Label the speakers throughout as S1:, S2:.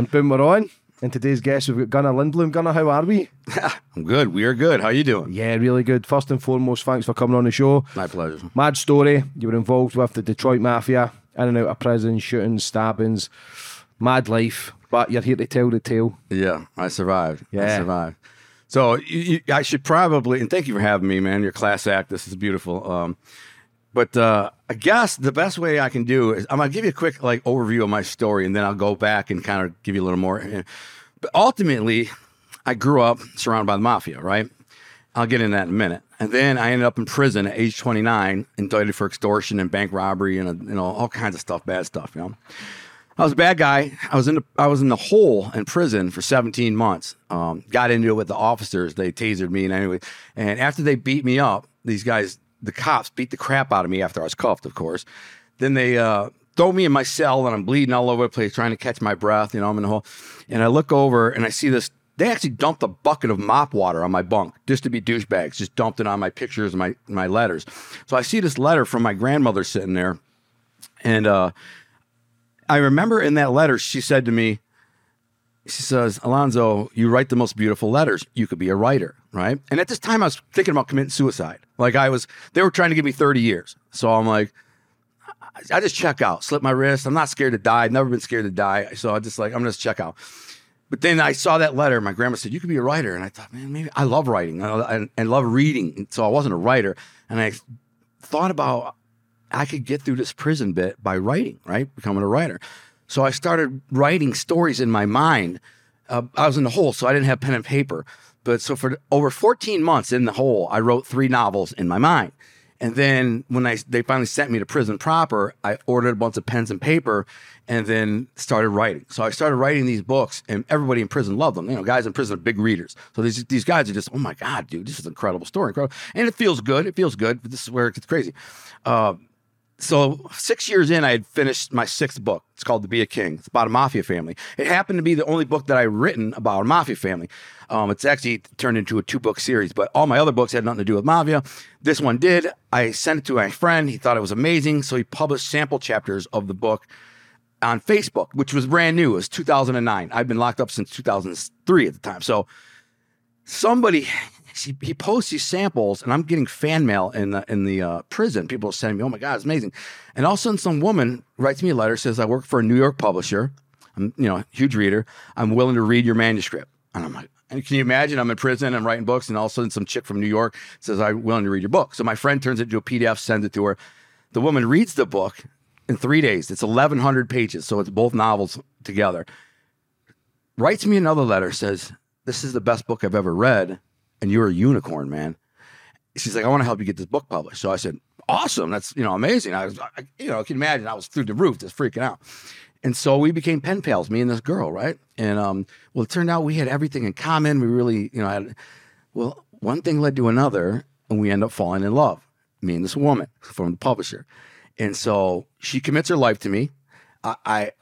S1: And boom, we're on. And today's guest, we've got Gunnar Lindblom. Gunnar, how are we?
S2: I'm good. We are good. How you doing?
S1: Yeah, really good. First and foremost, thanks for coming on the show.
S2: My pleasure.
S1: Mad story. You were involved with the Detroit Mafia, in and out of prison, shootings, stabbings. Mad life. But you're here to tell the tale.
S2: Yeah, I survived. I survived. So you, you, I should probably, and thank you for having me, man. You're a class act. This is beautiful. Um, but uh, I guess the best way I can do is I'm gonna give you a quick like overview of my story, and then I'll go back and kind of give you a little more. But ultimately, I grew up surrounded by the mafia, right? I'll get into that in a minute. And then I ended up in prison at age 29, indicted for extortion and bank robbery and you know all kinds of stuff, bad stuff. You know, I was a bad guy. I was in the I was in the hole in prison for 17 months. Um, got into it with the officers. They tasered me and anyway. And after they beat me up, these guys, the cops, beat the crap out of me after I was cuffed, of course. Then they uh, throw me in my cell and I'm bleeding all over the place, trying to catch my breath. You know, I'm in the hole. And I look over and I see this. They actually dumped a bucket of mop water on my bunk just to be douchebags. Just dumped it on my pictures and my my letters. So I see this letter from my grandmother sitting there, and uh, I remember in that letter she said to me, she says, Alonzo, you write the most beautiful letters. You could be a writer, right? And at this time, I was thinking about committing suicide. Like I was, they were trying to give me 30 years. So I'm like, I- just check out, slip my wrist. I'm not scared to die. I've never been scared to die. So I just like, I'm just check out. But then I saw that letter. My grandma said, You could be a writer. And I thought, man, maybe I love writing. I love reading. So I wasn't a writer. And I thought about I could get through this prison bit by writing, right? Becoming a writer. So I started writing stories in my mind. Uh, I was in the hole, so I didn't have pen and paper. But so for over 14 months in the hole, I wrote three novels in my mind. And then when I they finally sent me to prison proper, I ordered a bunch of pens and paper and then started writing. So I started writing these books and everybody in prison loved them. You know, guys in prison are big readers. So these these guys are just, oh my God, dude, this is an incredible story. Incredible. And it feels good. It feels good. But this is where it gets crazy. Uh, so six years in, I had finished my sixth book. It's called To Be a King. It's about a mafia family. It happened to be the only book that I written about a mafia family. Um, it's actually turned into a two book series, but all my other books had nothing to do with mafia. This one did. I sent it to my friend. He thought it was amazing, so he published sample chapters of the book on Facebook, which was brand new. It was 2009. I've been locked up since 2003 at the time. So somebody he, he posts these samples and I'm getting fan mail in the in the uh, prison. People are sending me, oh my God, it's amazing. And all of a sudden some woman writes me a letter, says, I work for a New York publisher. I'm, you know, a huge reader. I'm willing to read your manuscript. And I'm like, and can you imagine? I'm in prison, I'm writing books, and all of a sudden some chick from New York says, I'm willing to read your book. So my friend turns it into a PDF, sends it to her. The woman reads the book in three days. It's 1,100 pages, so it's both novels together. Writes me another letter, says, This is the best book I've ever read, and you're a unicorn, man. She's like, I want to help you get this book published. So I said, Awesome. That's, you know, amazing. I was, I, you know, I can imagine I was through the roof, just freaking out. And so we became pen pals, me and this girl, right? And um, well, it turned out we had everything in common. We really, you know, had, well, one thing led to another, and we end up falling in love. Me and this woman from the publisher. And so she commits her life to me. I, I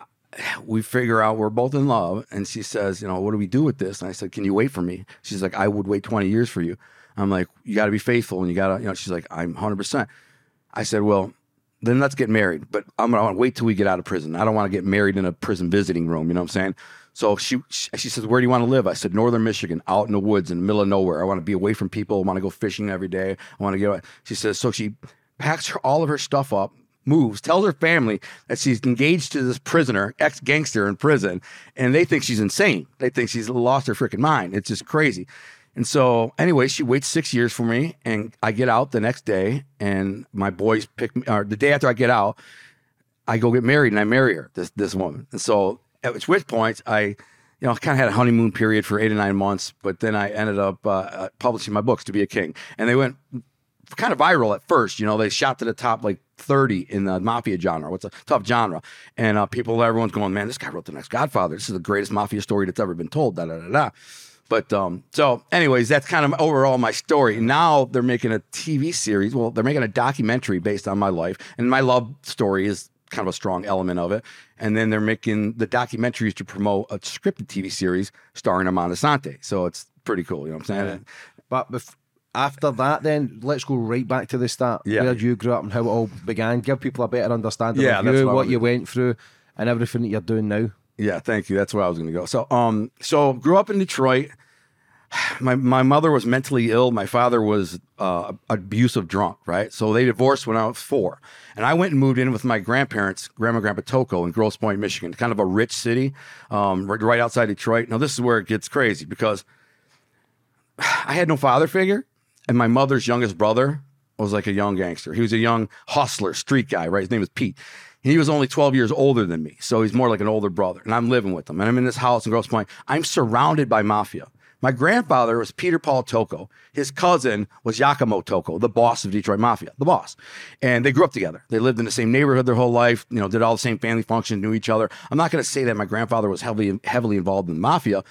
S2: we figure out we're both in love, and she says, you know, what do we do with this? And I said, can you wait for me? She's like, I would wait 20 years for you. I'm like, you got to be faithful, and you got to, you know, she's like, I'm 100. percent I said, well, then let's get married. But I'm gonna wait till we get out of prison. I don't want to get married in a prison visiting room. You know what I'm saying? So she she says, "Where do you want to live?" I said, "Northern Michigan, out in the woods, in the middle of nowhere. I want to be away from people. I want to go fishing every day. I want to get." Away. She says, so she packs her, all of her stuff up, moves, tells her family that she's engaged to this prisoner, ex gangster in prison, and they think she's insane. They think she's lost her freaking mind. It's just crazy. And so, anyway, she waits six years for me, and I get out the next day, and my boys pick me. Or the day after I get out, I go get married, and I marry her, this this woman. And so, at which point, I, you know, kind of had a honeymoon period for eight or nine months, but then I ended up uh, uh, publishing my books to be a king, and they went kind of viral at first. You know, they shot to the top like 30 in the mafia genre. What's a tough genre? And uh, people, everyone's going, man, this guy wrote the next Godfather. This is the greatest mafia story that's ever been told. Da da da da. But um, so, anyways, that's kind of overall my story. Now they're making a TV series. Well, they're making a documentary based on my life, and my love story is kind of a strong element of it. And then they're making the documentaries to promote a scripted TV series starring Armand Assante. So it's pretty cool. You know what I'm saying?
S1: But bef- after that, then let's go right back to the start.
S2: Yeah.
S1: Where you grew up and how it all began. Give people a better understanding
S2: Yeah,
S1: of you,
S2: what
S1: what you went through, and everything that you're doing now.
S2: Yeah, thank you. That's where I was going to go. So, um, so grew up in Detroit. My my mother was mentally ill. My father was uh, abusive drunk. Right. So they divorced when I was four, and I went and moved in with my grandparents, grandma, and grandpa Tocco in Grosse Pointe, Michigan, kind of a rich city, um, right, right outside Detroit. Now this is where it gets crazy because I had no father figure, and my mother's youngest brother was like a young gangster. He was a young hustler, street guy, right? His name was Pete. And he was only 12 years older than me. So he's more like an older brother. And I'm living with him. And I'm in this house in Grosse Pointe. I'm surrounded by mafia. My grandfather was Peter Paul Tocco. His cousin was Giacomo Tocco, the boss of Detroit Mafia, the boss. And they grew up together. They lived in the same neighborhood their whole life, you know, did all the same family functions, knew each other. I'm not going to say that my grandfather was heavily heavily involved in the mafia,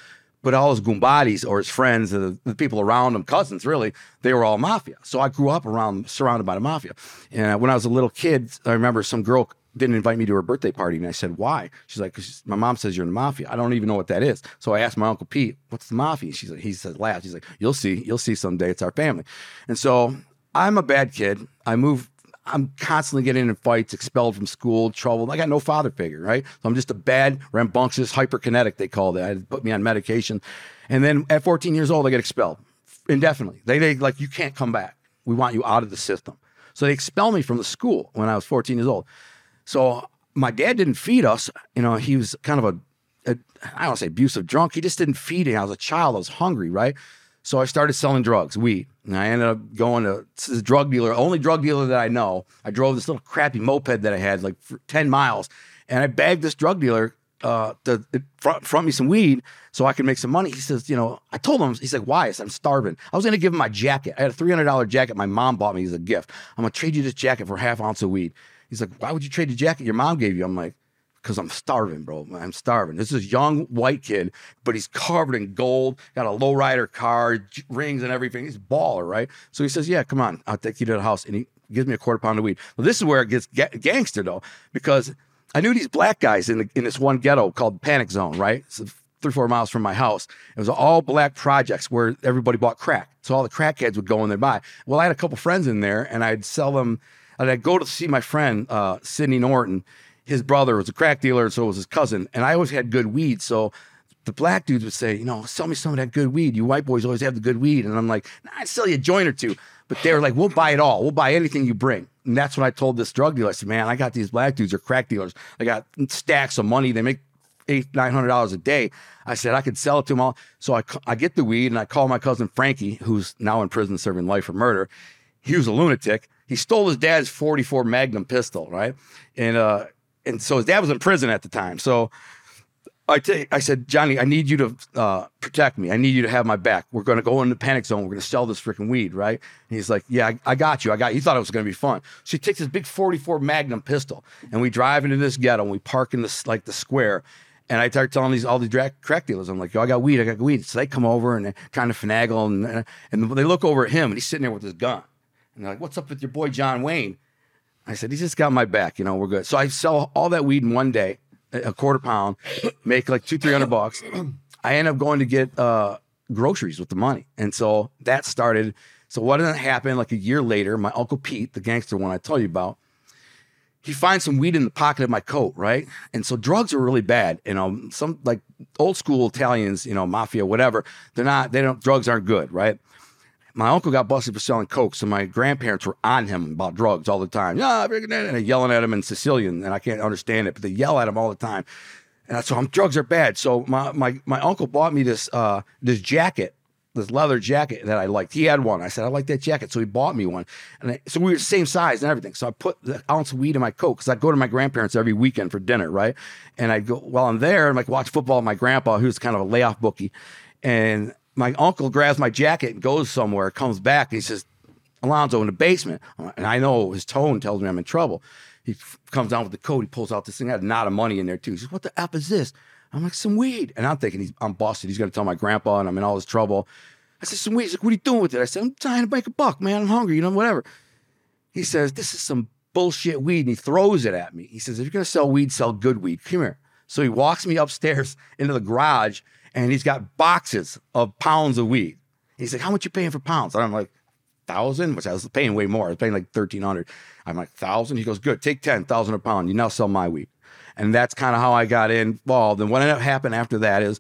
S2: but all his gumbadis or his friends, the, the people around him, cousins really, they were all mafia. So I grew up around surrounded by the mafia. And uh, when I was a little kid, I remember some girl didn't invite me to her birthday party, and I said, "Why?" She's like, "Cause my mom says you're in the mafia." I don't even know what that is. So I asked my uncle Pete, "What's the mafia?" She's like, he says, "Laugh." She's like, "You'll see, you'll see someday. It's our family." And so I'm a bad kid. I move. I'm constantly getting in fights, expelled from school, trouble. I got no father figure, right? So I'm just a bad, rambunctious, hyperkinetic. They call that. They put me on medication, and then at 14 years old, I get expelled indefinitely. They they like you can't come back. We want you out of the system. So they expel me from the school when I was 14 years old. So my dad didn't feed us. You know, he was kind of a, a I don't want to say abusive drunk. He just didn't feed me. I was a child. I was hungry, right? So I started selling drugs, weed. And I ended up going to this drug dealer, only drug dealer that I know. I drove this little crappy moped that I had like for 10 miles. And I begged this drug dealer uh, to front, front me some weed so I could make some money. He says, you know, I told him, he's like, why? I said, I'm starving. I was going to give him my jacket. I had a $300 jacket my mom bought me as a gift. I'm going to trade you this jacket for half ounce of weed. He's like, why would you trade the jacket your mom gave you? I'm like, because I'm starving, bro. I'm starving. This is young white kid, but he's covered in gold, got a lowrider car, rings and everything. He's a baller, right? So he says, yeah, come on, I'll take you to the house. And he gives me a quarter pound of weed. Well, this is where it gets ga- gangster, though, because I knew these black guys in, the, in this one ghetto called Panic Zone, right? It's three, four miles from my house. It was all black projects where everybody bought crack. So all the crackheads would go in there buy. Well, I had a couple friends in there and I'd sell them. And I'd go to see my friend, uh, Sidney Norton. His brother was a crack dealer, and so was his cousin. And I always had good weed. So the black dudes would say, you know, sell me some of that good weed. You white boys always have the good weed. And I'm like, nah, I'd sell you a joint or two. But they were like, we'll buy it all. We'll buy anything you bring. And that's when I told this drug dealer. I said, man, I got these black dudes are crack dealers. I got stacks of money. They make eight, nine hundred dollars a day. I said I could sell it to them all. So I, I get the weed and I call my cousin Frankie, who's now in prison serving life for murder. He was a lunatic. He stole his dad's 44 Magnum pistol, right? And uh, and so his dad was in prison at the time. So I I said, Johnny, I need you to uh, protect me. I need you to have my back. We're going to go in the panic zone. We're going to sell this freaking weed, right? And he's like, Yeah, I, I got you. I got you. He thought it was going to be fun. So he takes this big 44 Magnum pistol and we drive into this ghetto and we park in this like the square. And I start telling these all these crack dealers, I'm like, Yo, I got weed. I got weed. So they come over and they're trying to finagle and, and they look over at him and he's sitting there with his gun. And they're like, What's up with your boy John Wayne? I said, he's just got my back, you know, we're good. So I sell all that weed in one day, a quarter pound, make like two, three hundred bucks. I end up going to get uh, groceries with the money. And so that started. So what did happen? Like a year later, my Uncle Pete, the gangster one I told you about, he finds some weed in the pocket of my coat, right? And so drugs are really bad. You know, some like old school Italians, you know, mafia, whatever. They're not. They don't. Drugs aren't good, right? My uncle got busted for selling coke, so my grandparents were on him about drugs all the time. Yeah, and they're yelling at him in Sicilian, and I can't understand it, but they yell at him all the time. And so I'm drugs are bad. So my my my uncle bought me this uh this jacket this leather jacket that I liked. He had one. I said, I like that jacket. So he bought me one. And I, so we were the same size and everything. So I put the ounce of weed in my coat because I'd go to my grandparents every weekend for dinner, right? And I'd go, while I'm there, I'm like, watch football with my grandpa, who's kind of a layoff bookie. And my uncle grabs my jacket and goes somewhere, comes back, and he says, Alonzo in the basement. And I know his tone tells me I'm in trouble. He f- comes down with the coat. He pulls out this thing. I had a knot of money in there too. He says, What the F is this? I'm like, Some weed. And I'm thinking, he's, I'm busted. He's to tell my grandpa and I'm in all this trouble. I said, Some weed. He's like, What are you doing with it? I said, I'm trying to make a buck, man. I'm hungry, you know, whatever. He says, This is some bullshit weed. And he throws it at me. He says, If you're going to sell weed, sell good weed. Come here. So he walks me upstairs into the garage and he's got boxes of pounds of weed. He's like, How much you paying for pounds? And I'm like, thousand, which I was paying way more. I was paying like thirteen hundred. I'm like thousand. He goes, good, take ten thousand a pound. You now sell my weed, and that's kind of how I got involved. And what ended up happening after that is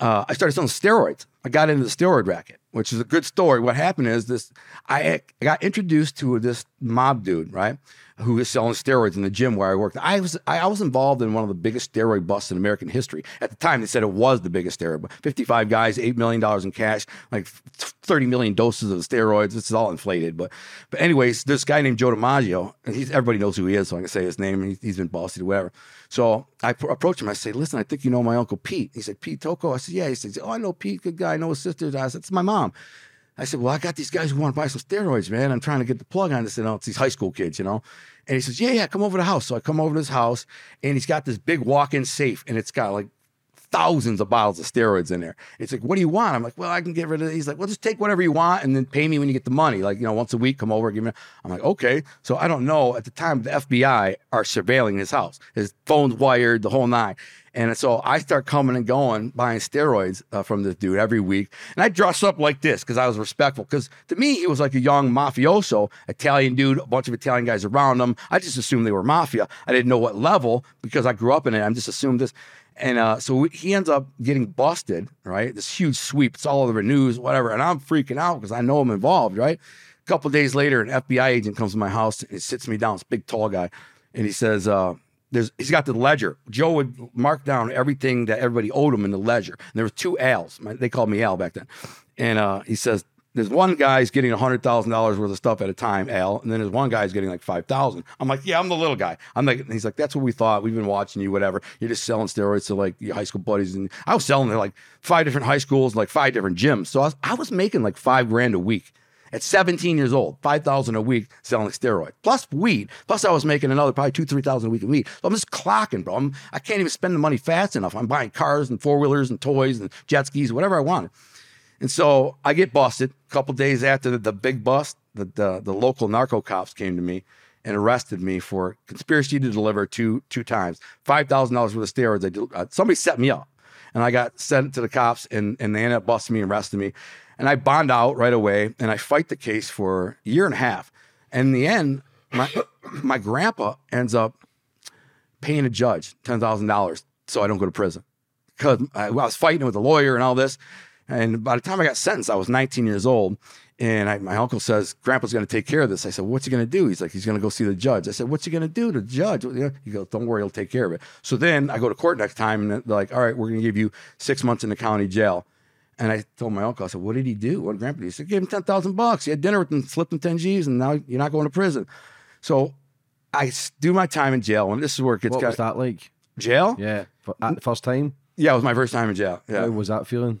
S2: uh, I started selling steroids. I got into the steroid racket, which is a good story. What happened is this: I got introduced to this mob dude, right, who was selling steroids in the gym where I worked. I was I was involved in one of the biggest steroid busts in American history. At the time, they said it was the biggest steroid. bust. Fifty-five guys, eight million dollars in cash, like thirty million doses of steroids. This is all inflated, but but anyways, this guy named Joe DiMaggio, and he's everybody knows who he is, so I can say his name. He, he's been busted, whatever. So I pr- approached him. I say, "Listen, I think you know my uncle Pete." He said, "Pete Tocco." I said, "Yeah." He said, "Oh, I know Pete. Good guy. I know his sisters." I said, "It's my mom." I said, Well, I got these guys who want to buy some steroids, man. I'm trying to get the plug on this. And it's these high school kids, you know? And he says, Yeah, yeah, come over to the house. So I come over to his house and he's got this big walk in safe and it's got like thousands of bottles of steroids in there. It's like, What do you want? I'm like, Well, I can get rid of it. He's like, Well, just take whatever you want and then pay me when you get the money. Like, you know, once a week, come over, give me. I'm like, Okay. So I don't know. At the time, the FBI are surveilling his house. His phone's wired, the whole nine. And so I start coming and going, buying steroids uh, from this dude every week. And I dress up like this because I was respectful. Because to me, he was like a young mafioso, Italian dude, a bunch of Italian guys around him. I just assumed they were mafia. I didn't know what level because I grew up in it. I just assumed this. And uh, so he ends up getting busted, right? This huge sweep. It's all over the news, whatever. And I'm freaking out because I know I'm involved, right? A couple days later, an FBI agent comes to my house and sits me down, this big tall guy. And he says, uh, there's he's got the ledger. Joe would mark down everything that everybody owed him in the ledger. And there were two Al's. They called me Al back then. And uh, he says there's one guy's getting hundred thousand dollars worth of stuff at a time, Al, and then there's one guy's getting like five thousand. I'm like, yeah, I'm the little guy. I'm like, he's like, that's what we thought. We've been watching you, whatever. You're just selling steroids to like your high school buddies, and I was selling to like five different high schools, like five different gyms. So I was, I was making like five grand a week at 17 years old, 5,000 a week selling steroids, plus weed. Plus I was making another probably two, 3,000 a week of weed. So I'm just clocking, bro. I'm, I can't even spend the money fast enough. I'm buying cars and four wheelers and toys and jet skis, whatever I wanted. And so I get busted. A couple days after the, the big bust, the, the, the local narco cops came to me and arrested me for conspiracy to deliver two two times, five thousand dollars worth of steroids. I uh, somebody set me up, and I got sent to the cops, and and they ended up busting me and arresting me, and I bond out right away, and I fight the case for a year and a half, and in the end, my my grandpa ends up paying a judge ten thousand dollars so I don't go to prison because I, I was fighting with a lawyer and all this. And by the time I got sentenced, I was 19 years old. And I, my uncle says, Grandpa's going to take care of this. I said, What's he going to do? He's like, He's going to go see the judge. I said, What's he going to do to the judge? He goes, Don't worry, he'll take care of it. So then I go to court next time and they're like, All right, we're going to give you six months in the county jail. And I told my uncle, I said, What did he do? What did Grandpa do? He said, Give him 10,000 bucks. He had dinner with him, slipped him 10 G's, and now you're not going to prison. So I do my time in jail. And this is where it gets
S1: What
S2: kind
S1: was that like?
S2: Jail?
S1: Yeah, the first time.
S2: Yeah, it was my first time in jail. Yeah.
S1: How was that feeling?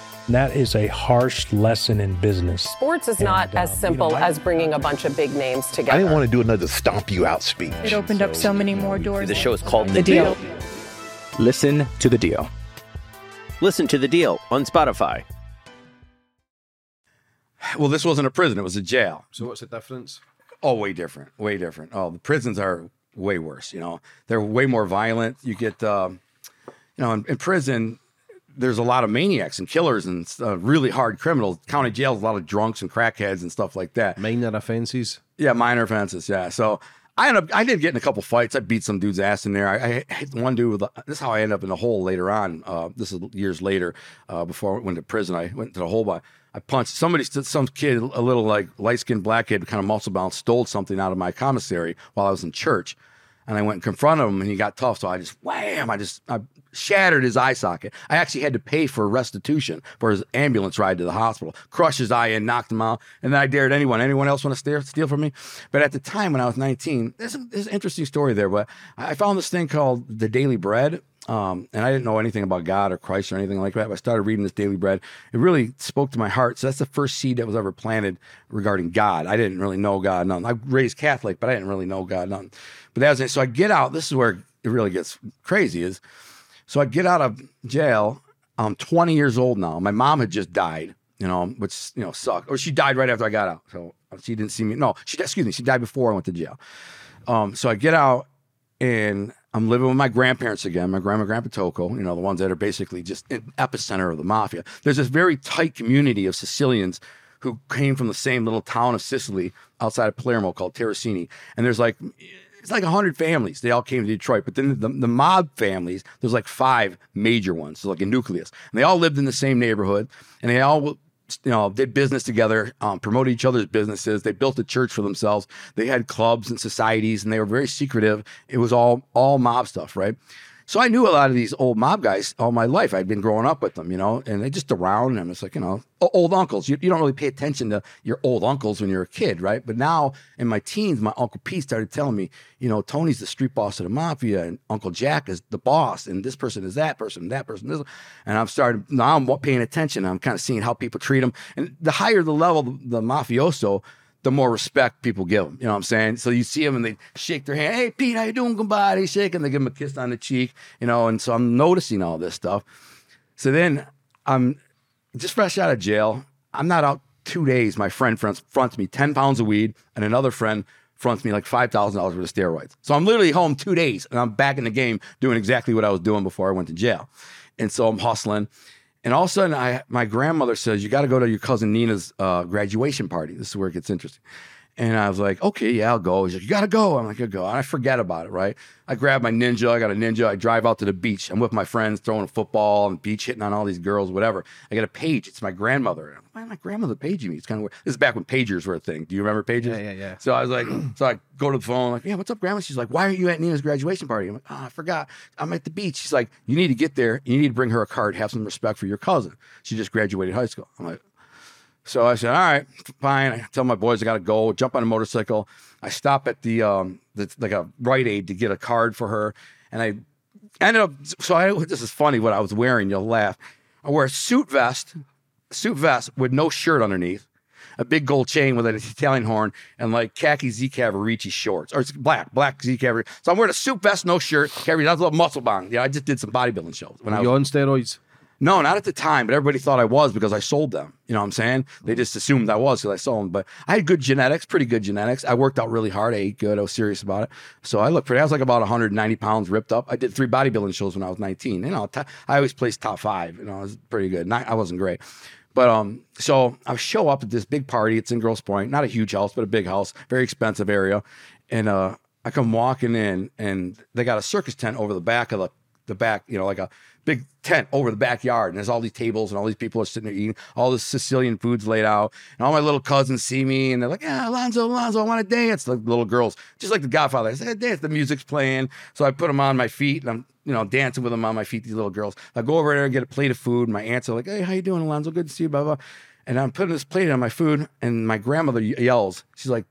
S3: That is a harsh lesson in business.
S4: Sports is not
S3: And, uh,
S4: as
S3: you
S4: simple
S3: know, I-
S4: as bringing a bunch of big names together.
S5: I didn't want to do another stomp you out speech.
S6: It opened up so many more doors.
S7: The show is called
S6: The
S7: The
S6: Deal.
S7: Deal.
S8: Listen to The Deal.
S7: Listen to The Deal on Spotify.
S2: Well, this wasn't a prison; it was a jail.
S1: So what's the difference?
S2: Oh, way different, way different. Oh, the prisons are way worse. You know, they're way more violent. You get, um, you know, in, in prison, there's a lot of maniacs and killers and uh, really hard criminals. County jails, a lot of drunks and crackheads and stuff like that.
S1: Minor offences.
S2: Yeah, minor offenses. Yeah. So I ended up, I did get in a couple fights. I beat some dude's ass in there. I, I hit one dude with, a, this is how I ended up in the hole later on. Uh, this is years later, uh, before I went to prison. I went to the hole by, I punched somebody, some kid, a little like light skinned black kid, kind of muscle bound, stole something out of my commissary while I was in church. And I went and confronted him and he got tough. So I just wham, I just I shattered his eye socket. I actually had to pay for restitution for his ambulance ride to the hospital. Crushed his eye in, knocked him out. And then I dared anyone. Anyone else want to steal, steal from me? But at the time when I was 19, there's, there's an interesting story there. But I found this thing called the Daily Bread. Um, and I didn't know anything about God or Christ or anything like that. But I started reading this Daily Bread. It really spoke to my heart. So that's the first seed that was ever planted regarding God. I didn't really know God. None. I raised Catholic, but I didn't really know God. None. But that was it. So I get out. This is where it really gets crazy. Is so I get out of jail. I'm 20 years old now. My mom had just died. You know, which you know sucked. Or she died right after I got out. So she didn't see me. No, she excuse me. She died before I went to jail. Um, so I get out and I'm living with my grandparents again, my grandma, grandpa Tocco, you know, the ones that are basically just epicenter of the mafia. There's this very tight community of Sicilians who came from the same little town of Sicily outside of Palermo called Terrasini. And there's like, it's like 100 families. They all came to Detroit. But then the, the mob families, there's like five major ones, so like a nucleus. And they all lived in the same neighborhood. And they all you know, did business together, um, promoted each other's businesses. They built a church for themselves. They had clubs and societies, and they were very secretive. It was all all mob stuff, right? So I knew a lot of these old mob guys all my life. I'd been growing up with them, you know, and they just around. And it's like, you know, old uncles. You, you don't really pay attention to your old uncles when you're a kid, right? But now in my teens, my Uncle Pete started telling me, you know, Tony's the street boss of the mafia, and Uncle Jack is the boss, and this person is that person, that person is. And I'm starting, now I'm paying attention. I'm kind of seeing how people treat them. And the higher the level, the mafioso, the more respect people give them. You know what I'm saying? So you see them and they shake their hand. Hey, Pete, how you doing? Goodbye. They shake and they give them a kiss on the cheek. You know, and so I'm noticing all this stuff. So then I'm just fresh out of jail. I'm not out two days. My friend fronts, fronts me 10 pounds of weed and another friend fronts me like $5,000 worth of steroids. So I'm literally home two days and I'm back in the game doing exactly what I was doing before I went to jail. And so I'm hustling. And all of a sudden, I my grandmother says, You got to go to your cousin Nina's uh, graduation party. This is where it gets interesting. And I was like, Okay, yeah, I'll go. He's like, You got to go. I'm like, I'll go. And I forget about it, right? I grab my ninja. I got a ninja. I drive out to the beach. I'm with my friends throwing a football and beach hitting on all these girls, whatever. I get a page. It's my grandmother. Why my grandmother paging me? It's kind of weird. This is back when pagers were a thing. Do you remember pages?
S1: Yeah, yeah, yeah.
S2: So I was like, so I go to the phone, like, yeah, what's up, grandma? She's like, why aren't you at Nina's graduation party? I'm like, oh, I forgot. I'm at the beach. She's like, you need to get there. You need to bring her a card. Have some respect for your cousin. She just graduated high school. I'm like, so I said, all right, fine. I tell my boys I got to go. Jump on a motorcycle. I stop at the um, the, like a Rite Aid to get a card for her, and I ended up. So I this is funny what I was wearing. You'll laugh. I wear a suit vest, suit vest with no shirt underneath, a big gold chain with an Italian horn, and like khaki Z Cavaricci shorts, or it's black, black Z Cavaricci. So I'm wearing a suit vest, no shirt, carry that's a little muscle bound. Yeah, I just did some bodybuilding shows when I
S1: you
S2: was
S1: on steroids?
S2: No, not at the time, but everybody thought I was because I sold them. You know what I'm saying? They just assumed I was because I sold them. But I had good genetics, pretty good genetics. I worked out really hard. I ate good. I was serious about it. So I looked pretty. I was like about 190 pounds ripped up. I did three bodybuilding shows when I was 19. You know, I always placed top five. You know, I was pretty good. Not, I wasn't great. But um, so I show up at this big party. It's in Grosse Pointe, not a huge house, but a big house, very expensive area. And uh, I come walking in, and they got a circus tent over the back of the the back, you know, like a big tent over the backyard. And there's all these tables and all these people are sitting there eating. All the Sicilian food's laid out. And all my little cousins see me and they're like, yeah, Alonzo, Alonzo, I want to dance. Like little girls, just like the Godfather. I said, dance. The music's playing. So I put them on my feet and I'm, you know, dancing with them on my feet, these little girls. I go over there and get a plate of food. And my aunts are like, hey, how you doing, Alonzo? Good to see you, blah, blah. And I'm putting this plate on my food, and my grandmother yells. She's like,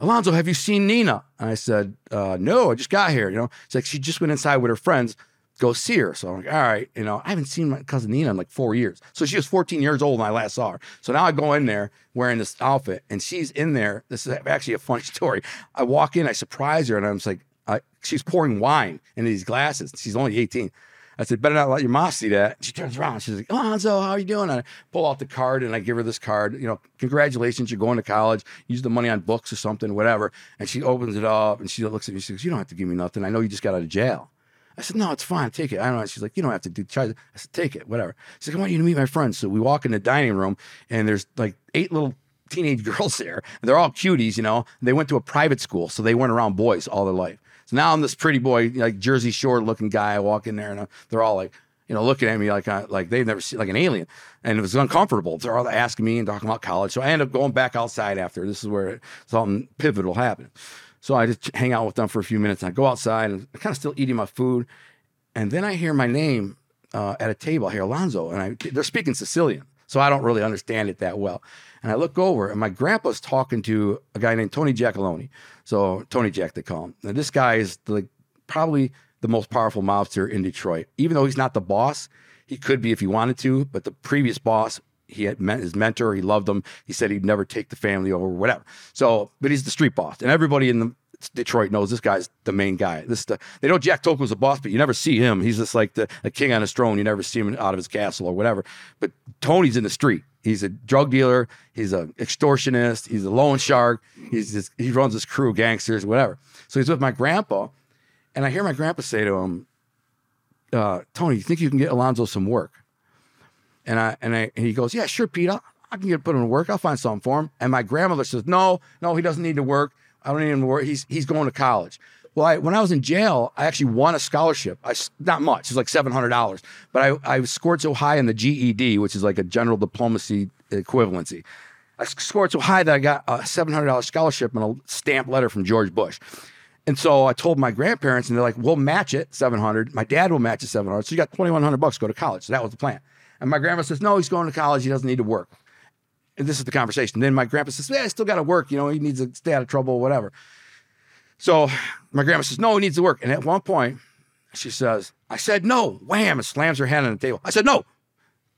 S2: Alonzo, have you seen Nina? And I said, uh, no, I just got here. You know, it's like she just went inside with her friends. Go see her. So I'm like, all right, you know, I haven't seen my cousin Nina in like four years. So she was 14 years old when I last saw her. So now I go in there wearing this outfit, and she's in there. This is actually a funny story. I walk in, I surprise her, and I'm just like, I, she's pouring wine into these glasses. She's only 18. I said, better not let your mom see that. She turns around. She's like, oh, Alonzo, how are you doing? And I pull out the card and I give her this card. You know, congratulations, you're going to college. Use the money on books or something, whatever. And she opens it up and she looks at me. She goes, You don't have to give me nothing. I know you just got out of jail. I said, No, it's fine. Take it. I don't know. She's like, You don't have to do. I said, Take it, whatever. She's like, I want you to meet my friends. So we walk in the dining room and there's like eight little teenage girls there. They're all cuties, you know. They went to a private school, so they weren't around boys all their life. So now I'm this pretty boy, like Jersey Shore looking guy. I walk in there and uh, they're all like, you know, looking at me like I, like they've never seen like an alien, and it was uncomfortable. They're all asking me and talking about college. So I end up going back outside after. This is where something pivotal happened. So I just hang out with them for a few minutes. I go outside and I'm kind of still eating my food, and then I hear my name uh, at a table. I hear Alonzo, and I, they're speaking Sicilian, so I don't really understand it that well. And I look over, and my grandpa's talking to a guy named Tony Giacalone. So Tony Jack, they call him. Now this guy is like probably the most powerful mobster in Detroit. Even though he's not the boss, he could be if he wanted to. But the previous boss, he had met his mentor. He loved him. He said he'd never take the family over, whatever. So, but he's the street boss, and everybody in the Detroit knows this guy's the main guy. This the, they know Jack Tocco's a boss, but you never see him. He's just like the king on his throne. You never see him out of his castle or whatever. But Tony's in the street. He's a drug dealer. He's an extortionist. He's a loan shark. He's just, he runs his crew, gangsters, whatever. So he's with my grandpa, and I hear my grandpa say to him, uh, "Tony, you think you can get Alonzo some work?" And I and I and he goes, "Yeah, sure, Pete. I'll, I can get put him to work. I'll find something for him." And my grandmother says, "No, no, he doesn't need to work. I don't need him to work. He's he's going to college." Well, I, when I was in jail, I actually won a scholarship. I not much. It was like seven hundred dollars, but I I scored so high in the GED, which is like a general diplomacy equivalency. I scored so high that I got a seven hundred dollars scholarship and a stamped letter from George Bush. And so I told my grandparents, and they're like, "We'll match it, seven hundred. My dad will match it, seven hundred. So you got twenty one hundred bucks go to college." So that was the plan. And my grandma says, "No, he's going to college. He doesn't need to work." And this is the conversation. Then my grandpa says, "Yeah, I still got to work. You know, he needs to stay out of trouble, whatever." So my grandma says, "No, he needs to work." And at one point, she says, "I said no." Wham! And slams her hand on the table. I said no,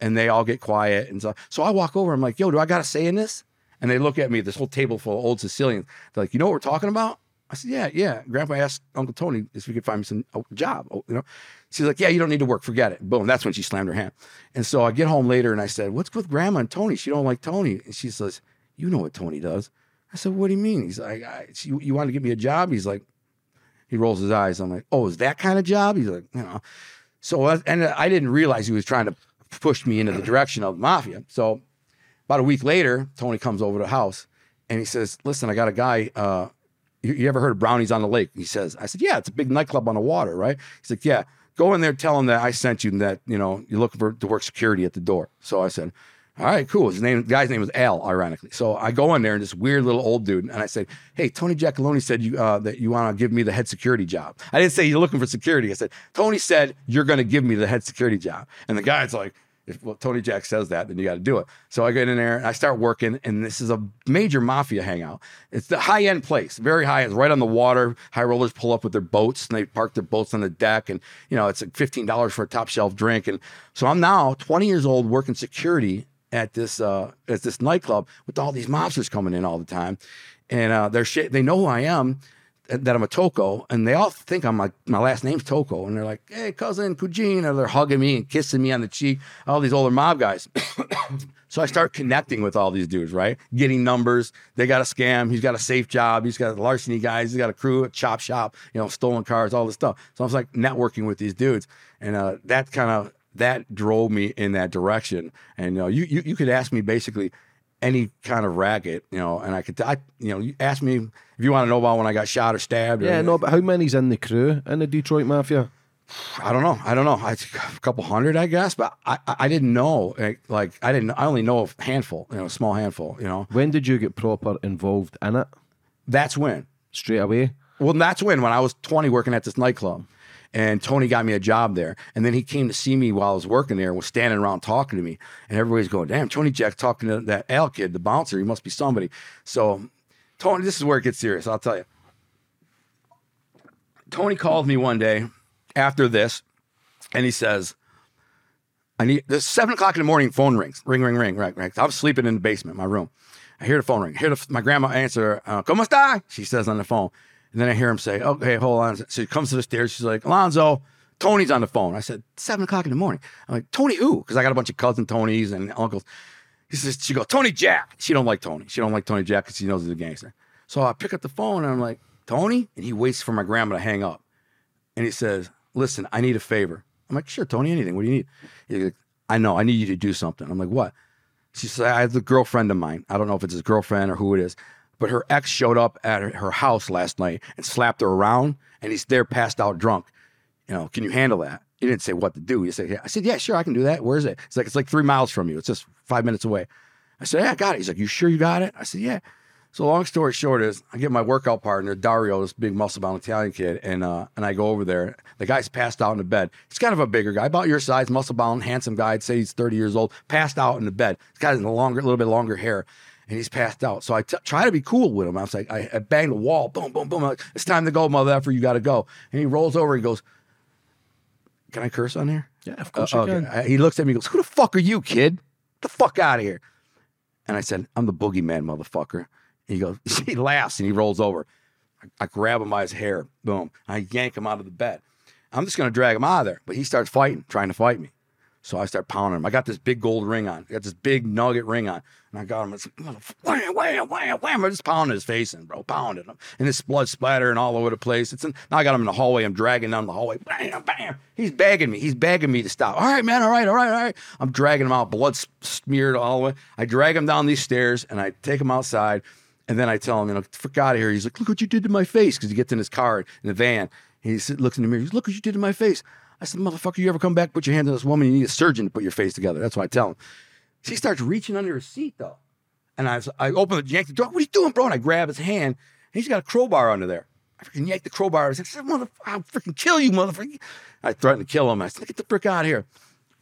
S2: and they all get quiet. And so, so I walk over. I'm like, "Yo, do I got to say in this?" And they look at me. This whole table full of old Sicilians. They're like, "You know what we're talking about?" I said, "Yeah, yeah." Grandpa asked Uncle Tony if we could find me some job. You know, she's like, "Yeah, you don't need to work. Forget it." Boom. That's when she slammed her hand. And so I get home later and I said, "What's with Grandma and Tony? She don't like Tony." And she says, "You know what Tony does." I said, "What do you mean?" He's like, "You you want to give me a job?" He's like, he rolls his eyes. I'm like, "Oh, is that kind of job?" He's like, "You know." So and I didn't realize he was trying to push me into the direction of mafia. So about a week later, Tony comes over to the house and he says, "Listen, I got a guy. Uh, you, you ever heard of Brownies on the Lake?" He says. I said, "Yeah, it's a big nightclub on the water, right?" He's like, "Yeah." Go in there, tell him that I sent you, and that you know you're looking for to work security at the door. So I said, "All right, cool." His name, the guy's name was Al, ironically. So I go in there, and this weird little old dude, and I said, "Hey, Tony Giacalone said you uh, that you want to give me the head security job." I didn't say you're looking for security. I said, "Tony said you're going to give me the head security job," and the guy's like, if well, Tony Jack says that, then you got to do it. So I get in there and I start working, and this is a major mafia hangout. It's the high end place, very high. It's right on the water. High rollers pull up with their boats, and they park their boats on the deck, and you know it's like fifteen dollars for a top shelf drink. And so I'm now 20 years old, working security at this uh, at this nightclub with all these mobsters coming in all the time, and uh, they're shit. They know who I am that I'm a Tocco, and they all think I'm like my last name's Tocco, and they're like, "Hey, cousin, Kujin," or they're hugging me and kissing me on the cheek. All these older mob guys. so I start connecting with all these dudes, right? Getting numbers. They got a scam. He's got a safe job. He's got larceny guys. He's got a crew, a chop shop. You know, stolen cars, all this stuff. So I was like networking with these dudes, and uh, that kind of that drove me in that direction. And you know, you you, you could ask me basically any kind of racket, you know, and I could, I, you know, you ask me if you want to know about when I got shot or stabbed. Or,
S1: Yeah, no, but how many's in the crew in the Detroit Mafia?
S2: I don't know. I don't know. I, a couple hundred, I guess, but I, I didn't know. Like, like, I didn't. I only know a handful. You know, a small handful. You know,
S1: When did you get proper involved in it?
S2: that's when.
S1: Straight away?
S2: Well, that's when when I was 20 working at this nightclub. And Tony got me a job there. And then he came to see me while I was working there and was standing around talking to me. And everybody's going, damn, Tony Jack's talking to that Al kid, the bouncer. He must be somebody. So, Tony, this is where it gets serious. I'll tell you. Tony called me one day after this and he says, I need this seven o'clock in the morning, phone rings. Ring, ring, ring, ring, ring. I'm sleeping in the basement, my room. I hear the phone ring. I hear the, my grandma answer, uh, ¿Cómo está? She says on the phone. And then I hear him say, okay, hold on. So he comes to the stairs. She's like, Alonzo, Tony's on the phone. I said, seven o'clock in the morning. I'm like, Tony who? Because I got a bunch of cousin Tonys and uncles. He says, she goes, Tony Jack. She don't like Tony. She don't like Tony Jack because she knows he's a gangster. So I pick up the phone and I'm like, Tony? And he waits for my grandma to hang up. And he says, listen, I need a favor. I'm like, sure, Tony, anything. What do you need? He's like, I know, I need you to do something. I'm like, what? She said, I have a girlfriend of mine. I don't know if it's his girlfriend or who it is, but her ex showed up at her, house last night and slapped her around, and he's there passed out drunk. You know, can you handle that? He didn't say what to do. He said, yeah. I said, yeah, sure, I can do that. Where is it? It's like, it's like three miles from you. It's just five minutes away. I said, yeah, I got it. He's like, you sure you got it? I said, yeah. So long story short is I get my workout partner, Dario, this big muscle bound Italian kid, and uh, and I go over there. The guy's passed out in the bed. He's kind of a bigger guy, about your size, muscle bound, handsome guy. I'd say he's 30 years old, passed out in the bed. He's got a longer, little bit longer hair. And he's passed out. So I t- try to be cool with him. I was like, I, I banged the wall. Boom, boom, boom. Like, it's time to go, mother effer. You got to go. And he rolls over. He goes, Can I curse on here?
S1: Yeah, of course
S2: Uh,
S1: you
S2: okay.
S1: can.
S2: He looks at me and goes, Who the fuck are you, kid? Get the fuck out of here. And I said, I'm the boogeyman, motherfucker. And He goes, he laughs and he rolls over. I, I grab him by his hair. Boom. I yank him out of the bed. I'm just going to drag him out of there. But he starts fighting, trying to fight me. So I start pounding him. I got this big gold ring on. I got this big nugget ring on. And I got him. It's like, wham, wham, wham, wham. I'm just pounding his face in, bro. Pounding him. And his blood splattering all over the place. It's in, now I got him in the hallway. I'm dragging down the hallway. Bam, bam. He's begging me. He's begging me to stop. All right, man. All right, all right, all right. I'm dragging him out. Blood smeared all the way. I drag him down these stairs and I take him outside. And then I tell him, you know, fuck out of here. He's like, look what you did to my face. Because he gets in his car in the van. And he looks in the mirror. He's look what you did to my face. I said, motherfucker, you ever come back, put your hand on this woman, you need a surgeon to put your face together. That's what I tell him. She starts reaching under his seat, though. And I, I open the, yank the door. What are you doing, bro? And I grab his hand. And he's got a crowbar under there. I freaking yank the crowbar. I said, motherfucker, I'll freaking kill you, motherfucker. I threatened to kill him. I said, get the frick out of here.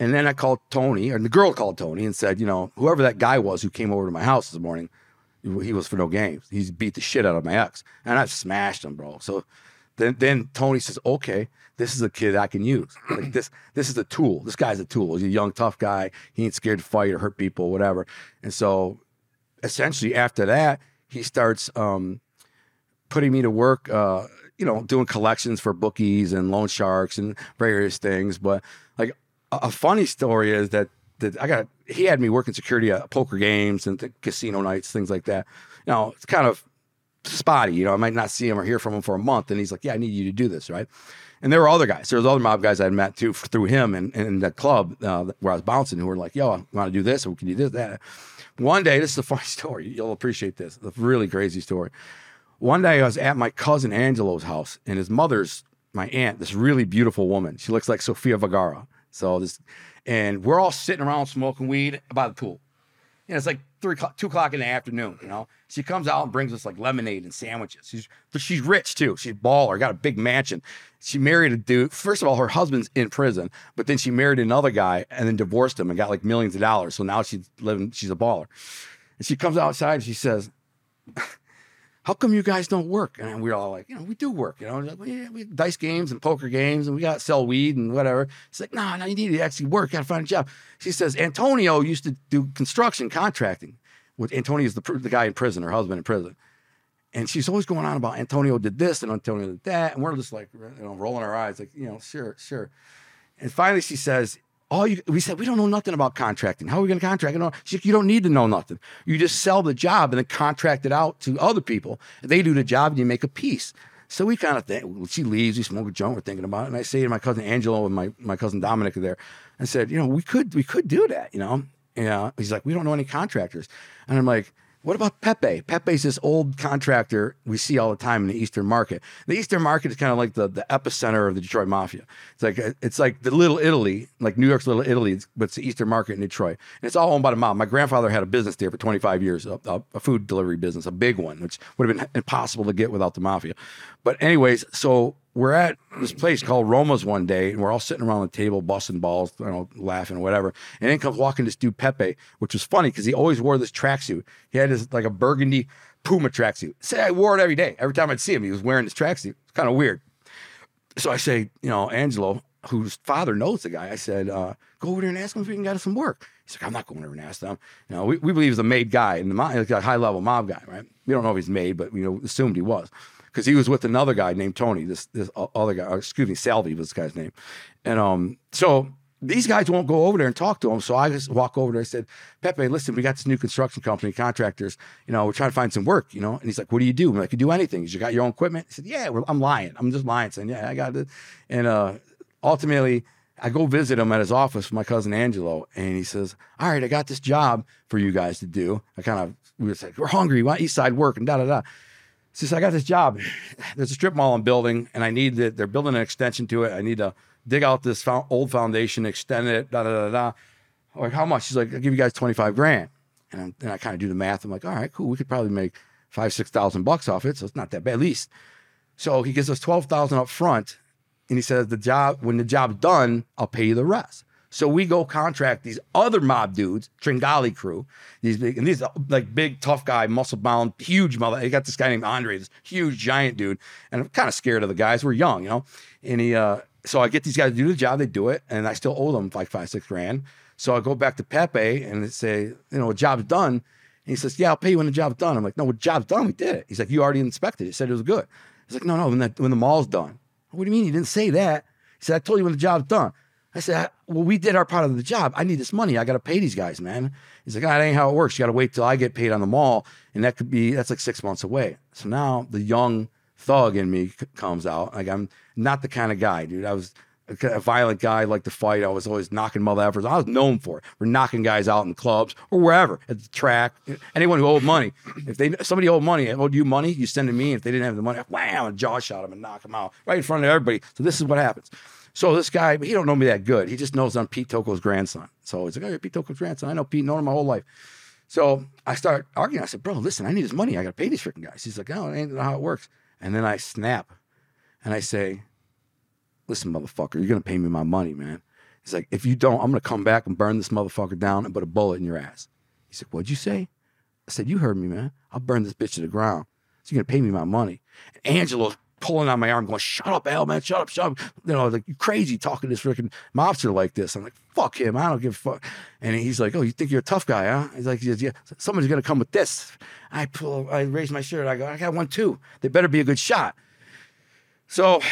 S2: And then I called Tony, or the girl called Tony and said, you know, whoever that guy was who came over to my house this morning, he was for no games. He's beat the shit out of my ex. And I smashed him, bro. So then, then Tony says, okay, this is a kid I can use. Like this, this is a tool. This guy's a tool. He's a young, tough guy. He ain't scared to fight or hurt people, whatever. And so essentially after that, he starts um, putting me to work, uh, you know, doing collections for bookies and loan sharks and various things. But like a, a funny story is that that I got he had me working security at poker games and th- casino nights, things like that. Now it's kind of spotty, you know. I might not see him or hear from him for a month, and he's like, "Yeah, I need you to do this, right?" And there were other guys. There was other mob guys I met too through him and that club uh, where I was bouncing who were like, "Yo, I want to do this, or can do this, that?" One day, this is a funny story. You'll appreciate this. A really crazy story. One day, I was at my cousin Angelo's house, and his mother's my aunt, this really beautiful woman. She looks like Sofia Vergara. So this, and we're all sitting around smoking weed by the pool. And it's like three o'clock, two o'clock in the afternoon. You know, she comes out and brings us like lemonade and sandwiches. She's she's rich too. She's a baller, got a big mansion. She married a dude. First of all, her husband's in prison, but then she married another guy and then divorced him and got like millions of dollars. So now she's living. She's a baller. And she comes outside and she says, how come you guys don't work? And we're all like, you know, we do work, you know, like, yeah, we dice games and poker games and we got to sell weed and whatever. She's like, no, no, you need to actually work. Got to find a job. She says, Antonio used to do construction contracting. With Antonio is the, the guy in prison, her husband in prison. And she's always going on about Antonio did this and Antonio did that. And we're just like, you know, rolling our eyes, like, you know, sure, sure. And finally she says, all you, we said, we don't know nothing about contracting. How are we going to contract? Like, you don't need to know nothing. You just sell the job and then contract it out to other people. They do the job and you make a piece. So we kind of think, she leaves, we smoke a joint, we're thinking about it. And I say to my cousin Angelo and my, my cousin Dominic are there, I said, you know, we could, we could do that, you know? Yeah. Uh, he's like, we don't know any contractors. And I'm like, what about Pepe? Pepe's this old contractor we see all the time in the Eastern Market. The Eastern Market is kind of like the, the epicenter of the Detroit Mafia. It's like uh, it's like the Little Italy, like New York's Little Italy, but it's the Eastern Market in Detroit, and it's all owned by the mob. My grandfather had a business there for 25 years, a, a, a food delivery business, a big one, which would have been impossible to get without the mafia. But anyways, so we're at this place called Roma's one day, and we're all sitting around the table, busting balls, you know, laughing, whatever. And then comes walking this dude Pepe, which was funny because he always wore this tracksuit. He had this like a burgundy Puma tracksuit. Say I wore it every day. Every time I'd see him, he was wearing this tracksuit. It's kind of weird. So I say, you know, Angelo, whose father knows the guy, I said, uh, go over there and ask him if he can get us some work. He's like, I'm not going over and ask them. You know, we, we believe he's a made guy and the mob, like a high level mob guy, right? We don't know if he's made, but you know assumed he was because he was with another guy named Tony. This this other guy, excuse me, Salvi was this guy's name, and um, so these guys won't go over there and talk to him. So I just walk over there. I said, Pepe, listen, we got this new construction company, contractors. You know, we're trying to find some work. You know, and he's like, "What do you do?" I'm like, "You do anything." You got your own equipment? He said, "Yeah." Well, I'm lying. I'm just lying, saying, "Yeah, I got it." And uh, ultimately, I go visit him at his office with my cousin Angelo, and he says, "All right, I got this job for you guys to do." I kind of we were like, "We're hungry. Want East Side work," and da da da. Says, "I got this job. There's a strip mall I'm building, and I need that. They're building an extension to it. I need to dig out this old foundation, extend it, da da da da." I'm like, how much? She's like, "I'll give you guys twenty five grand." And, I'm, and I kind of do the math. I'm like, "All right, cool. We could probably make five six thousand bucks off it, so it's not that bad, at least." So he gives us twelve thousand up front, and he says the job when the job's done, I'll pay you the rest. So we go contract these other mob dudes, Tringali crew, these big and these like big tough guy, muscle bound, huge mother. He got this guy named Andre, this huge giant dude, and I'm kind of scared of the guys. We're young, you know. And he, uh, so I get these guys to do the job, they do it, and I still owe them like five six grand. So I go back to Pepe and say, you know, the job's done. And he says, yeah, I'll pay you when the job's done. I'm like, no, the job's done. We did it. He's like, you already inspected it. He said it was good. He's like, no, no, when the, when the mall's done. What do you mean? You didn't say that. He said, I told you when the job's done. I said, well, we did our part of the job. I need this money. I got to pay these guys, man. He's like, that ain't how it works. You got to wait till I get paid on the mall. And that could be, that's like six months away. So now the young thug in me c- comes out. Like, I'm not the kind of guy, dude. I was a, violent guy, like to fight. I was always knocking mother effers. I was known for it. We're knocking guys out in clubs or wherever at the track. Anyone who owed money, if they somebody owed money, owed you money, you send it to me. If they didn't have the money, wham, jaw shot him and knock him out right in front of everybody. So this is what happens. So this guy, he don't know me that good. He just knows I'm Pete Tocco's grandson. So he's like, oh, you're Pete Tocco's grandson. I know Pete, known him my whole life. So I start arguing. I said, bro, listen, I need his money. I got to pay these freaking guys. He's like, oh, it ain't how it works. And then I snap and I say, listen, motherfucker, you're going to pay me my money, man. He's like, if you don't, I'm going to come back and burn this motherfucker down and put a bullet in your ass. He said, what'd you say? I said, you heard me, man. I'll burn this bitch to the ground. So you're going to pay me my money. And Angelo's pulling on my arm, going, shut up, Al, man, shut up, shut up. You know, like, you crazy talking to this freaking mobster like this. I'm like, fuck him. I don't give a fuck. And he's like, oh, you think you're a tough guy, huh? He's like, yeah, somebody's to come with this. I pull, I raise my shirt. I go, I got one too. They better be a good shot. So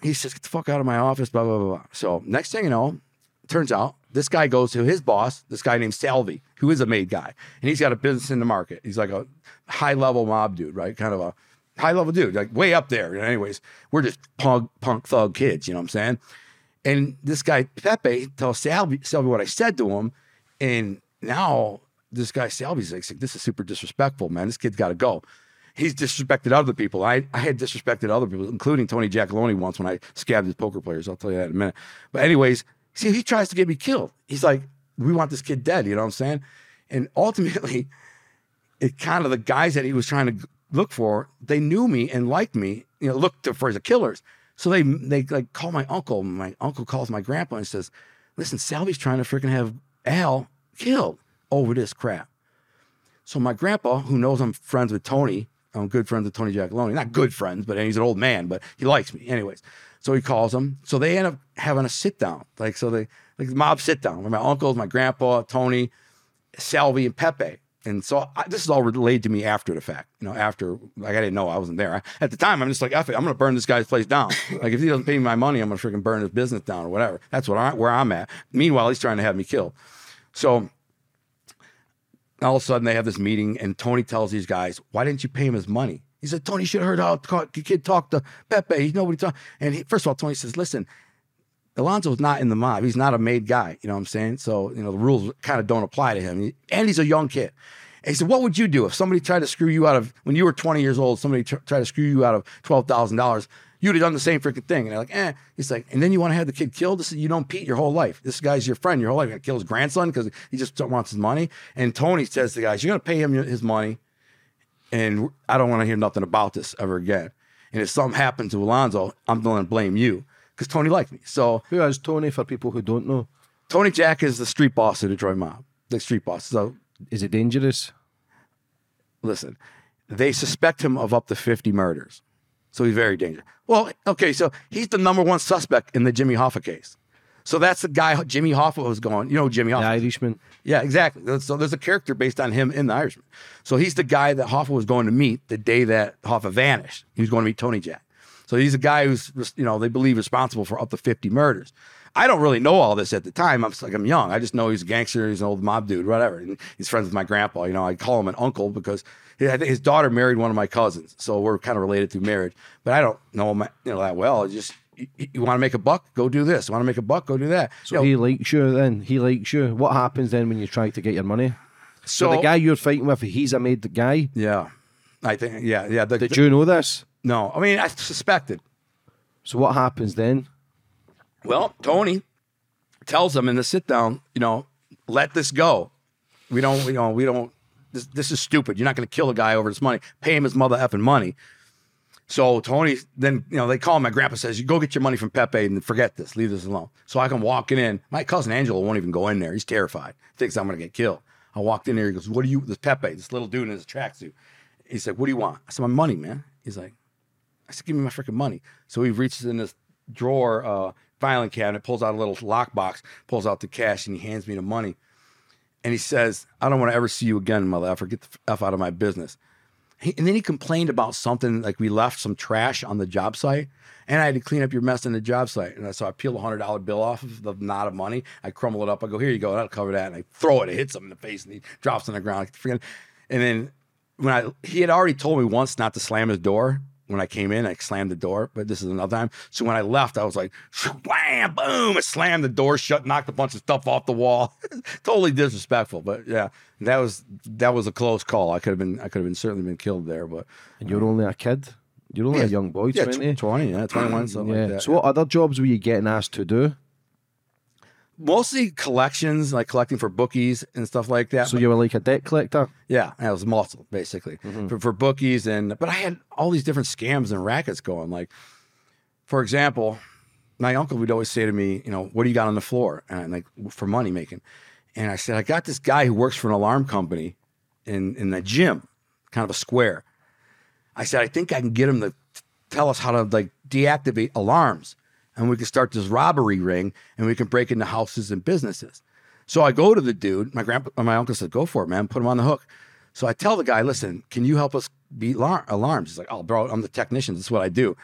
S2: he says, get the fuck out of my office, blah, blah, blah, blah. So next thing you know, turns out this guy goes to his boss, this guy named Salvi, who is a made guy. And he's got a business in the market. He's like a high level mob dude, right? Kind of a high level dude, like way up there. Anyways, we're just punk, punk thug kids, you know what I'm saying? And this guy, Pepe, tells Salvi, Salvi what I said to him. And now this guy, Salvi's like, this is super disrespectful, man. This kid's got to go he's disrespected other people. I, I had disrespected other people, including Tony Giacalone once when I scabbed his poker players. I'll tell you that in a minute. But anyways, see, he tries to get me killed. He's like, we want this kid dead. You know what I'm saying? And ultimately, it kind of the guys that he was trying to look for, they knew me and liked me. You know, looked for the killers. So they they like call my uncle. My uncle calls my grandpa and says, "Listen, Salvi's trying to freaking have Al killed over this crap." So my grandpa, who knows I'm friends with Tony, I'm good friends with Tony Giacalone. Not good friends, but he's an old man, but he likes me. Anyways, so he calls him. So they end up having a sit down. Like, so they, like the mob sit down. With my uncles, my grandpa, Tony, Salvi, and Pepe. And so I, this is all relayed to me after the fact. You know, after, like, I didn't know I wasn't there. I, at the time, I'm just like, F it, I'm going to burn this guy's place down. like, if he doesn't pay me my money, I'm going to freaking burn his business down or whatever. That's what I, where I'm at. Meanwhile, he's trying to have me killed. So, all of a sudden they have this meeting and Tony tells these guys, why didn't you pay him his money? He said, Tony should have heard how the kid talked to Pepe. He's nobody talk. And he, first of all, Tony says, listen, Alonzo's not in the mob. He's not a made guy. You know what I'm saying? So, you know, the rules kind of don't apply to him. And he's a young kid. And he said, what would you do if somebody tried to screw you out of, when you were 20 years old, somebody tr- tried to screw you out of $12,000? You'd have done the same freaking thing. And they're like, eh. He's like, and then you want to have the kid killed? This is, you don't Pete your whole life. This guy's your friend your whole life. You're going to kill his grandson because he just wants his money. And Tony says to the guys, you're going to pay him his money. And I don't want to hear nothing about this ever again. And if something happened to Alonzo, I'm going to blame you because Tony liked me. So
S1: Who is Tony for people who don't know?
S2: Tony Jack is the street boss of the Detroit Mob, the street boss. So
S1: Is it dangerous?
S2: listen, they suspect him of up to 50 murders. So he's very dangerous. Well, okay, so he's the number one suspect in the Jimmy Hoffa case. So that's the guy Jimmy Hoffa was going. You know Jimmy
S1: The Irishman.
S2: Yeah, exactly. So there's a character based on him in The Irishman. So he's the guy that Hoffa was going to meet the day that Hoffa vanished. He was going to meet Tony Jack. So he's a guy who's, you know, they believe responsible for up to 50 murders. I don't really know all this at the time. I'm just like I'm young. I just know he's a gangster. He's an old mob dude, whatever. And he's friends with my grandpa. You know, I call him an uncle because his daughter married one of my cousins, so we're kind of related through marriage. But I don't know him, you know, that well. It's just you, you want to make a buck, go do this. You Want to make a buck, go do that.
S1: So
S2: You know,
S1: he likes you then. He likes you. What happens then when you try to get your money? So,
S2: So-
S1: the guy you're fighting with, he's a made guy.
S2: yeah, I think yeah, yeah. The,
S1: Did
S2: the-
S1: you know this?
S2: No, I mean I suspected.
S1: So what happens then?
S2: Well, Tony tells them in the sit down, you know, let this go. We don't, you know, we don't. This, this is stupid. You're not going to kill a guy over this money. Pay him his mother effing money. So Tony, then you know, they call him. My grandpa says, "You go get your money from Pepe and forget this. Leave this alone." So I come walking in. My cousin Angelo won't even go in there. He's terrified. Thinks I'm going to get killed. I walked in there. He goes, "What do you?" This Pepe, this little dude in his tracksuit. He said, "What do you want?" I said, "My money, man." He's like, I said, give me my freaking money. So he reaches in this drawer, uh, filing cabinet, pulls out a little lockbox, pulls out the cash, and he hands me the money. And he says, I don't want to ever see you again, mother effer. Get the F out of my business. He, and then he complained about something like we left some trash on the job site. And I had to clean up your mess in the job site. And so I peel a hundred dollar bill off of the knot of money. I crumble it up. I go, here you go. That'll cover that. And I throw it. It hits him in the face and he drops on the ground. And then when I he had already told me once not to slam his door. When I came in, I slammed the door, but this is another time. So when I left, I was like, wham, boom, I slammed the door shut, knocked a bunch of stuff off the wall. totally disrespectful, but yeah, that was that was a close call. I could have been I could have been certainly been killed there, but
S1: And you're only a kid. You're only
S2: Yeah.
S1: a young boy,
S2: yeah,
S1: 20.
S2: 20, yeah, 21, mm, something
S1: yeah.
S2: like that.
S1: So what other jobs were you getting asked to do?
S2: Mostly collections, like collecting for bookies and stuff like that.
S1: So you were like a debt collector?
S2: Yeah, I was muscle basically mm-hmm. for, for bookies and but I had all these different scams and rackets going. Like, for example, my uncle would always say to me, you know, what do you got on the floor? And I'm like, for money making. And I said, I got this guy who works for an alarm company in in the gym, kind of a square. I said, I think I can get him to tell us how to like deactivate alarms. And we can start this robbery ring and we can break into houses and businesses. So I go to the dude. My grandpa, my uncle said, "Go for it, man. Put him on the hook." So I tell the guy, "Listen, can you help us beat alar- alarms?" He's like, "Oh, bro, I'm the technician. This is what I do."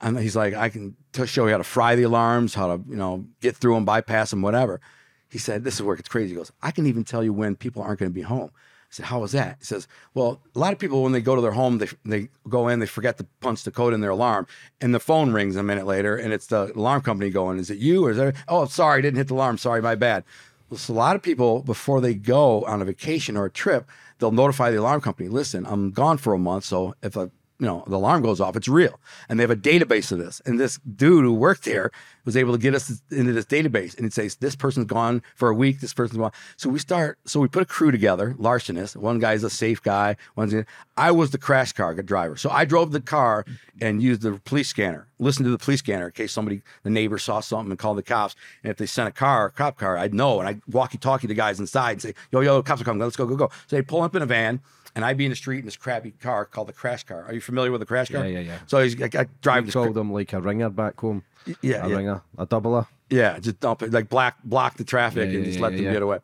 S2: And he's like, "I can t- show you how to fry the alarms, how to you know get through them, bypass them, whatever." He said, "This is where it gets crazy." He goes, "I can even tell you when people aren't going to be home." I said, "How is that?" He says, "Well, a lot of people when they go to their home, they they go in, they forget to punch the code in their alarm, and the phone rings a minute later, and it's the alarm company going, "Is it you?" Or is there? Oh, sorry, I didn't hit the alarm. Sorry, my bad. Well, so a lot of people before they go on a vacation or a trip, they'll notify the alarm company. Listen, I'm gone for a month, so if a you know the alarm goes off, it's real, and they have a database of this. And this dude who worked there was able to get us into this database, and it says this person's gone for a week, this person's gone. So we start, so we put a crew together, larcenist. One guy's a safe guy. One's I was the crash car driver, so I drove the car and used the police scanner. Listen to the police scanner in case somebody, the neighbor saw something and called the cops. And if they sent a car, a cop car, I'd know, and I'd walkie-talkie the guys inside and say, "Yo, yo, cops are coming. Let's go, go, go." So they'd pull up in a van and I'd be in the street in this crappy car called the crash car. Are you familiar with the crash car?
S1: Yeah, yeah, yeah.
S2: So he's, I, I drive
S1: We
S2: this.
S1: called them like a ringer back home.
S2: yeah,
S1: a
S2: yeah.
S1: ringer, a doubler.
S2: Yeah, just dump it, like block block the traffic
S1: Yeah,
S2: and
S1: yeah,
S2: just let
S1: yeah,
S2: them
S1: yeah.
S2: get away.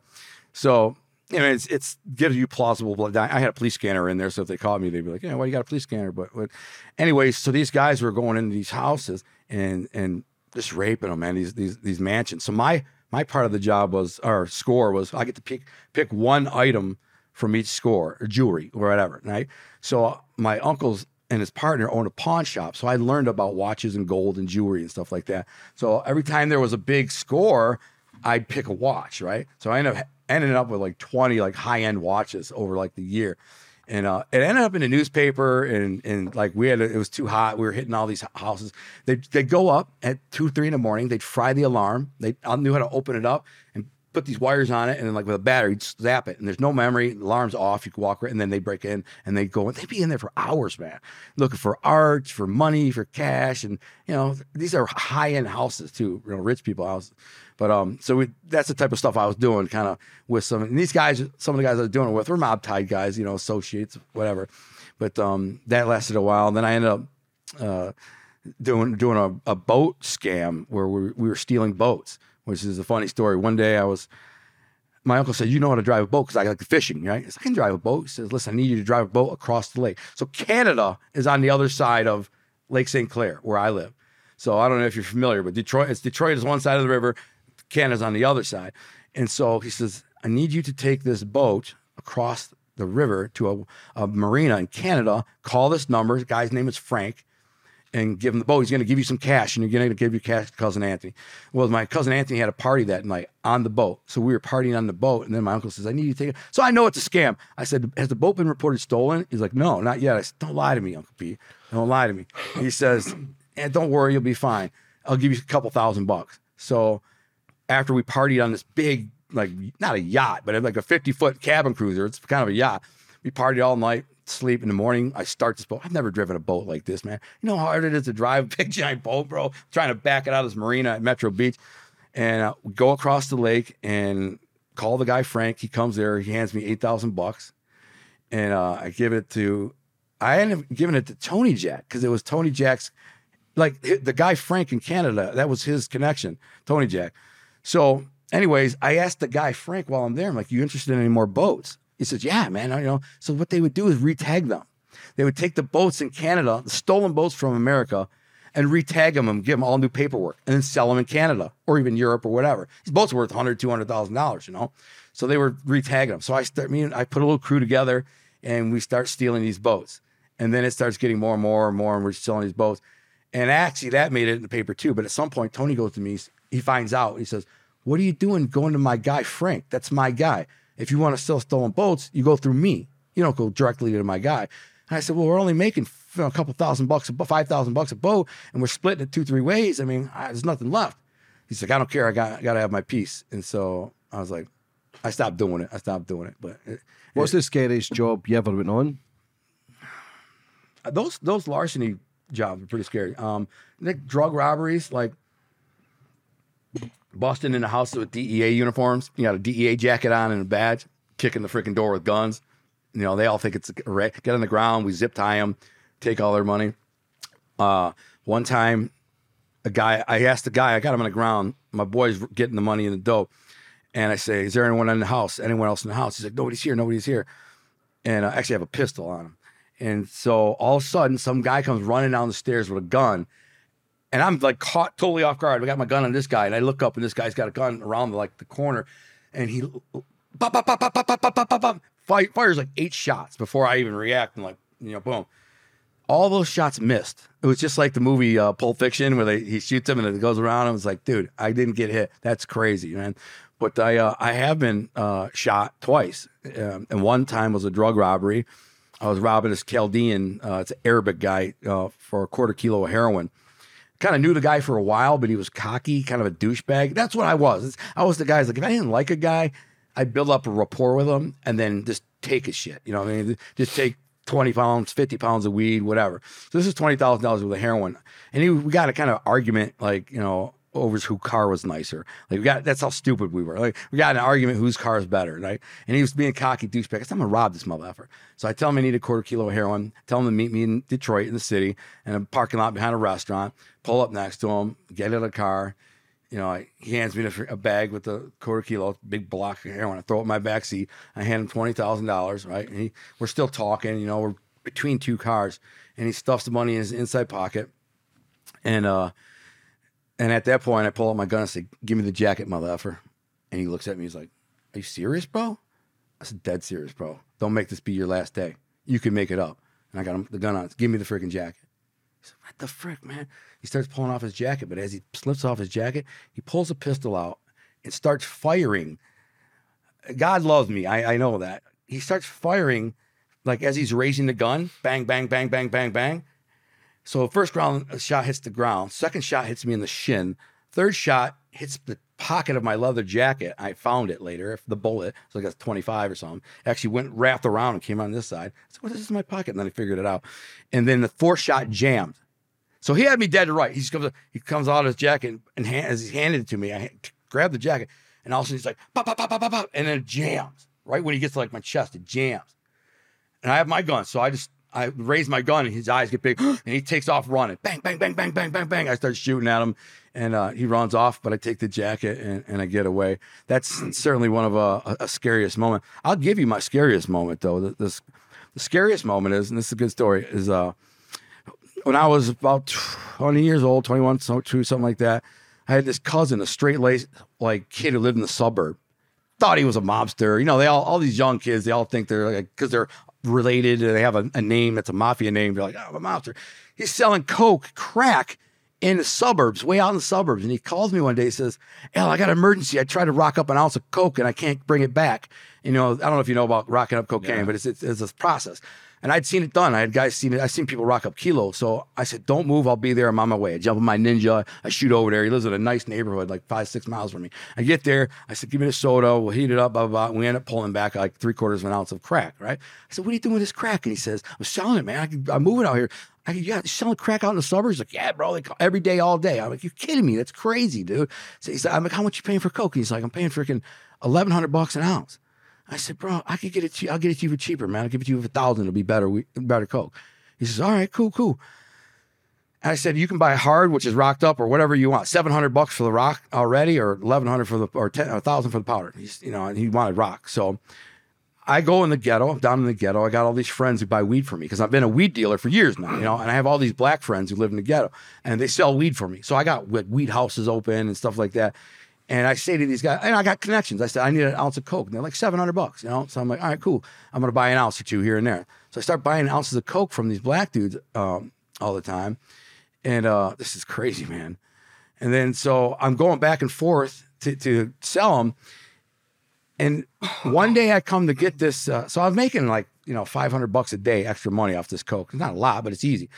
S2: So you know, it's it's gives you plausible. blood- I had a police scanner in there, so if they caught me, they'd be like, "Yeah, why you got a police scanner?" But, but anyways, so these guys were going into these houses and and just raping them, man. These these these mansions. So my my part of the job was our score was I get to pick pick one item from each score or jewelry or whatever, right? So my uncles and his partner owned a pawn shop. So I learned about watches and gold and jewelry and stuff like that. So every time there was a big score, I'd pick a watch, right? So I ended up ended up with like 20 like high-end watches over like the year. And uh, it ended up in the newspaper, and and like we had, it was too hot. We were hitting all these houses. They they go up at two, three in the morning. They'd fry the alarm. They I knew how to open it up and put these wires on it, and then like with a battery, you'd zap it, and there's no memory. Alarm's off. You can walk right, and then they break in and they go. And they'd be in there for hours, man, looking for art, for money, for cash, and you know these are high end houses too, you know, rich people houses. But um, so we, that's the type of stuff I was doing, kind of with some. And these guys, some of the guys I was doing it with were mob tied guys, you know, associates, whatever. But um, that lasted a while. And then I ended up uh, doing doing a, a boat scam where we, we were stealing boats, which is a funny story. One day I was, my uncle said, "You know how to drive a boat because I like fishing, right?" I, said, I can drive a boat. He says, "Listen, I need you to drive a boat across the lake." So Canada is on the other side of Lake St. Clair, where I live. So I don't know if you're familiar, but Detroit, it's Detroit is one side of the river, Canada's on the other side. And so he says, I need you to take this boat across the river to a, a marina in Canada. Call this number. The guy's name is Frank. And give him the boat. He's going to give you some cash, and you're going to give your cash to cousin Anthony. Well, my cousin Anthony had a party that night on the boat, so we were partying on the boat. And then my uncle says, "I need you to take it." So I know it's a scam. I said, "Has the boat been reported stolen?" He's like, "No, not yet." I said, "Don't lie to me, Uncle Pete. Don't lie to me." He says, "And don't worry, you'll be fine. I'll give you a couple thousand bucks." So after we partied on this big, like not a yacht, but like a 50 foot cabin cruiser. It's kind of a yacht. We partied all night, sleep in the morning. I start this boat. I've never driven a boat like this, man. You know how hard it is to drive a big giant boat, bro? trying to back it out of this marina at Metro Beach. And uh, go across the lake and call the guy Frank. He comes there. He hands me 8,000 bucks. And uh, I give it to, I ended up giving it to Tony Jack because it was Tony Jack's, like the guy Frank in Canada, that was his connection, Tony Jack. So, anyways, I asked the guy Frank while I'm there. I'm like, "You interested in any more boats?" He says, "Yeah, man." You know. So what they would do is retag them. They would take the boats in Canada, the stolen boats from America, and retag them and give them all new paperwork, and then sell them in Canada or even Europe or whatever. These boats are worth 100, 200,000 dollars, you know. So they were retagging them. So I start me and I put a little crew together, and we start stealing these boats, and then it starts getting more and more and more, and we're selling these boats. And actually, that made it in the paper too. But at some point, Tony goes to me, he finds out, he says, What are you doing going to my guy, Frank? That's my guy. If you want to sell stolen boats, you go through me. You don't go directly to my guy. And I said, Well, we're only making a couple thousand bucks, five thousand bucks a boat, and we're splitting it two, three ways. I mean, I, there's nothing left. He's like, I don't care. I got, I got to have my piece. And so I was like, I stopped doing it. I stopped doing it. But it,
S1: What's
S2: it,
S1: the scariest job you ever went on?
S2: those those larceny jobs are pretty scary. Um, like drug robberies, like busting in the house with DEA uniforms. You got a DEA jacket on and a badge, kicking the freaking door with guns. You know, they all think it's a wreck. Get on the ground, we zip tie them, take all their money. Uh, one time, a guy, I asked the guy, I got him on the ground. My boy's getting the money in the dope. And I say, Is there anyone in the house? Anyone else in the house? He's like, Nobody's here. Nobody's here. And I actually have a pistol on him. And so all of a sudden, some guy comes running down the stairs with a gun. And I'm like caught totally off guard. I got my gun on this guy, and I look up, and this guy's got a gun around like the corner, and he pop, pop, pop, pop, pop, pop, pop, pop, fire, fires like eight shots before I even react, and like you know, boom. All those shots missed. It was just like the movie uh, Pulp Fiction, where they, he shoots him and it goes around. And it's like, dude, I didn't get hit. That's crazy, man. But I uh, I have been uh, shot twice, um, and one time was a drug robbery. I was robbing this Chaldean, uh, it's an Arabic guy, uh, for a quarter kilo of heroin. Kind of knew the guy for a while, but he was cocky, kind of a douchebag. That's what I was. I was the guy. Like if I didn't like a guy, I'd build up a rapport with him and then just take his shit. You know, what I mean, just take twenty pounds, fifty pounds of weed, whatever. So this is twenty thousand dollars worth of heroin, and he, we got a kind of argument, like you know, over whose car was nicer. Like we got that's how stupid we were. Like we got an argument whose car is better, right? And he was being cocky douchebag. I said, I'm gonna rob this motherfucker. So I tell him I need a quarter kilo of heroin. Tell him to meet me in Detroit in the city in a parking lot behind a restaurant. Pull up next to him, get in the car. You know, I, he hands me a bag with a quarter kilo, big block of heroin. I throw it in my back seat. I hand him twenty thousand dollars, right? And he, we're still talking. You know, we're between two cars, and he stuffs the money in his inside pocket, and uh and at that point, I pull out my gun and say, "Give me the jacket, motherfucker." And he looks at me. He's like, "Are you serious, bro?" I said, "Dead serious, bro. Don't make this be your last day. You can make it up." And I got him the gun on. Give me the freaking jacket. "What the frick, man?" He starts pulling off his jacket, but as he slips off his jacket, he pulls a pistol out and starts firing. God loves me. I, I know that. He starts firing like as he's raising the gun, bang, bang, bang, bang, bang, bang. So first round uh, shot hits the ground. Second shot hits me in the shin. Third shot hits the pocket of my leather jacket. I found it later, the bullet. So I got 25 or something. Actually went wrapped around and came on this side. I said, is this in my pocket? And then I figured it out. And then the fourth shot jammed. So he had me dead to right. He comes, he comes out of his jacket and, and hand, as he's handed it to me, I grabbed the jacket and all of a sudden he's like, pop, pop, pop, pop, pop, pop, and then it jams. Right when he gets to like my chest, it jams. And I have my gun. So I just, I raise my gun and his eyes get big and he takes off running. Bang, bang, bang, bang, bang, bang, bang. I start shooting at him and uh, he runs off, but I take the jacket and, and I get away. That's certainly one of a, a, a scariest moment. I'll give you my scariest moment though. The, the, the scariest moment is, and this is a good story, is uh, when I was about 20 years old, 21, so two, something like that. I had this cousin, a straight laced like kid who lived in the suburb. Thought he was a mobster. You know, they all all these young kids, they all think they're like because they're related and they have a, a, name that's a mafia name. They're like, oh, I'm a mobster. He's selling coke, crack in the suburbs, way out in the suburbs. And he calls me one day, he says, Al, I got an emergency. I tried to rock up an ounce of coke and I can't bring it back. You know, I don't know if you know about rocking up cocaine, yeah. but it's, it's, it's a process. And I'd seen it done. I had guys seen it. I seen people rock up kilos. So I said, "Don't move. I'll be there. I'm on my way." I jump in my ninja. I shoot over there. He lives in a nice neighborhood, like five, six miles from me. I get there. I said, "Give me the soda. We'll heat it up." Blah blah. blah. We end up pulling back like three quarters of an ounce of crack. Right? I said, "What are you doing with this crack?" And he says, "I'm selling it, man. I am moving out here." I said, "Yeah, selling crack out in the suburbs." He's like, "Yeah, bro. Like every day, all day." I'm like, "You're kidding me? That's crazy, dude." So he said, "I'm like, how much you paying for coke?" And he's like, "I'm paying freaking eleven hundred bucks an ounce." I said, bro, I could get it. Che- I'll get it to you for cheaper, man. I'll give it to you for a thousand. It'll be better, better coke. He says, all right, cool, cool. And I said, you can buy hard, which is rocked up, or whatever you want. Seven hundred bucks for the rock already, or eleven hundred for the, or ten, thousand for the powder. He's, you know, and he wanted rock. So I go in the ghetto, down in the ghetto. I got all these friends who buy weed for me because I've been a weed dealer for years now, you know, and I have all these black friends who live in the ghetto and they sell weed for me. So I got weed houses open and stuff like that. And I say to these guys, and I got connections. I said, I need an ounce of Coke. And they're like 700 bucks, you know? So I'm like, all right, cool. I'm going to buy an ounce or two here and there. So I start buying ounces of Coke from these black dudes um, all the time. And uh, this is crazy, man. And then so I'm going back and forth to, to sell them. And one day I come to get this. Uh, so I'm making like, you know, 500 bucks a day extra money off this Coke. It's not a lot, but it's easy.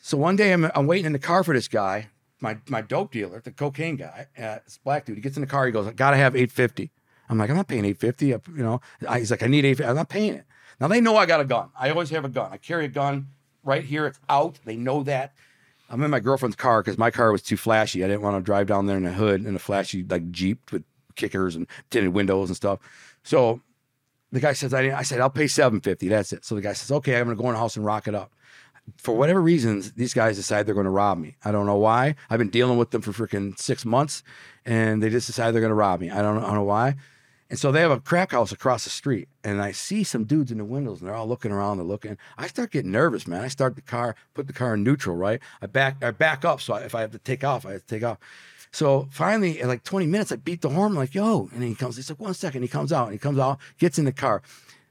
S2: So one day I'm, I'm waiting in the car for this guy my my dope dealer, the cocaine guy, uh, this black dude, he gets in the car. He goes, "I gotta have 850." I'm like, "I'm not paying 850." You know, I, he's like, "I need 850." I'm not paying it. Now they know I got a gun. I always have a gun. I carry a gun right here. It's out. They know that. I'm in my girlfriend's car because my car was too flashy. I didn't want to drive down there in a hood in a flashy like Jeep with kickers and tinted windows and stuff. So the guy says, I, I said, I'll pay 750. That's it. So the guy says, okay, I'm going to go in the house and rock it up for whatever reasons, these guys decide they're going to rob me. I don't know why. I've been dealing with them for freaking six months, and they just decide they're going to rob me. I don't, I don't know why. And so they have a crack house across the street, and I see some dudes in the windows, and they're all looking around. They're looking. I start getting nervous, man. I start the car, put the car in neutral, right? I back, I back up, so I, if I have to take off, I have to take off. So finally, in like 20 minutes, I beat the horn, I'm like, yo. And he comes, he's like, one second. He comes out, and he comes out, gets in the car.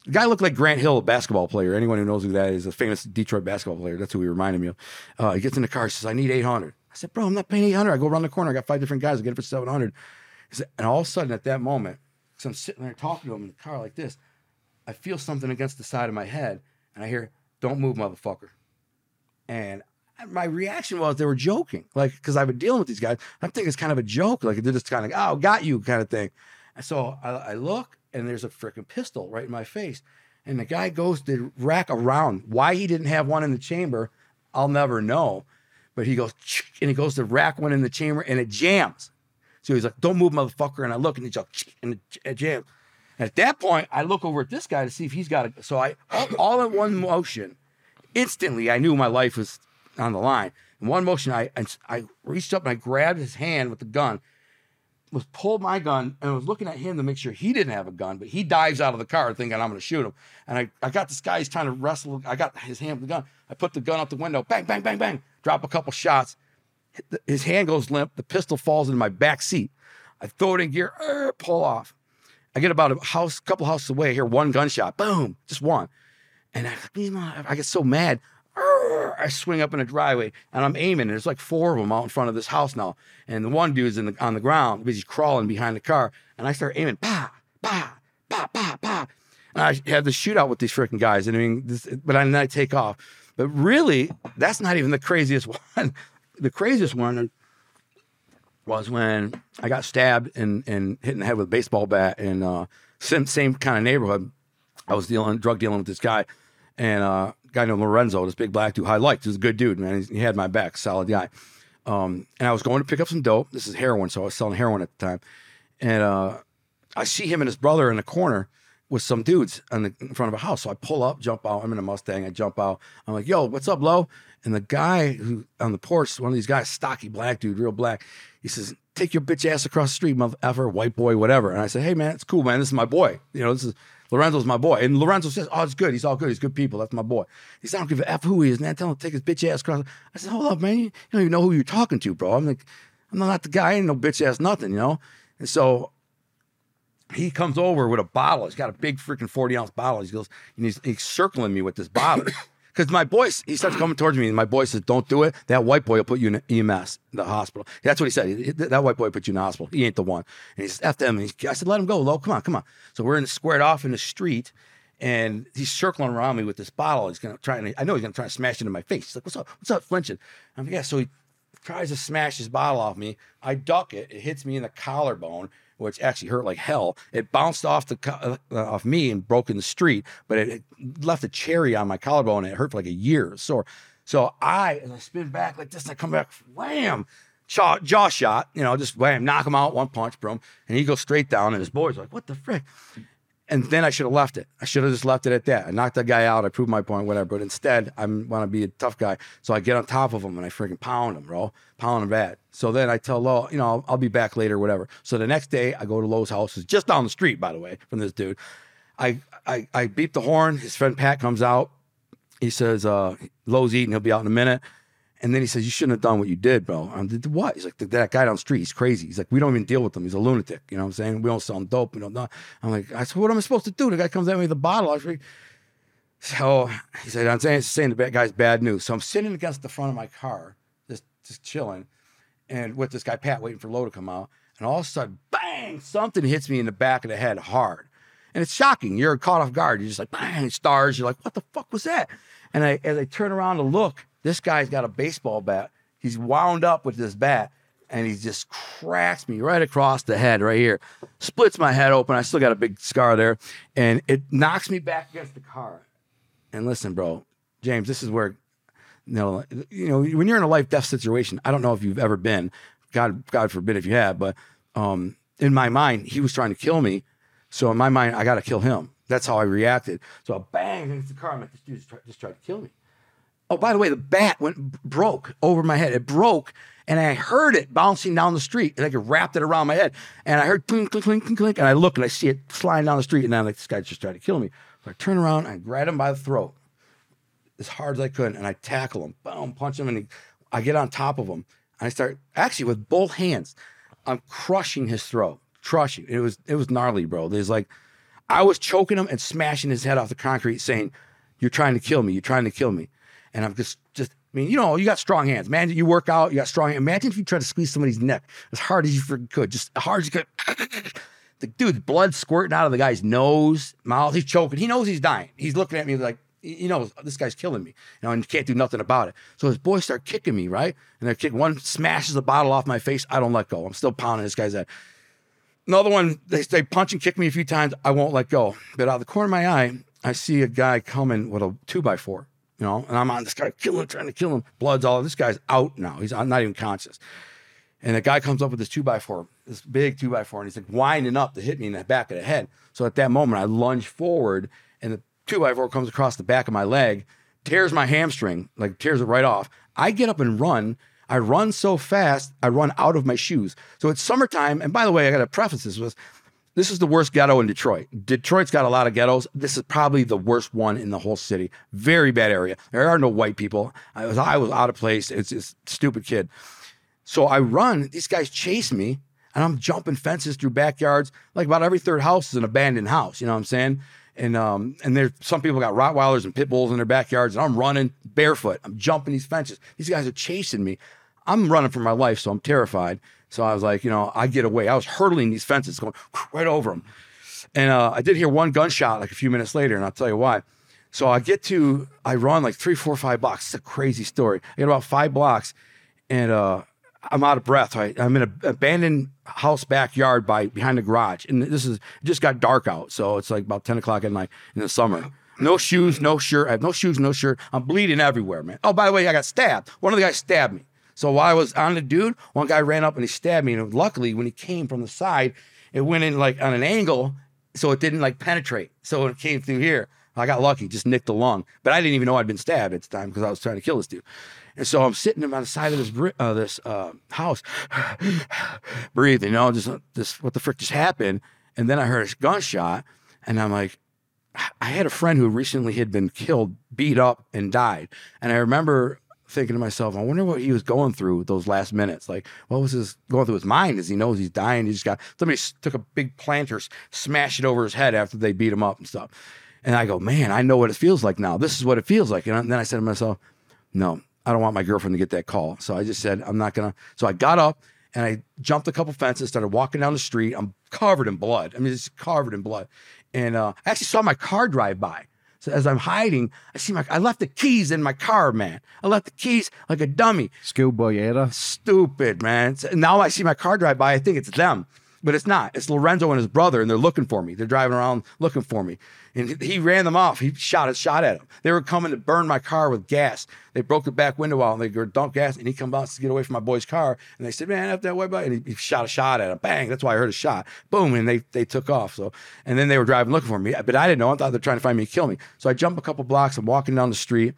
S2: The guy looked like Grant Hill, a basketball player. Anyone who knows who that is, a famous Detroit basketball player. That's who he reminded me of. Uh, he gets in the car, says, I need 800. I said, bro, I'm not paying 800. I go around the corner. I got five different guys. I get it for 700. Said, and all of a sudden, at that moment, because I'm sitting there talking to him in the car like this, I feel something against the side of my head, and I hear, don't move, motherfucker. And my reaction was they were joking, like, because I've been dealing with these guys. I'm thinking it's kind of a joke, like they're just kind of, oh, got you kind of thing. And so I, I look, and there's a freaking pistol right in my face. And the guy goes to rack around. Why he didn't have one in the chamber, I'll never know. But he goes, and he goes to rack one in the chamber and it jams. So he's like, don't move, motherfucker. And I look and he just, and it jams. And at that point, I look over at this guy to see if he's got it. So I, all, all in one motion, instantly, I knew my life was on the line. In one motion, I, I reached up and I grabbed his hand with the gun was pulled my gun and was looking at him to make sure he didn't have a gun, but he dives out of the car thinking I'm to shoot him. And I, I got this guy, he's trying to wrestle. I got his hand with the gun. I put the gun out the window, bang, bang, bang, bang, drop a couple shots. His hand goes limp. The pistol falls into my back seat. I throw it in gear, er, pull off. I get about a house, couple houses away, I hear one gunshot, boom, just one. And I, I get so mad. I swing up in a driveway and I'm aiming. And there's like four of them out in front of this house now. And the one dude's in the, on the ground because he's crawling behind the car. And I start aiming, pa, pa, pa, pa, pa. And I have the shootout with these freaking guys. And I mean, this, but then I take off. But really, that's not even the craziest one. the craziest one was when I got stabbed and and hit in the head with a baseball bat in uh, same same kind of neighborhood. I was dealing drug dealing with this guy, and uh, guy named Lorenzo, this big black dude. I liked. He was a good dude, man. He, he had my back, solid guy. Um, and I was going to pick up some dope. This is heroin, so I was selling heroin at the time. And uh, I see him and his brother in the corner with some dudes in, the, in front of a house. So I pull up, jump out. I'm in a Mustang. I jump out. I'm like, "Yo, what's up, Lo?" And the guy who on the porch, one of these guys, stocky black dude, real black. He says, "Take your bitch ass across the street, motherfucker, white boy, whatever." And I said, "Hey, man, it's cool, man. This is my boy. You know, this is." Lorenzo's my boy. And Lorenzo says, Oh, it's good. He's all good. He's good people. That's my boy. He says, I don't give a F who he is, man. Tell him to take his bitch ass across. I said, Hold up, man. You don't even know who you're talking to, bro. I'm like, I'm not the guy. I ain't no bitch ass nothing, you know? And so he comes over with a bottle. He's got a big freaking 40 ounce bottle. He goes, and he's, he's circling me with this bottle. Because my boy, he starts coming towards me, and my boy says, "Don't do it. That white boy will put you in EMS, the hospital." That's what he said. That white boy will put you in the hospital. He ain't the one. And he says, "F them." And he, I said, "Let him go, Lo. Come on, come on." So we're in squared off in the street, and he's circling around me with this bottle. He's gonna try and I know he's gonna try and smash it in my face. He's like, "What's up? What's up?" Flinching. I'm like, "Yeah." So he tries to smash his bottle off me. I duck it. It hits me in the collarbone which actually hurt like hell. It bounced off the uh, off me and broke in the street, but it, it, left a cherry on my collarbone and it hurt for like a year. Sore. So I, as I spin back like this, and I come back, wham, jaw, jaw shot, you know, just wham, knock him out, one punch, boom, and he goes straight down, and his boys like, what the frick? And then I should have left it. I should have just left it at that. I knocked that guy out. I proved my point, whatever. But instead, I want to be a tough guy. So I get on top of him and I freaking pound him, bro. Pound him bad. So then I tell Lo, you know, I'll, I'll be back later, whatever. So the next day, I go to Lo's house. It's just down the street, by the way, from this dude. I, I, I beep the horn. His friend Pat comes out. He says, uh, Lo's eating. He'll be out in a minute. And then he says, You shouldn't have done what you did, bro. I'm like, What? He's like, That guy down the street, he's crazy. He's like, We don't even deal with him. He's a lunatic. You know what I'm saying? We don't sell him dope. We don't know. I'm like, I said, What am I supposed to do? The guy comes at me with a bottle. I So he said, I'm saying, saying the bad guy's bad news. So I'm sitting against the front of my car, just, just chilling, and with this guy, Pat, waiting for Lo to come out. And all of a sudden, bang, something hits me in the back of the head hard. And it's shocking. You're caught off guard. You're just like, bang, stars. You're like, What the fuck was that? And I, as I turn around to look, this guy's got a baseball bat. He's wound up with this bat and he just cracks me right across the head right here. Splits my head open. I still got a big scar there. And it knocks me back against the car. And listen, bro, James, this is where you know, you know, when you're in a life death situation, I don't know if you've ever been, God, God forbid if you have, but um, in my mind, he was trying to kill me. So in my mind, I got to kill him. That's how I reacted. So I bang against the car. I'm like, this dude just just tried to kill me. Oh, by the way, the bat went broke over my head. It broke, and I heard it bouncing down the street. Like it wrapped it around my head, and I heard clink, clink, clink, clink, clink, and I look and I see it flying down the street, and I'm like, this guy just tried to kill me. So I turn around, and I grab him by the throat as hard as I could, and I tackle him, boom, punch him, and he, I get on top of him, and I start actually with both hands, I'm crushing his throat, crushing. It was it was gnarly, bro. There's like, I was choking him and smashing his head off the concrete, saying, "You're trying to kill me. You're trying to kill me." And I'm just, just, I mean, you know, you got strong hands, man. You work out, you got strong hands. Imagine if you try to squeeze somebody's neck as hard as you could, just as hard as you could. the dude's blood squirting out of the guy's nose, mouth. He's choking. He knows he's dying. He's looking at me like, you know, this guy's killing me, you know, and you can't do nothing about it. So his boys start kicking me, right? And they're kicking. One smashes the bottle off my face. I don't let go. I'm still pounding this guy's head. Another one, they, they punch and kick me a few times. I won't let go. But out of the corner of my eye, I see a guy coming with a two by four you know, and I'm on this guy, kill him, trying to kill him. Blood's all. This guy's out now. He's not even conscious. And the guy comes up with this two by four, this big two by four, and he's like winding up to hit me in the back of the head. So at that moment, I lunge forward, and the two by four comes across the back of my leg, tears my hamstring, like tears it right off. I get up and run. I run so fast, I run out of my shoes. So it's summertime. And by the way, I got to preface this with this is the worst ghetto in Detroit. Detroit's got a lot of ghettos. This is probably the worst one in the whole city. Very bad area. There are no white people. I was I was out of place. It's this stupid kid. So I run. These guys chase me, and I'm jumping fences through backyards. Like about every third house is an abandoned house. You know what I'm saying? And um, and there's some people got Rottweilers and pit bulls in their backyards, and I'm running barefoot. I'm jumping these fences. These guys are chasing me. I'm running for my life, so I'm terrified. So I was like, you know, I get away. I was hurdling these fences, going right over them. And uh, I did hear one gunshot like a few minutes later, and I'll tell you why. So I get to, I run like three, four, five blocks. It's a crazy story. I get about five blocks, and uh, I'm out of breath. I'm in an abandoned house backyard by behind the garage, and this is just got dark out, so it's like about ten o'clock at night in the summer. No shoes, no shirt. I have no shoes, no shirt. I'm bleeding everywhere, man. Oh, by the way, I got stabbed. One of the guys stabbed me. So while I was on the dude, one guy ran up and he stabbed me. And luckily, when he came from the side, it went in like on an angle, so it didn't like penetrate. So it came through here. I got lucky, just nicked the lung. But I didn't even know I'd been stabbed at the time because I was trying to kill this dude. And so I'm sitting on the side of this uh, this uh, house, breathing. You know, just this what the frick just happened. And then I heard a gunshot, and I'm like, I had a friend who recently had been killed, beat up, and died. And I remember thinking to myself, I wonder what he was going through those last minutes. Like, what was his going through his mind as he knows he's dying? He just got somebody took a big planter, smashed it over his head after they beat him up and stuff. And I go, man, I know what it feels like now. This is what it feels like. And then I said to myself, no, I don't want my girlfriend to get that call. So I just said, I'm not gonna. So I got up and I jumped a couple fences, started walking down the street. I'm covered in blood. I mean, it's covered in blood. And uh, I actually saw my car drive by. So as I'm hiding, I see my I left the keys in my car, man. I left the keys like a dummy.
S1: Schoolboy era.
S2: Stupid, man. So now I see my car drive by. I think it's them, but it's not. It's Lorenzo and his brother, and they're looking for me. They're driving around looking for me. And he ran them off. He shot a shot at them. They were coming to burn my car with gas. They broke the back window out and they were dump gas. And he comes out to get away from my boy's car. And they said, "Man, up that way, buddy." And he, he shot a shot at him. Bang! That's why I heard a shot. Boom! And they they took off. So and then they were driving looking for me, but I didn't know. I thought they're trying to find me and kill me. So I jump a couple blocks. I'm walking down the street,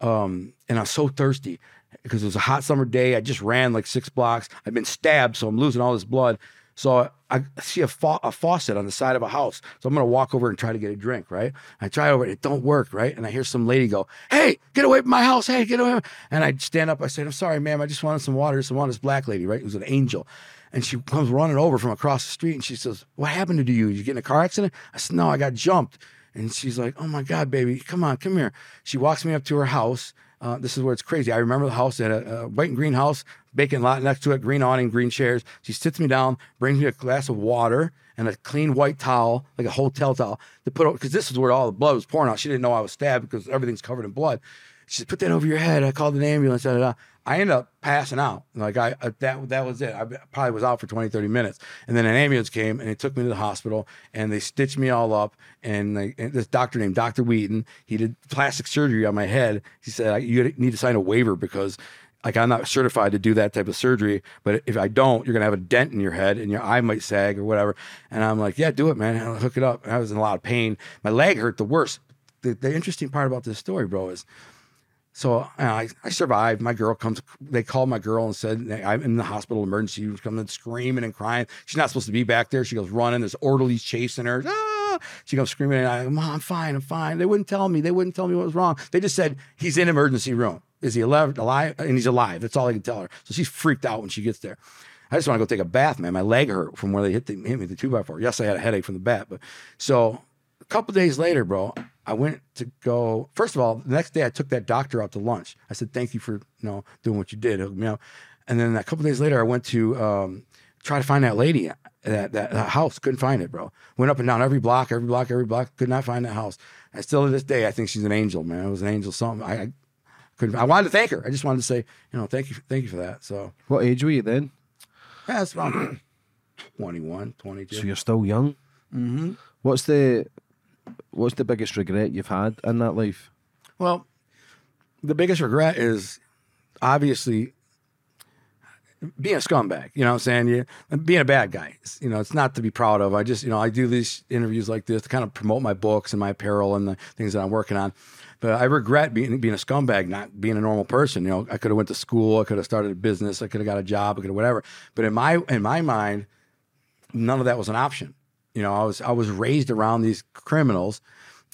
S2: um, and I'm so thirsty because it was a hot summer day. I just ran like six blocks. I've been stabbed, so I'm losing all this blood. So I see a, fa- a faucet on the side of a house. So I'm gonna walk over and try to get a drink, right? I try over it, don't work, right? And I hear some lady go, "Hey, get away from my house! Hey, get away!" And I stand up. I said, "I'm sorry, ma'am. I just wanted some water." Some water. This black lady, right? Was an angel. And she comes running over from across the street and she says, What happened to you? You get in a car accident? I said, No, I got jumped. And she's like, Oh my God, baby, come on, come here. She walks me up to her house. Uh, this is where it's crazy. I remember the house at a, a white and green house, vacant lot next to it, green awning, green chairs. She sits me down, brings me a glass of water and a clean white towel, like a hotel towel, to put because this is where all the blood was pouring out. She didn't know I was stabbed because everything's covered in blood. She said, "Put that over your head." I called an ambulance. Da, da, da. I ended up passing out. Like I that that was it. I probably was out for 20, 30 minutes, and then an ambulance came and they took me to the hospital and they stitched me all up. And, they, and this doctor named Doctor Wheaton, he did plastic surgery on my head. He said, "You need to sign a waiver because." Like I'm not certified to do that type of surgery, but if I don't, you're gonna have a dent in your head and your eye might sag or whatever. And I'm like, yeah, do it, man. I'll hook it up. And I was in a lot of pain. My leg hurt the worst. The, the interesting part about this story, bro, is so I, I survived. My girl comes. They called my girl and said I'm in the hospital emergency. She was coming screaming and crying. She's not supposed to be back there. She goes running. There's orderlies chasing her. Ah! She goes screaming. And I, Mom, I'm fine. I'm fine. They wouldn't tell me. They wouldn't tell me what was wrong. They just said he's in emergency room. Is he alive? Alive? And he's alive. That's all I can tell her. So she's freaked out when she gets there. I just want to go take a bath, man. My leg hurt from where they hit, the, hit me with the two by four. Yes, I had a headache from the bat, but so a couple days later, bro, I went to go. First of all, the next day I took that doctor out to lunch. I said, "Thank you for you know doing what you did." You know, and then a couple days later, I went to um, try to find that lady that, that that house. Couldn't find it, bro. Went up and down every block, every block, every block. Could not find that house. And still to this day, I think she's an angel, man. It was an angel. Something I, I couldn't. I wanted to thank her. I just wanted to say, you know, thank you, thank you for that. So
S1: What age were you then?
S2: yeah, it's around 21, 22.
S1: So you're still young.
S2: mm-hmm.
S1: What's the What's the biggest regret you've had in that life?
S2: Well, the biggest regret is obviously being a scumbag. You know what I'm saying? You, being a bad guy. You know, it's not to be proud of. I just, you know, I do these interviews like this to kind of promote my books and my apparel and the things that I'm working on. But I regret being being a scumbag, not being a normal person. You know, I could have went to school, I could have started a business, I could have got a job, I could have whatever. But in my in my mind, none of that was an option. You know, I was I was raised around these criminals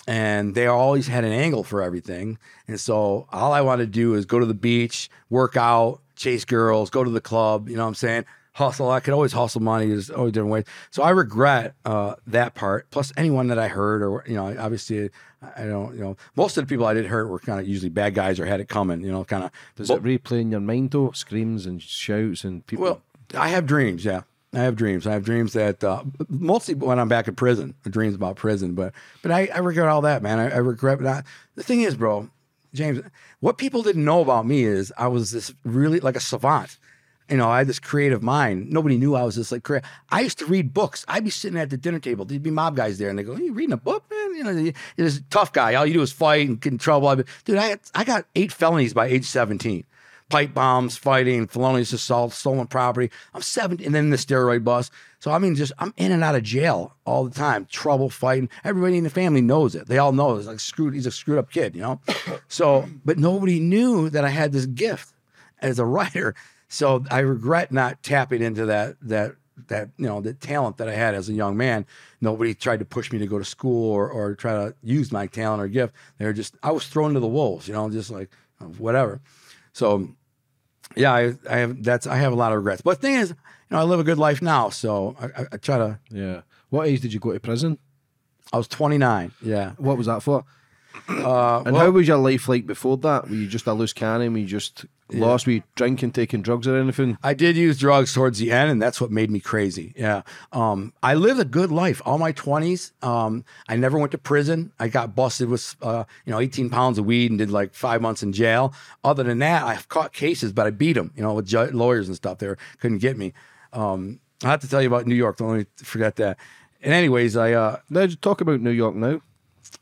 S2: and they always had an angle for everything. And so all I wanted to do is go to the beach, work out, chase girls, go to the club, you know what I'm saying? Hustle. I could always hustle money. There's always different ways. So I regret uh, that part. Plus anyone that I heard or, you know, obviously I don't, you know, most of the people I did hurt were kind of usually bad guys or had it coming, you know, kind of.
S1: Does it replay in your mind though? Screams and shouts and people.
S2: Well, I have dreams. Yeah, I have dreams. I have dreams that uh, mostly when I'm back in prison. Dreams about prison, but but I, I regret all that, man. I, I regret. The thing is, bro, James, what people didn't know about me is I was this really like a savant. You know, I had this creative mind. Nobody knew I was this like creative. I used to read books. I'd be sitting at the dinner table. There'd be mob guys there, and they go, "You reading a book, man? You know, you're this tough guy. All you do is fight and get in trouble." I'd be, Dude, I I got eight felonies by age seventeen. Pipe bombs, fighting, felonious assault, stolen property. I'm 17, and then the steroid bust. So I mean, just I'm in and out of jail all the time. Trouble fighting. Everybody in the family knows it. They all know it's like screwed. He's a screwed up kid, you know. So, but nobody knew that I had this gift as a writer. So I regret not tapping into that that that you know the talent that I had as a young man. Nobody tried to push me to go to school or or try to use my talent or gift. They were just I was thrown to the wolves, you know, just like whatever. So yeah, I, I have that's I have a lot of regrets. But the thing is, you know, I live a good life now, so I, I, I try to.
S1: Yeah. What age did you go to prison?
S2: I was 29. Yeah.
S1: What was that for?
S2: Uh,
S1: And
S2: well-
S1: how was your life like before that? Were you just a loose cannon? Were you just lost? Were you drinking, taking drugs, or anything?
S2: I did use drugs towards the end, and that's what made me crazy. Yeah. Um, I lived a good life all my 20s. Um, I never went to prison. I got busted with, uh, you know, 18 pounds of weed and did like five months in jail. Other than that, I've caught cases, but I beat them, you know, with ju- lawyers and stuff. there. couldn't get me. Um, I have to tell you about New York. Don't let me forget that. And anyways, I uh,
S1: let's talk about New York now.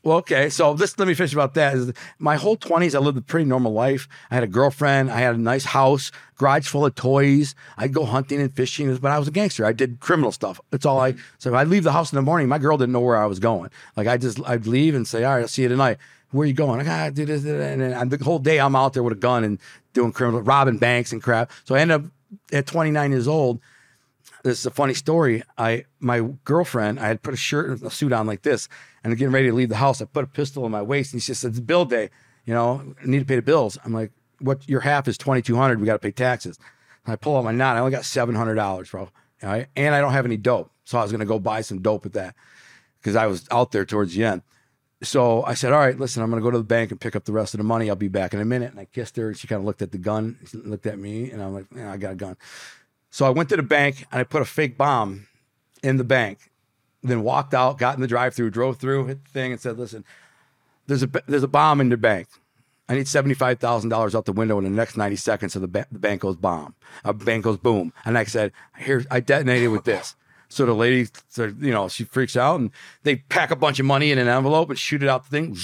S2: Well, okay. So this let me finish about that. my whole twenties, I lived a pretty normal life. I had a girlfriend. I had a nice house, garage full of toys. I'd go hunting and fishing, but I was a gangster. I did criminal stuff. That's all I. So I'd leave the house in the morning. My girl didn't know where I was going. Like I just, I'd leave and say, "All right, I'll see you tonight." Where you going? I gotta do this, and then the whole day I'm out there with a gun and doing criminal, robbing banks and crap. So I ended up at 29 years old this is a funny story. I my girlfriend, I had put a shirt and a suit on like this, and getting ready to leave the house. I put a pistol in my waist, and she said, "It's bill day. You know, I need to pay the bills." I'm like, "What? Your half is twenty two hundred. We got to pay taxes." And I pull out my knot. I only got seven hundred dollars, bro. All right, and I don't have any dope, so I was gonna go buy some dope with that because I was out there towards the end. So I said, "All right, listen, I'm gonna go to the bank and pick up the rest of the money. I'll be back in a minute." And I kissed her, and she kind of looked at the gun, she looked at me, and I'm like, "Yeah, I got a gun." So I went to the bank and I put a fake bomb in the bank, then walked out, got in the drive-through, drove through, hit the thing, and said, "Listen, there's a there's a bomb in the bank. I need seventy five thousand dollars out the window in the next ninety seconds." So the, ba- the bank goes bomb, a bank goes boom, and I said, "Here, I detonated with this." So the lady, said, you know, she freaks out, and they pack a bunch of money in an envelope and shoot it out the thing.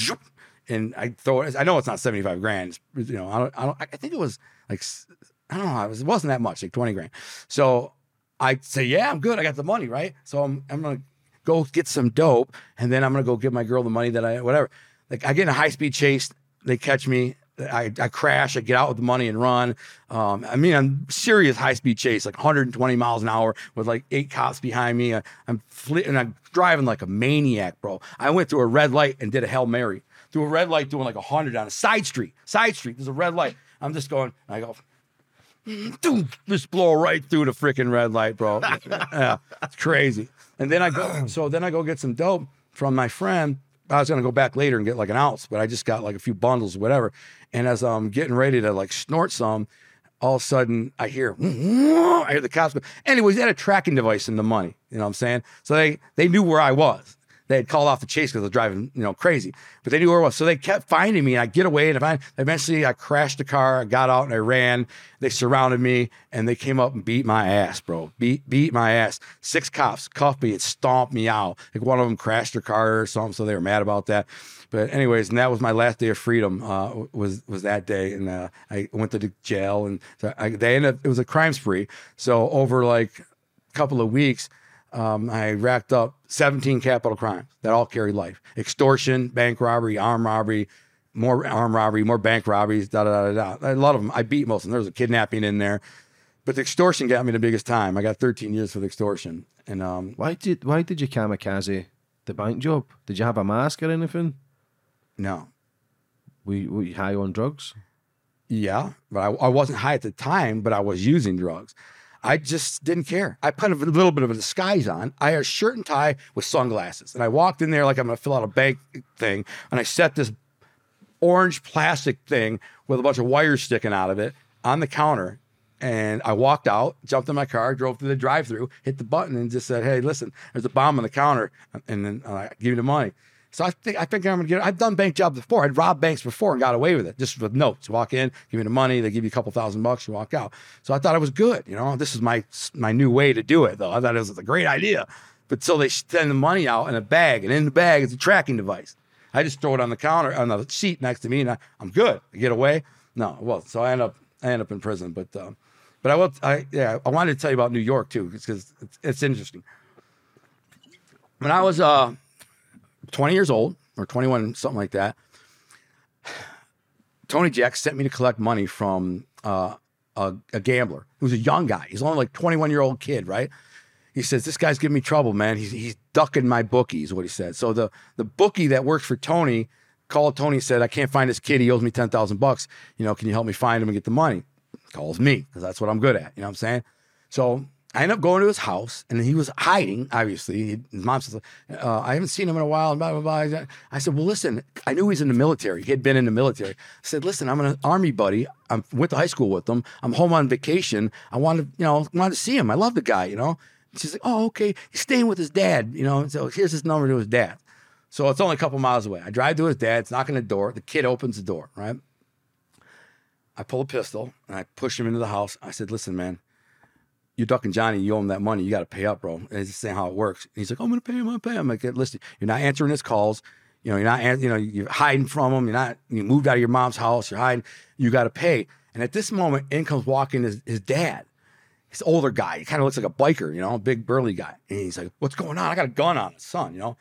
S2: And I throw it. I know it's not seventy five grand. It's, you know, I don't, I don't. I think it was like I don't know. It, was, it wasn't that much, like 20 grand. So I say, yeah, I'm good. I got the money, right? So I'm, I'm going to go get some dope and then I'm going to go give my girl the money that I, whatever. Like I get in a high speed chase. They catch me. I, I crash. I get out with the money and run. Um, I mean, I'm serious high speed chase, like 120 miles an hour with like eight cops behind me. I, I'm fle- and I'm driving like a maniac, bro. I went through a red light and did a hail mary through a red light, doing like a hundred on a side street. Side street. There's a red light. I'm just going. I go just blow right through the freaking red light, bro. yeah, it's crazy. And then I go, so then I go get some dope from my friend. I was gonna go back later and get like an ounce, but I just got like a few bundles, whatever. And as I'm getting ready to like snort some, all of a sudden I hear, I hear the cops. Go. Anyways, they had a tracking device in the money. You know what I'm saying? So they they knew where I was. They had called off the chase because was driving, you know, crazy. But they knew where I was. So they kept finding me and I get away and I eventually I crashed the car, I got out and I ran. They surrounded me and they came up and beat my ass, bro. Beat beat my ass. Six cops cuffed me and stomped me out. Like one of them crashed their car or something, so they were mad about that. But anyways, and that was my last day of freedom. Uh, was was that day, and uh, I went to the jail, and so I, they ended. Up, it was a crime spree. So over like a couple of weeks, um, I racked up 17 capital crimes that all carry life: extortion, bank robbery, armed robbery, more armed robbery, more bank robberies. Da da da da. A lot of them. I beat most of them. There was a kidnapping in there, but the extortion got me the biggest time. I got 13 years for the extortion, and um,
S1: Why did why did you kamikaze the bank job? Did you have a mask or anything?
S2: no,
S1: Were you, were you high on drugs?
S2: Yeah, but I, I wasn't high at the time, but I was using drugs. I just didn't care. I put a little bit of a disguise on. I had a shirt and tie with sunglasses, and I walked in there like I'm going to fill out a bank thing, and I set this orange plastic thing with a bunch of wires sticking out of it on the counter. And I walked out, jumped in my car, drove through the drive-through, hit the button, and just said, "Hey, listen, there's a bomb on the counter," and then uh, give me the money. So I think I think I'm gonna get. I've done bank jobs before. I'd robbed banks before and got away with it, just with notes. Walk in, give me the money, they give you a couple thousand bucks, you walk out. So I thought it was good. You know, this is my my new way to do it, though. I thought it was a great idea. But so they send the money out in a bag, and in the bag is a tracking device. I just throw it on the counter on the seat next to me, and I, I'm good. I get away. No, well, so I end up I end up in prison. But um, but I will. I yeah, I wanted to tell you about New York too, because it's, it's interesting. When I was uh 20 years old or 21, something like that, Tony Jack sent me to collect money from uh, a, a gambler who's a young guy. He's only like 21 year old kid, right? He says, This guy's giving me trouble, man. He's, he's ducking my bookie, is what he said. So the, the bookie that works for Tony called Tony and said, I can't find this kid. He owes me 10,000 bucks. You know, can you help me find him and get the money? Calls me because that's what I'm good at. You know what I'm saying? So I ended up going to his house and he was hiding, obviously. He, his mom says, uh, I haven't seen him in a while. And blah, blah, blah. I said, Well, listen, I knew he was in the military. He had been in the military. I said, Listen, I'm an army buddy. I went to high school with him. I'm home on vacation. I wanted, you know, wanted to see him. I love the guy, you know. She's like, Oh, okay. He's staying with his dad, you know. So here's his number to his dad. So it's only a couple miles away. I drive to his dad's, knocking the door. The kid opens the door, right? I pull a pistol and I push him into the house. I said, Listen, man you're ducking Johnny, you owe him that money, you got to pay up, bro. And just saying how it works. And he's like, I'm gonna pay him, I'm gonna pay him. I'm like, listen, you're not answering his calls. You know, you're not, you know, you're hiding from him. You're not, you moved out of your mom's house. You're hiding. You got to pay. And at this moment, in comes walking his, his dad. his older guy. He kind of looks like a biker, you know, a big burly guy. And he's like, "What's going on? I got a gun on his son, you know."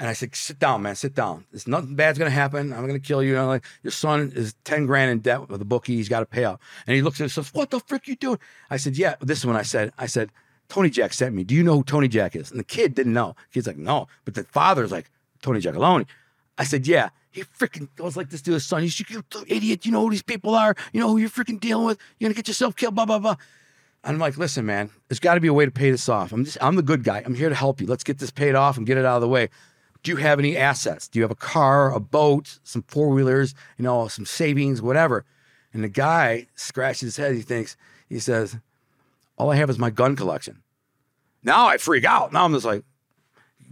S2: And I said, sit down, man, sit down. There's nothing bad's gonna happen. I'm gonna kill you. I'm like, your son is 10 grand in debt with the bookie. He's got to pay out. And he looks at us and says, What the frick you doing? I said, Yeah, this is when I said, I said, Tony Jack sent me. Do you know who Tony Jack is? And the kid didn't know. Kid's like, No. But the father's like, Tony Giacalone. I said, Yeah. He freaking goes like this to his son. He's like, you idiot. You know who these people are. You know who you're freaking dealing with. You're gonna get yourself killed. Blah blah blah. I'm like, listen, man, there's got to be a way to pay this off. I'm just, I'm the good guy. I'm here to help you. Let's get this paid off and get it out of the way do you have any assets? Do you have a car, a boat, some four wheelers, you know, some savings, whatever? And the guy scratches his head. He thinks, he says, all I have is my gun collection. Now I freak out. Now I'm just like,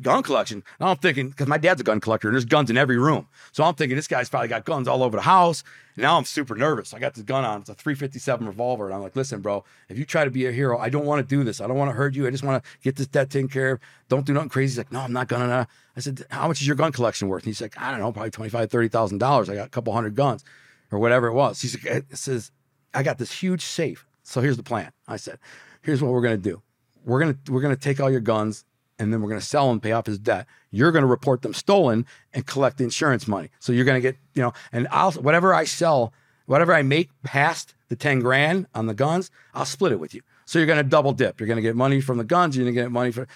S2: gun collection. Now I'm thinking, because my dad's a gun collector and there's guns in every room. So I'm thinking this guy's probably got guns all over the house. And now I'm super nervous. I got this gun on. It's a 357 revolver. And I'm like, listen, bro, if you try to be a hero, I don't want to do this. I don't want to hurt you. I just want to get this debt taken care of. Don't do nothing crazy. He's like, no, I'm not gonna. I said, how much is your gun collection worth? And he's like, I don't know, probably 25, $30,000. I got a couple hundred guns or whatever it was. He's like, says, I got this huge safe. So here's the plan. I said, here's what we're going to do. We're going to, we're going to take all your guns and then we're going to sell them, pay off his debt. You're going to report them stolen and collect the insurance money. So you're going to get, you know, and I'll whatever I sell, whatever I make past the 10 grand on the guns, I'll split it with you. So you're going to double dip. You're going to get money from the guns. You're going to get money for.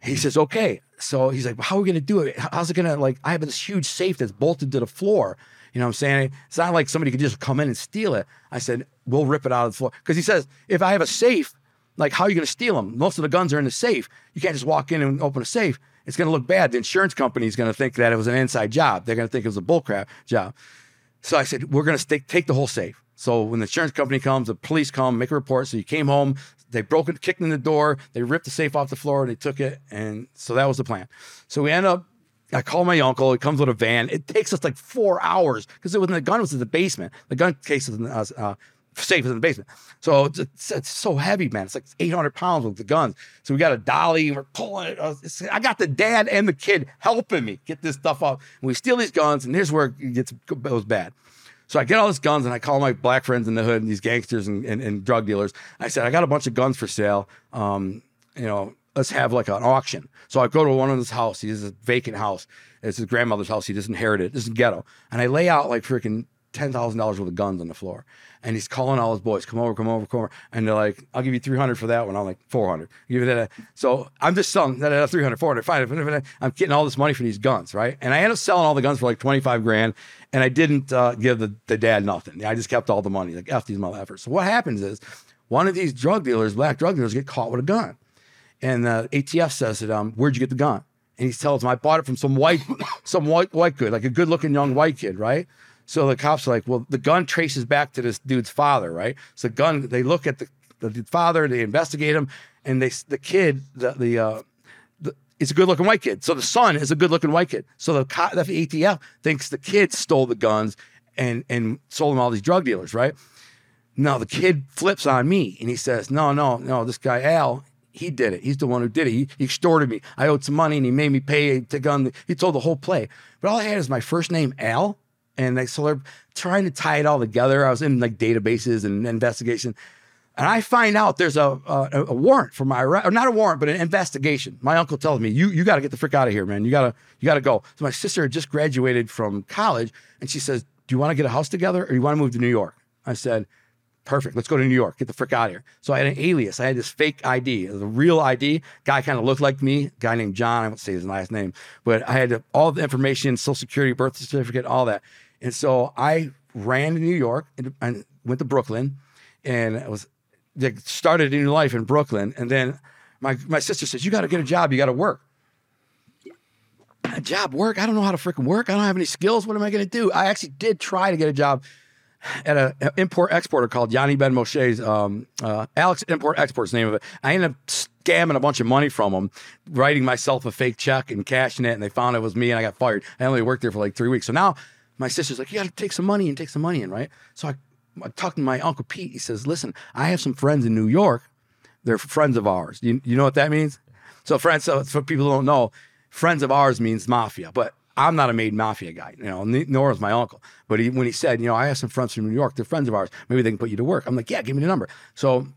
S2: He says, okay. So he's like, well, how are we going to do it? How's it going to like? I have this huge safe that's bolted to the floor. You know what I'm saying? It's not like somebody could just come in and steal it. I said, we'll rip it out of the floor. Because he says, if I have a safe like, how are you going to steal them? Most of the guns are in the safe. You can't just walk in and open a safe. It's going to look bad. The insurance company is going to think that it was an inside job. They're going to think it was a bullcrap job. So I said, we're going to take the whole safe. So when the insurance company comes, the police come, make a report. So you came home, they broke it, kicked in the door, they ripped the safe off the floor, they took it, and so that was the plan. So we end up. I call my uncle. He comes with a van. It takes us like four hours because it was the gun was in the basement. The gun case was in, uh, uh safe in the basement. So it's, it's, so heavy, man. It's like 800 pounds with the guns. So we got a dolly and we're pulling it. Uh, I got the dad and the kid helping me get this stuff up. And we steal these guns, and here's where it gets goes bad. So I get all these guns and I call my black friends in the hood and these gangsters and, and, and drug dealers. I said, I got a bunch of guns for sale. Um, you know, let's have like an auction. So I go to one of his house. He has a vacant house. It's his grandmother's house. He just inherited it. This is ghetto. And I lay out like freaking ten thousand dollars worth of guns on the floor, and he's calling all his boys, "Come over, come over, come over," and they're like, "I'll give you three hundred for that one." I'm like, 400 Give you that. So I'm just selling that 300, 400, 500. I'm getting all this money for these guns, right? And I end up selling all the guns for like 25 grand, and I didn't uh, give the, the dad nothing. I just kept all the money, like f these motherfuckers. So what happens is, one of these drug dealers, black drug dealers, get caught with a gun, and the ATF says to them, "Where'd you get the gun?" And he tells them, "I bought it from some white, some white white kid, like a good looking young white kid, right?" So the cops are like, well, the gun traces back to this dude's father, right? So the gun, they look at the, the father, they investigate him, and they the kid, the the, uh, the is a good looking white kid. So the son is a good looking white kid. So the, co- the ATF thinks the kid stole the guns and and sold them all these drug dealers, right? No, the kid flips on me and he says, No, no, no, this guy Al, he did it. He's the one who did it. He, he extorted me. I owed some money and he made me pay to gun. He told the whole play. But all I had is my first name, Al. And so they're trying to tie it all together. I was in like databases and investigation. And I find out there's a, a, a warrant for my arrest, or not a warrant, but an investigation. My uncle tells me, "You you got to get the frick out of here, man. You gotta you gotta go." So my sister had just graduated from college, and she says, "Do you want to get a house together, or you want to move to New York?" I said, "Perfect. Let's go to New York. Get the frick out of here." So I had an alias. I had this fake ID. A real ID. Guy kind of looked like me. Guy named John. I won't say his last name, but I had all the information, Social Security, birth certificate, all that. And so I ran to New York and, and went to Brooklyn, and I was started a new life in Brooklyn. And then my, my sister says, You got to get a job. You got to work. A job, work? I don't know how to freaking work. I don't have any skills. What am I going to do? I actually did try to get a job at an import exporter called Yanni Ben Moshe's um, uh, Alex Import Export's name of it. I ended up scamming a bunch of money from them, writing myself a fake check and cashing it. And they found it was me and I got fired. I only worked there for like three weeks. So now my sister's like, You got to take some money and take some money in, right? So I I talked to my uncle Pete. He says, "Listen, I have some friends in New York. They're friends of ours. You, you know what that means? So friends. So for people who don't know, friends of ours means mafia. But I'm not a made mafia guy. You know, nor is my uncle. But he, when he said, you know, I have some friends from New York. They're friends of ours. Maybe they can put you to work. I'm like, yeah, give me the number. So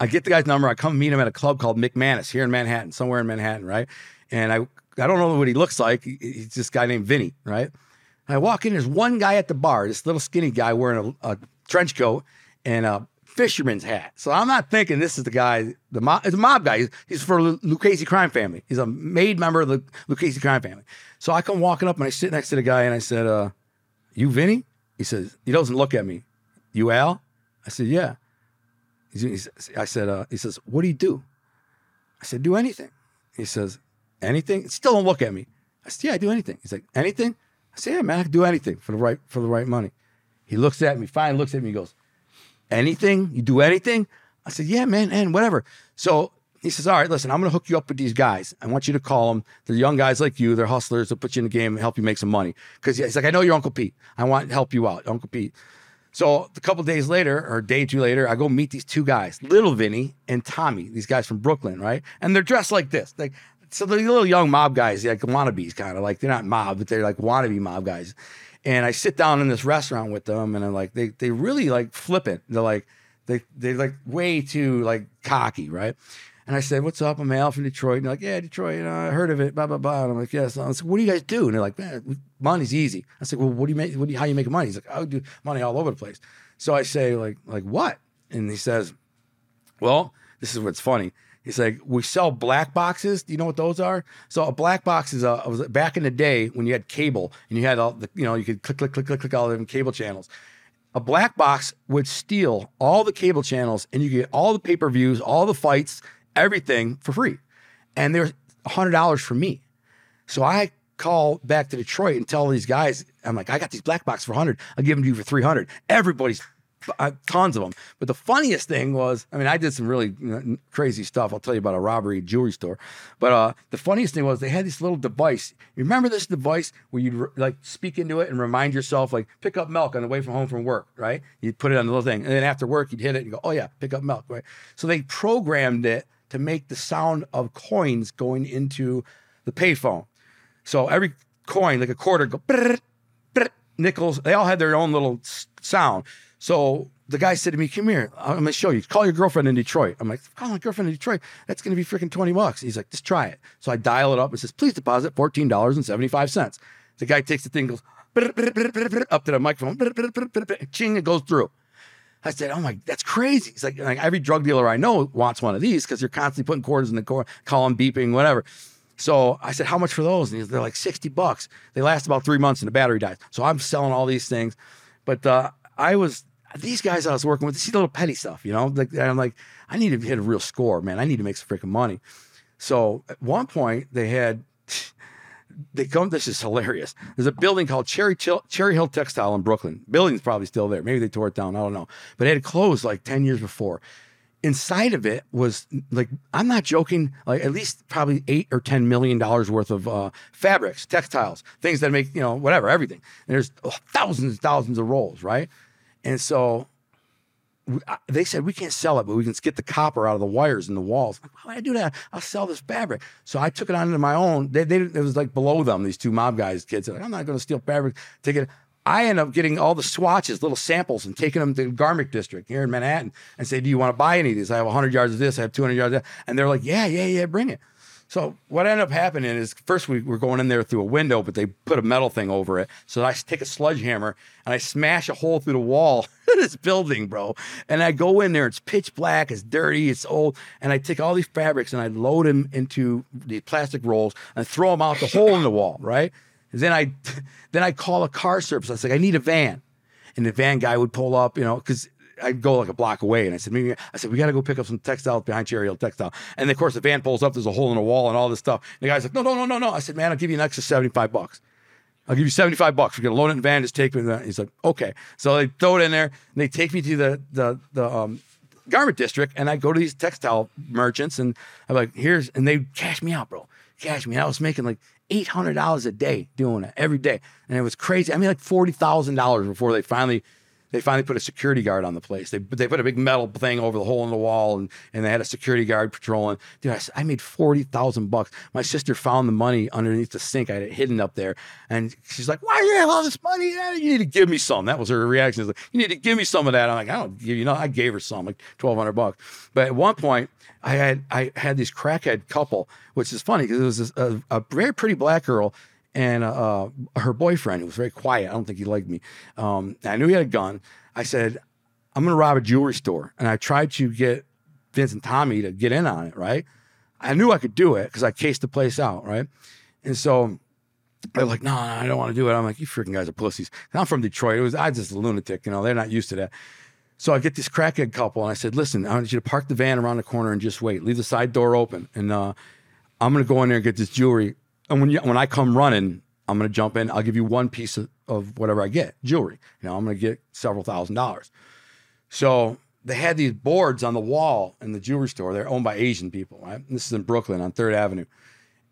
S2: I get the guy's number. I come meet him at a club called McManus here in Manhattan, somewhere in Manhattan, right? And I I don't know what he looks like. He's this guy named Vinny, right? I walk in, there's one guy at the bar, this little skinny guy wearing a, a trench coat and a fisherman's hat. So I'm not thinking this is the guy, the mob, it's a mob guy. He's, he's for Lucchese crime family. He's a made member of the Lucchese crime family. So I come walking up and I sit next to the guy and I said, uh, you Vinny? He says, he doesn't look at me. You Al? I said, yeah. He's, he's, I said, uh, he says, what do you do? I said, do anything. He says, anything? Still don't look at me. I said, yeah, I do anything. He's like, anything? I said, yeah, man, I can do anything for the right for the right money. He looks at me, finally looks at me, goes, Anything? You do anything? I said, Yeah, man, and whatever. So he says, All right, listen, I'm gonna hook you up with these guys. I want you to call them. They're young guys like you, they're hustlers, they'll put you in the game and help you make some money. Because he's like, I know you're Uncle Pete. I want to help you out, Uncle Pete. So a couple days later, or a day or two later, I go meet these two guys, Little Vinny and Tommy, these guys from Brooklyn, right? And they're dressed like this. Like so the little young mob guys, like wannabes, kind of like they're not mob, but they're like wannabe mob guys. And I sit down in this restaurant with them, and I'm like, they they really like flip it. They're like, they they're like way too like cocky, right? And I said, "What's up? I'm Al from Detroit." And they're like, "Yeah, Detroit. You know, I heard of it." Blah blah blah. And I'm like, "Yes." I said, "What do you guys do?" And they're like, "Man, money's easy." I said, "Well, what do you make? What do you, how you make money?" He's like, "I do money all over the place." So I say, "Like like what?" And he says, "Well, this is what's funny." He's like, we sell black boxes. Do you know what those are? So a black box is a was back in the day when you had cable and you had all the you know you could click click click click click all the different cable channels. A black box would steal all the cable channels and you get all the pay per views, all the fights, everything for free. And there's hundred dollars for me. So I call back to Detroit and tell these guys, I'm like, I got these black boxes for 100. I'll give them to you for 300. Everybody's uh, tons of them. But the funniest thing was, I mean, I did some really you know, crazy stuff. I'll tell you about a robbery jewelry store. But uh, the funniest thing was they had this little device. You remember this device where you'd like speak into it and remind yourself, like, pick up milk on the way from home from work, right? You'd put it on the little thing. And then after work, you'd hit it and go, oh, yeah, pick up milk, right? So they programmed it to make the sound of coins going into the payphone. So every coin, like a quarter, go brr, brr, nickels. They all had their own little sound. So the guy said to me, "Come here, I'm gonna show you. Call your girlfriend in Detroit." I'm like, "Call my girlfriend in Detroit. That's gonna be freaking twenty bucks." He's like, "Just try it." So I dial it up and says, "Please deposit fourteen dollars and seventy five cents." The guy takes the thing, goes up to the microphone, ching, it goes through. I said, "Oh my, that's crazy." He's like, like every drug dealer I know wants one of these because you're constantly putting quarters in the core, calling, beeping, whatever. So I said, "How much for those?" And they're like sixty bucks. They last about three months, and the battery dies. So I'm selling all these things, but uh, I was these guys I was working with, see the little petty stuff, you know. Like I'm like, I need to hit a real score, man. I need to make some freaking money. So at one point they had they come. This is hilarious. There's a building called Cherry Cherry Hill Textile in Brooklyn. Building's probably still there. Maybe they tore it down. I don't know. But it had closed like ten years before. inside of it was like I'm not joking, like at least probably eight or ten million dollars worth of uh, fabrics, textiles, things that make you know whatever everything. And there's thousands and thousands of rolls, right? And so they said we can't sell it, but we can get the copper out of the wires and the walls. Like, Why would I do that? I'll sell this fabric. So I took it on into my own. They, they it was like below them. These two mob guys, kids. Like, I'm not going to steal fabric. Take it. I end up getting all the swatches, little samples, and taking them to the Garment district here in Manhattan and say, Do you want to buy any of these? I have 100 yards of this. I have 200 yards of that. And they're like, Yeah, yeah, yeah, bring it. So what ended up happening is first we were going in there through a window, but they put a metal thing over it. So I take a sledgehammer and I smash a hole through the wall of this building, bro. And I go in there, it's pitch black, it's dirty, it's old. And I take all these fabrics and I load them into the plastic rolls and throw them out the hole in the wall, right? And then I then I call a car service. I was like, I need a van. And the van guy would pull up, you know, because I'd go like a block away. And I said, maybe I said, we got to go pick up some textiles behind Cherry Hill Textile. And of course, the van pulls up, there's a hole in the wall and all this stuff. And the guy's like, no, no, no, no, no. I said, man, I'll give you an extra 75 bucks. I'll give you 75 bucks. We're gonna load it in the van, just take me. to the-" He's like, okay. So they throw it in there and they take me to the the the um garment district and I go to these textile merchants and I'm like, here's and they cash me out, bro. Cash me. out. I was making like eight hundred dollars a day doing it every day. And it was crazy. I mean like forty thousand dollars before they finally they finally put a security guard on the place. They they put a big metal thing over the hole in the wall, and, and they had a security guard patrolling. Dude, I, I made forty thousand bucks. My sister found the money underneath the sink. I had it hidden up there, and she's like, "Why do you have all this money? You need to give me some." That was her reaction. Like, "You need to give me some of that." I'm like, "I don't give you no." I gave her some, like twelve hundred bucks. But at one point, I had I had this crackhead couple, which is funny because it was a, a very pretty black girl and uh, her boyfriend who was very quiet. I don't think he liked me. Um, I knew he had a gun. I said, I'm going to rob a jewelry store. And I tried to get Vince and Tommy to get in on it, right? I knew I could do it because I cased the place out, right? And so they're like, no, no, I don't want to do it. I'm like, you freaking guys are pussies. And I'm from Detroit. It was I was just a lunatic, you know. They're not used to that. So I get this crackhead couple, and I said, listen, I want you to park the van around the corner and just wait. Leave the side door open, and uh, I'm gonna go in there and get this jewelry. And when you, when I come running, I'm gonna jump in. I'll give you one piece of, of whatever I get, jewelry. You know, I'm gonna get several thousand dollars. So they had these boards on the wall in the jewelry store. They're owned by Asian people, right? This is in Brooklyn on Third Avenue,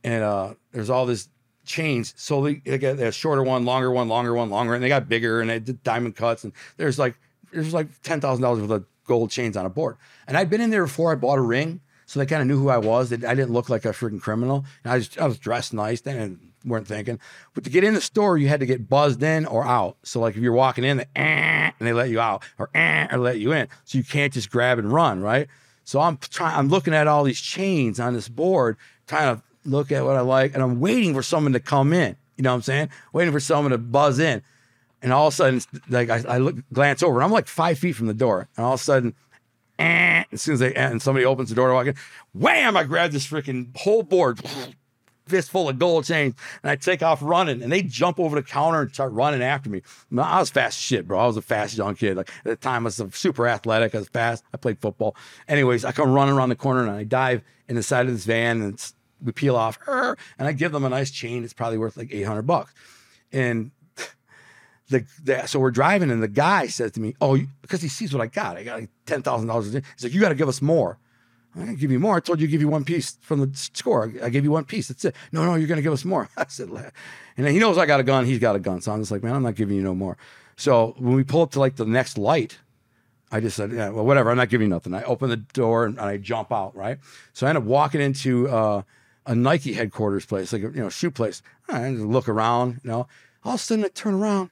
S2: and uh, there's all this chains. So they, they got a shorter one, longer one, longer one, longer, and they got bigger and they did diamond cuts. And there's like there's like ten thousand dollars worth of gold chains on a board. And I'd been in there before I bought a ring, so they kind of knew who I was. They, I didn't look like a freaking criminal. And I was I was dressed nice. They weren't thinking. But to get in the store, you had to get buzzed in or out. So like if you're walking in, they, "Eh," and they let you out, or "Eh," or let you in. So you can't just grab and run, right? So I'm trying. I'm looking at all these chains on this board, trying to look at what I like, and I'm waiting for someone to come in. You know what I'm saying? Waiting for someone to buzz in. And all of a sudden, like I, I look, glance over, and I'm like five feet from the door. And all of a sudden, eh, as soon as they and somebody opens the door to walk in, wham! I grab this freaking whole board, fist full of gold chains, and I take off running. And they jump over the counter and start running after me. I was fast as shit, bro. I was a fast young kid. Like at the time, I was super athletic. I was fast. I played football. Anyways, I come running around the corner and I dive in the side of this van and we peel off, and I give them a nice chain. It's probably worth like eight hundred bucks. And the, the so we're driving and the guy says to me, "Oh, because he sees what I got. I got like ten thousand dollars. He's like, you got to give us more." I'm gonna give you more. I told you to give you one piece from the score. I gave you one piece. That's it. No, no, you're gonna give us more. I said, and he knows I got a gun. He's got a gun. So I'm just like, man, I'm not giving you no more. So when we pull up to like the next light, I just said, yeah, well, whatever. I'm not giving you nothing. I open the door and, and I jump out. Right. So I end up walking into uh, a Nike headquarters place, like a you know shoe place. I just look around. You know, all of a sudden I turn around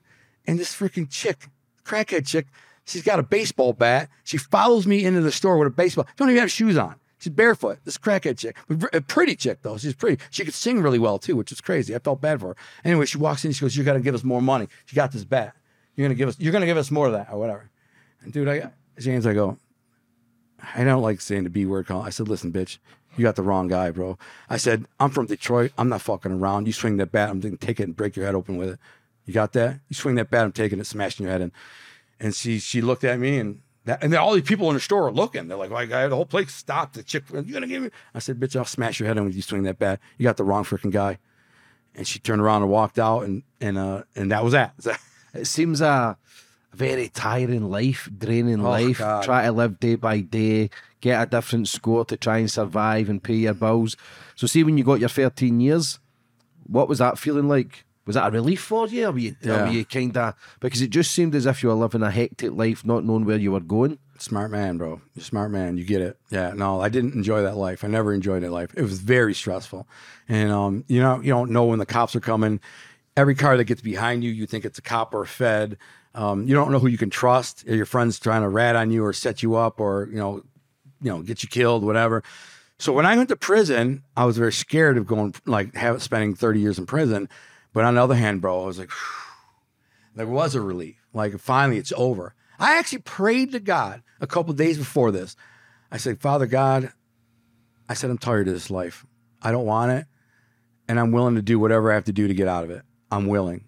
S2: and this freaking chick, crackhead chick, she's got a baseball bat. She follows me into the store with a baseball. She Don't even have shoes on. She's barefoot. This crackhead chick, a pretty chick though. She's pretty. She could sing really well too, which is crazy. I felt bad for her. Anyway, she walks in. She goes, "You got to give us more money. She got this bat. You're gonna give us. You're gonna give us more of that or whatever." And dude, I James, I go. I don't like saying the B word call. I said, listen, bitch, you got the wrong guy, bro. I said, I'm from Detroit. I'm not fucking around. You swing that bat, I'm gonna take it and break your head open with it. You got that? You swing that bat, I'm taking it, smashing your head in. And she she looked at me and that, and then all these people in the store are looking. They're like, like I, the whole place stopped. The chick, you gonna give me? I said, bitch, I'll smash your head in when you swing that bat. You got the wrong freaking guy. And she turned around and walked out, and and uh and that was that.
S1: It seems a very tiring life, draining
S2: Oh,
S1: life.
S2: God.
S1: Try to live day by day, get a different score to try and survive and pay your bills. So, see, when you got your 13 years, what was that feeling like? Was that a relief for you? Or were you,
S2: Yeah.
S1: you kind of, because it just seemed as if you were living a hectic life, not knowing where you were going.
S2: Smart man, bro. Smart man. You get it. Yeah. No, I didn't enjoy that life. I never enjoyed that life. It was very stressful. And um, you know, you don't know when the cops are coming. Every car that gets behind you, you think it's a cop or a fed. Um, you don't know who you can trust. Your friends trying to rat on you or set you up or, you know, you know, get you killed, whatever. So when I went to prison, I was very scared of going like have, spending 30 years in prison. But on the other hand, bro, I was like, there was a relief. Like finally it's over. I actually prayed to God a couple days before this. I said, Father God, I said, I'm tired of this life. I don't want it. And I'm willing to do whatever I have to do to get out of it. I'm willing.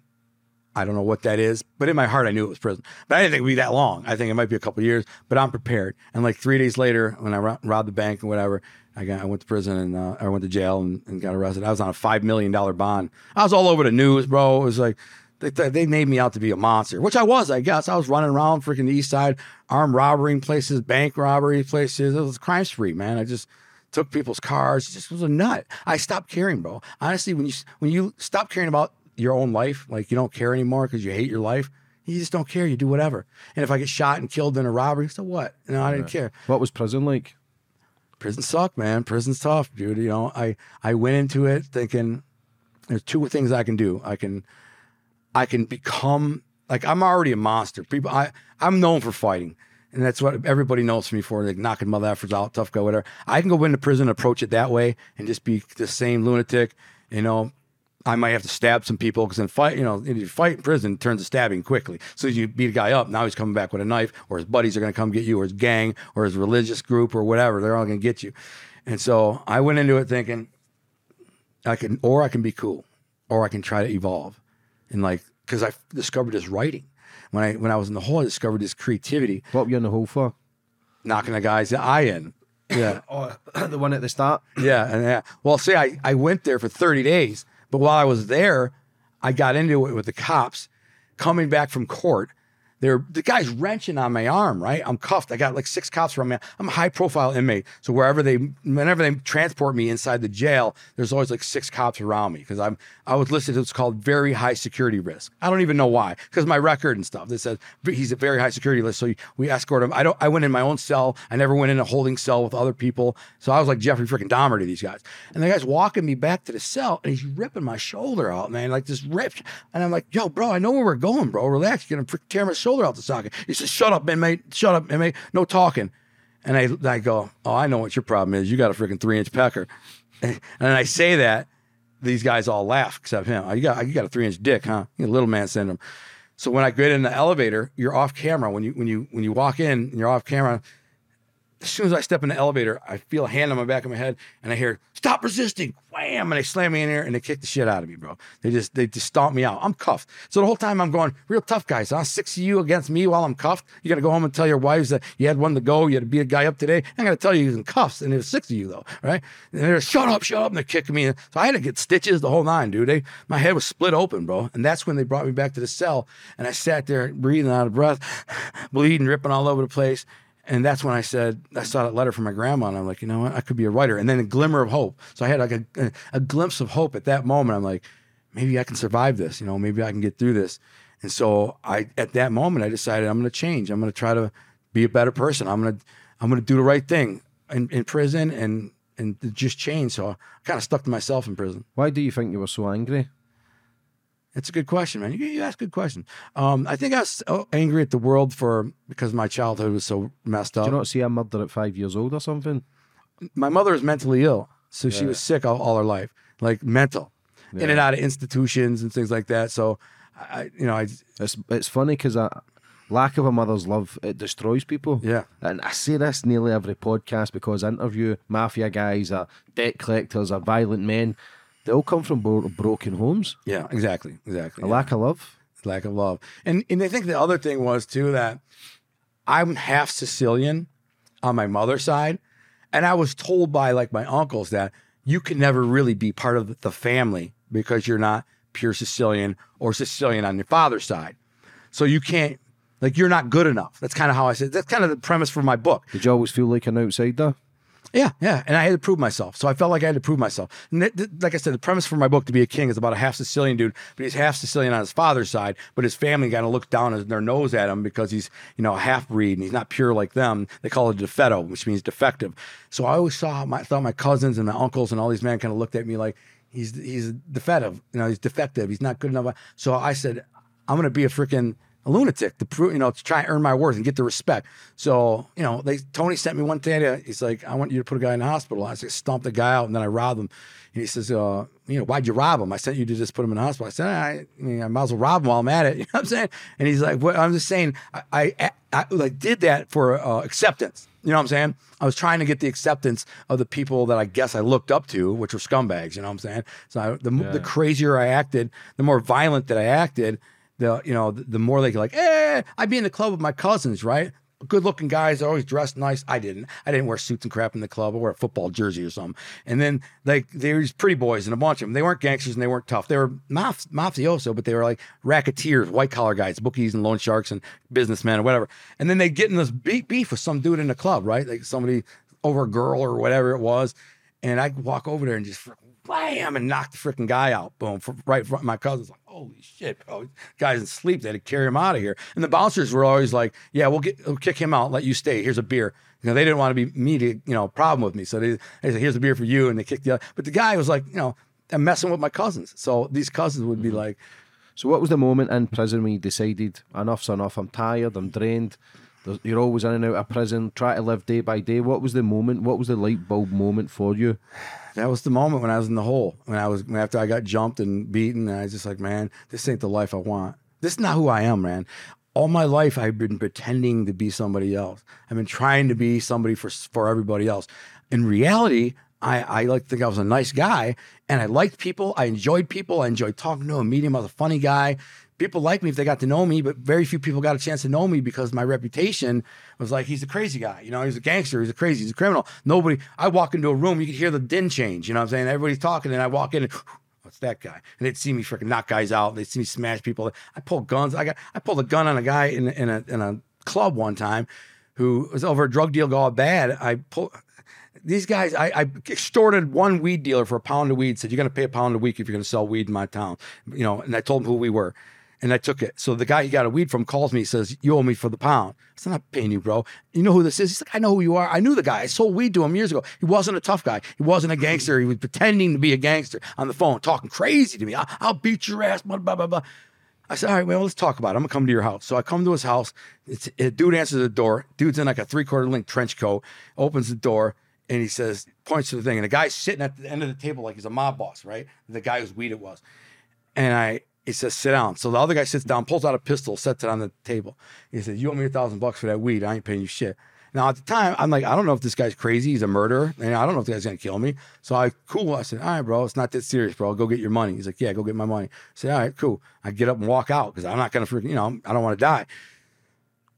S2: I don't know what that is, but in my heart, I knew it was prison. But I didn't think it would be that long. I think it might be a couple years, but I'm prepared. And like three days later, when I robbed the bank and whatever, I got I went to prison and uh, I went to jail and, and got arrested. I was on a five million dollar bond. I was all over the news, bro. It was like they, they made me out to be a monster, which I was, I guess. I was running around freaking the east side, armed robbery places, bank robbery places. It was crime spree, man. I just took people's cars. It just was a nut. I stopped caring, bro. Honestly, when you when you stop caring about your own life, like you don't care anymore because you hate your life, you just don't care. You do whatever. And if I get shot and killed in a robbery, so what? You know, I didn't care.
S1: What was prison like?
S2: Prison sucked, man. Prison's tough, dude. You know, I I went into it thinking there's two things I can do. I can I can become like I'm already a monster. People I I'm known for fighting. And that's what everybody knows me for, like knocking mother effers out, tough guy, whatever. I can go into prison, and approach it that way, and just be the same lunatic. You know, I might have to stab some people because in fight, you know, if you fight in prison, it turns to stabbing quickly. So you beat a guy up, now he's coming back with a knife, or his buddies are going to come get you, or his gang, or his religious group, or whatever. They're all going to get you. And so I went into it thinking, I can, or I can be cool, or I can try to evolve, and like because I discovered this writing when I when I was in the hole, I discovered this creativity.
S1: What were you in the hole for?
S2: Knocking a guy's eye in. Yeah.
S1: oh, the one at the start.
S2: Yeah, and yeah. Well, see, I, I went there for 30 days, but while I was there, I got into it with the cops coming back from court. They're the guy's wrenching on my arm, right? I'm cuffed. I got like six cops around me. I'm a high profile inmate. So wherever they whenever they transport me inside the jail, there's always like six cops around me because I'm I was listed as called very high security risk. I don't even know why. Because my record and stuff. That says he's a very high security list. So we escort him. I don't I went in my own cell. I never went in a holding cell with other people. So I was like Jeffrey freaking Dahmer to these guys. And the guy's walking me back to the cell and he's ripping my shoulder out, man. Like this ripped. And I'm like, yo, bro, I know where we're going, bro. Relax. You're gonna tear my shoulder out the socket. He says, Shut up, inmate. Shut up, inmate. No talking. And I, I go, Oh, I know what your problem is. You got a freaking three inch pecker. And I say that, these guys all laugh except him. You got, you got a three inch dick, huh? Little man syndrome. So when I get in the elevator, you're off camera. When you when you when you walk in and you're off camera, as soon as I step in the elevator, I feel a hand on my back of my head and I hear, stop resisting. Wham! And they slam me in there and they kick the shit out of me, bro. They just they just stomp me out. I'm cuffed. So the whole time I'm going, real tough guys, huh? Six of you against me while I'm cuffed. You gotta go home and tell your wives that you had one to go, you had to beat a guy up today. I gotta tell you he's in cuffs. And there's six of you though, right? And they're shut up, shut up, and they're kicking me. In. So I had to get stitches the whole nine, dude. They my head was split open, bro. And that's when they brought me back to the cell. And I sat there breathing out of breath, bleeding, ripping all over the place. And that's when I said, I saw that letter from my grandma, and I'm like, you know what? I could be a writer. And then a glimmer of hope. So I had like a, a, a glimpse of hope at that moment. I'm like, maybe I can survive this. You know, maybe I can get through this. And so I, at that moment, I decided I'm going to change. I'm going to try to be a better person. I'm going to, I'm going to do the right thing in, in prison and and just change. So I kind of stuck to myself in prison.
S1: Why do you think you were so angry?
S2: It's a good question, man. You, you ask good questions. Um, I think I was angry at the world for because my childhood was so messed up.
S1: Do you not see a murder at five years old or something?
S2: my mother was mentally ill, so she was sick all, all her life, like mental, in and out of institutions and things like that. So, I, you know, I
S1: It's it's funny because a lack of a mother's love it destroys people.
S2: Yeah.
S1: and I say this nearly every podcast because I interview mafia guys, or debt collectors, or violent men. They all come from bro- broken homes.
S2: yeah, exactly, exactly.
S1: A
S2: yeah.
S1: lack of love.
S2: lack of love. And and I think the other thing was too that I'm half Sicilian on my mother's side, and I was told by like my uncles that you can never really be part of the family because you're not pure Sicilian or Sicilian on your father's side. So you can't Like you're not good enough. That's kind of how I said. That's kind of the premise for my book.
S1: Did you always feel like an outsider?
S2: Yeah, yeah. And I had to prove myself. So I felt like I had to prove myself. And th- th- like I said, the premise for my book, To Be a King, is about a half Sicilian dude, but he's half Sicilian on his father's side, but his family kind of look down their nose at him because he's, you know, a half breed and he's not pure like them. They call it defetto, which means defective. So I always saw my, thought my cousins and my uncles and all these men kind of looked at me like, he's, he's defective, you know, he's defective. He's not good enough. So I said, I'm going to be a freaking a lunatic to prove, you know, to try and earn my worth and get the respect. So, you know, they Tony sent me one day. He's like, I want you to put a guy in the hospital. I said, stomp the guy out, and then I robbed him. And he says, uh, you know, why'd you rob him? I sent you to just put him in the hospital. I said, I, I, mean, I might as well rob him while I'm at it. You know what I'm saying? And he's like, well, I'm just saying, I, I, I like did that for uh, acceptance. You know what I'm saying? I was trying to get the acceptance of the people that I guess I looked up to, which were scumbags. You know what I'm saying? So I, the, the crazier I acted, the more violent that I acted, the you know the, the more they like, eh, I'd be in the club with my cousins, right? Good looking guys, they're always dressed nice. I didn't. I didn't wear suits and crap in the club. I wore a football jersey or something. And then like there was pretty boys and a bunch of them. They weren't gangsters and they weren't tough. They were maf- mafioso, but they were like racketeers, white collar guys, bookies and loan sharks and businessmen or whatever. And then they get in this beef, with some dude in the club, right? Like somebody over a girl or whatever it was. And I walk over there and just wham and knock the freaking guy out. Boom, for, right in front of my cousin's like, holy shit, bro. Guy's in sleep. They had to carry him out of here. And the bouncers were always like, yeah, we'll get we'll kick him out, let you stay. Here's a beer. You know, they didn't want to be me to, you know, problem with me. So they, they said, here's a beer for you. And they kicked the other. But the guy was like, you know, I'm messing with my cousins. So these cousins would be mm-hmm. like,
S1: So, what was the moment in prison when you decided enough's enough? I'm tired. I'm drained. You're always in and out of prison, try to live day by day. What was the moment? What was the light bulb moment for you?
S2: That was the moment when I was in the hole. When I was after I got jumped and beaten, and I was just like, man, this ain't the life I want. This is not who I am, man. All my life, I've been pretending to be somebody else. I've been trying to be somebody for for everybody else. In reality, I, I like to think I was a nice guy, and I liked people. I enjoyed people. I enjoyed talking to them, meeting them. I was a funny guy. People liked me if they got to know me, but very few people got a chance to know me because my reputation was like he's a crazy guy. You know, he's a gangster. He's a crazy. He's a criminal. Nobody. I walk into a room, you could hear the din change. You know what I'm saying? Everybody's talking, and I walk in and. What's that guy? And they'd see me freaking knock guys out. They'd see me smash people. I pulled guns. I got I pulled a gun on a guy in, in a in a club one time, who was over a drug deal going bad. I pulled these guys. I, I extorted one weed dealer for a pound of weed. Said you're going to pay a pound a week if you're going to sell weed in my town. You know, and I told him who we were. And I took it. So the guy he got a weed from calls me, he says, You owe me for the pound. I said, I'm not paying you, bro. You know who this is? He's like, I know who you are. I knew the guy. I sold weed to him years ago. He wasn't a tough guy. He wasn't a gangster. He was pretending to be a gangster on the phone, talking crazy to me. I'll, I'll beat your ass, blah, blah, blah, blah. I said, all right, well, let's talk about it. I'm gonna come to your house. So I come to his house. It's, a dude answers the door. Dude's in like a three quarter length trench coat, opens the door, and he says, points to the thing. And the guy's sitting at the end of the table like he's a mob boss, right? The guy whose weed it was. And I, he says, sit down. So the other guy sits down, pulls out a pistol, sets it on the table. He says, You owe me a thousand bucks for that weed. I ain't paying you shit. Now at the time, I'm like, I don't know if this guy's crazy. He's a murderer. And I don't know if this guy's gonna kill me. So I cool. I said, All right, bro, it's not that serious, bro. Go get your money. He's like, Yeah, go get my money. I said, All right, cool. I get up and walk out because I'm not gonna freaking, you know, I don't want to die.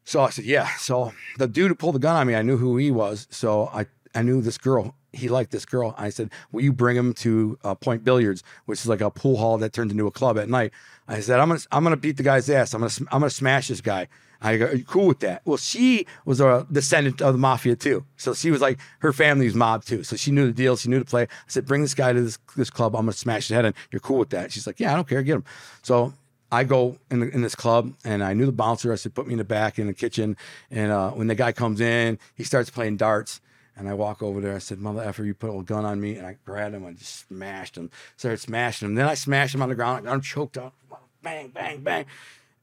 S2: So I said, Yeah. So the dude who pulled the gun on me, I knew who he was. So I I knew this girl. He liked this girl. I said, "Will you bring him to uh, Point Billiards, which is like a pool hall that turns into a club at night?" I said, "I'm gonna, I'm gonna beat the guy's ass. I'm gonna, I'm gonna smash this guy." I go, "Are you cool with that?" Well, she was a descendant of the mafia too, so she was like her family's mob too. So she knew the deal. She knew the play. I said, "Bring this guy to this this club. I'm gonna smash his head in. You're cool with that?" She's like, "Yeah, I don't care. Get him." So I go in, the, in this club and I knew the bouncer. I said, put me in the back in the kitchen. And uh, when the guy comes in, he starts playing darts. And I walk over there. I said, mother effer, you put a gun on me. And I grabbed him and just smashed him. Started smashing him. Then I smashed him on the ground. I him choked out. Bang, bang, bang.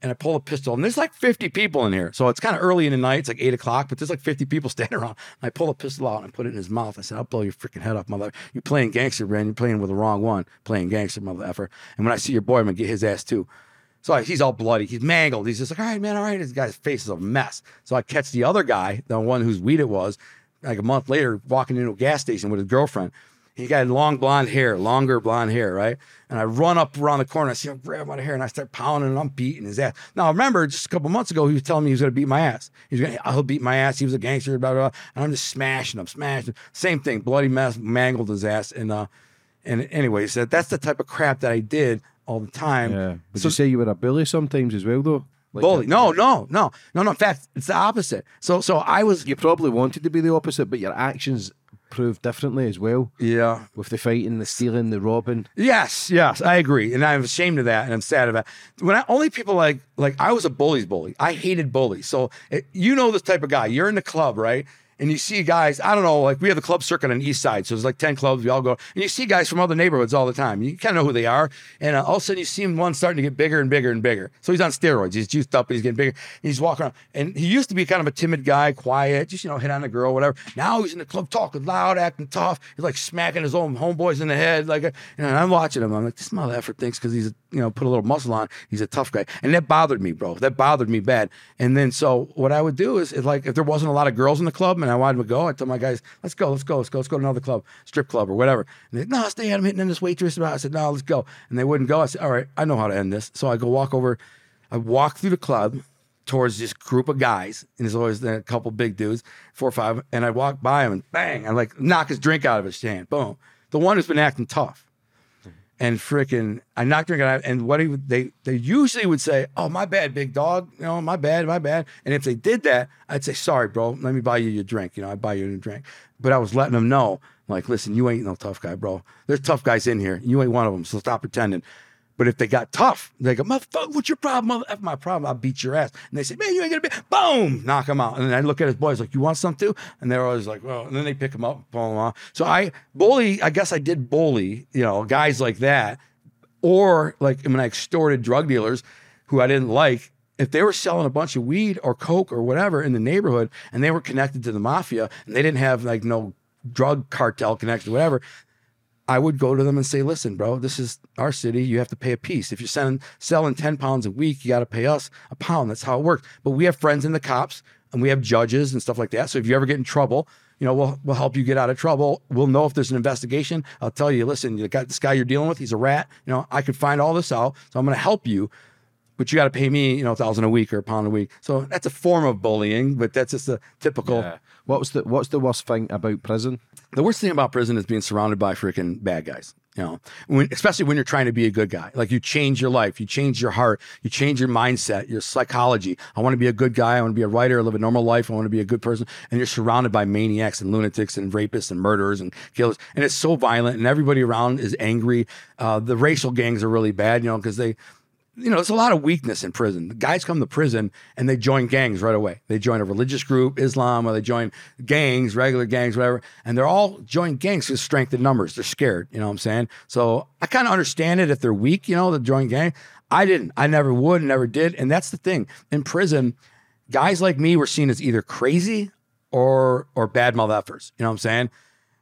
S2: And I pull a pistol. And there's like 50 people in here. So it's kind of early in the night. It's like 8 o'clock, but there's like 50 people standing around. And I pull a pistol out and I put it in his mouth. I said, I'll blow your freaking head off, mother. You're playing gangster, man. You're playing with the wrong one. Playing gangster, mother effer. And when I see your boy, I'm to get his ass too. So I, he's all bloody. He's mangled. He's just like, all right, man, all right. This guy's face is a mess. So I catch the other guy, the one whose weed it was, like a month later, walking into a gas station with his girlfriend. He got long blonde hair, longer blonde hair, right? And I run up around the corner. I see him grab my hair and I start pounding and I'm beating his ass. Now, I remember, just a couple months ago, he was telling me he was going to beat my ass. He's going to, I'll beat my ass. He was a gangster, blah, blah, blah. And I'm just smashing him, smashing. him. Same thing, bloody mess, mangled his ass. And, uh, and anyway, so that's the type of crap that I did all the time.
S1: Yeah. Would
S2: So-
S1: you say you were a bully sometimes as well, though? Like
S2: bully. no, no, no, no, no. In fact, it's the opposite. So, so I was.
S1: You probably wanted to be the opposite, but your actions proved differently as well.
S2: Yeah.
S1: With the fighting, the stealing, the robbing.
S2: Yes, yes, I agree, and I'm ashamed of that, and I'm sad of that. When I only people like like I was a bully's bully. I hated bullies. So it, you know this type of guy. You're in the club, right? And you see guys. I don't know. Like we have the club circuit on the east side, so there's like ten clubs. We all go, and you see guys from other neighborhoods all the time. You kind of know who they are, and uh, all of a sudden you see him one starting to get bigger and bigger and bigger. So he's on steroids. He's juiced up. He's getting bigger. And he's walking around, and he used to be kind of a timid guy, quiet, just you know, hit on a girl, whatever. Now he's in the club talking loud, acting tough. He's like smacking his own homeboys in the head, like. uh, And I'm watching him. I'm like, this mother effer thinks because he's you know put a little muscle on, he's a tough guy, and that bothered me, bro. That bothered me bad. And then so what I would do is, is like if there wasn't a lot of girls in the club and I wanted to go, I told my guys, let's go, let's go, let's go, let's go to another club, strip club or whatever. And they, no, stay. I'm hitting in this waitress. About. I said, no, let's go. And they wouldn't go. I said, all right, I know how to end this. So I go walk over. I walk through the club towards this group of guys, and there's always a couple big dudes, four or five, and I walk by him and bang, I like knock his drink out of his hand. Boom. The one who's been acting tough. And freaking, I knocked drink out, and what he they they usually would say, "Oh, my bad, big dog. You know, my bad, my bad." And if they did that, I'd say, "Sorry, bro. Let me buy you your drink. You know, I buy you a drink." But I was letting them know, like, listen, you ain't no tough guy, bro. There's tough guys in here. You ain't one of them. So stop pretending. But if they got tough, they go, motherfucker, what's your problem? Mother, F my problem. I'll beat your ass. And they say, man, you ain't gonna be, boom, knock him out. And then I look at his boys like, you want some too? And they're always like, well, and then they pick him up, pull him off. So I bully, I guess I did bully, you know, guys like that. Or like when I extorted drug dealers who I didn't like, if they were selling a bunch of weed or coke or whatever in the neighborhood and they were connected to the mafia and they didn't have like no drug cartel connection, whatever, I would go to them and say, listen, bro, this is our city. You have to pay a piece. If you're selling, selling 10 pounds a week, you got to pay us a pound. That's how it works. But we have friends in the cops and we have judges and stuff like that. So if you ever get in trouble, you know, we'll, we'll help you get out of trouble. We'll know if there's an investigation. I'll tell you, listen, you got this guy you're dealing with. He's a rat. You know, I could find all this out. So I'm going to help you but you got to pay me, you know, a thousand a week or a pound a week. So that's a form of bullying, but that's just a typical.
S1: Yeah. What's the What's the worst thing about prison?
S2: The worst thing about prison is being surrounded by freaking bad guys. You know, when, especially when you're trying to be a good guy. Like you change your life, you change your heart, you change your mindset, your psychology. I want to be a good guy. I want to be a writer, I live a normal life. I want to be a good person. And you're surrounded by maniacs and lunatics and rapists and murderers and killers. And it's so violent, and everybody around is angry. Uh, the racial gangs are really bad, you know, because they you know, there's a lot of weakness in prison. The guys come to prison and they join gangs right away. They join a religious group, Islam, or they join gangs, regular gangs, whatever. And they're all join gangs because strength in numbers. They're scared. You know what I'm saying? So I kind of understand it if they're weak, you know, to join gang. I didn't. I never would, never did. And that's the thing. In prison, guys like me were seen as either crazy or or bad mouth effers. You know what I'm saying?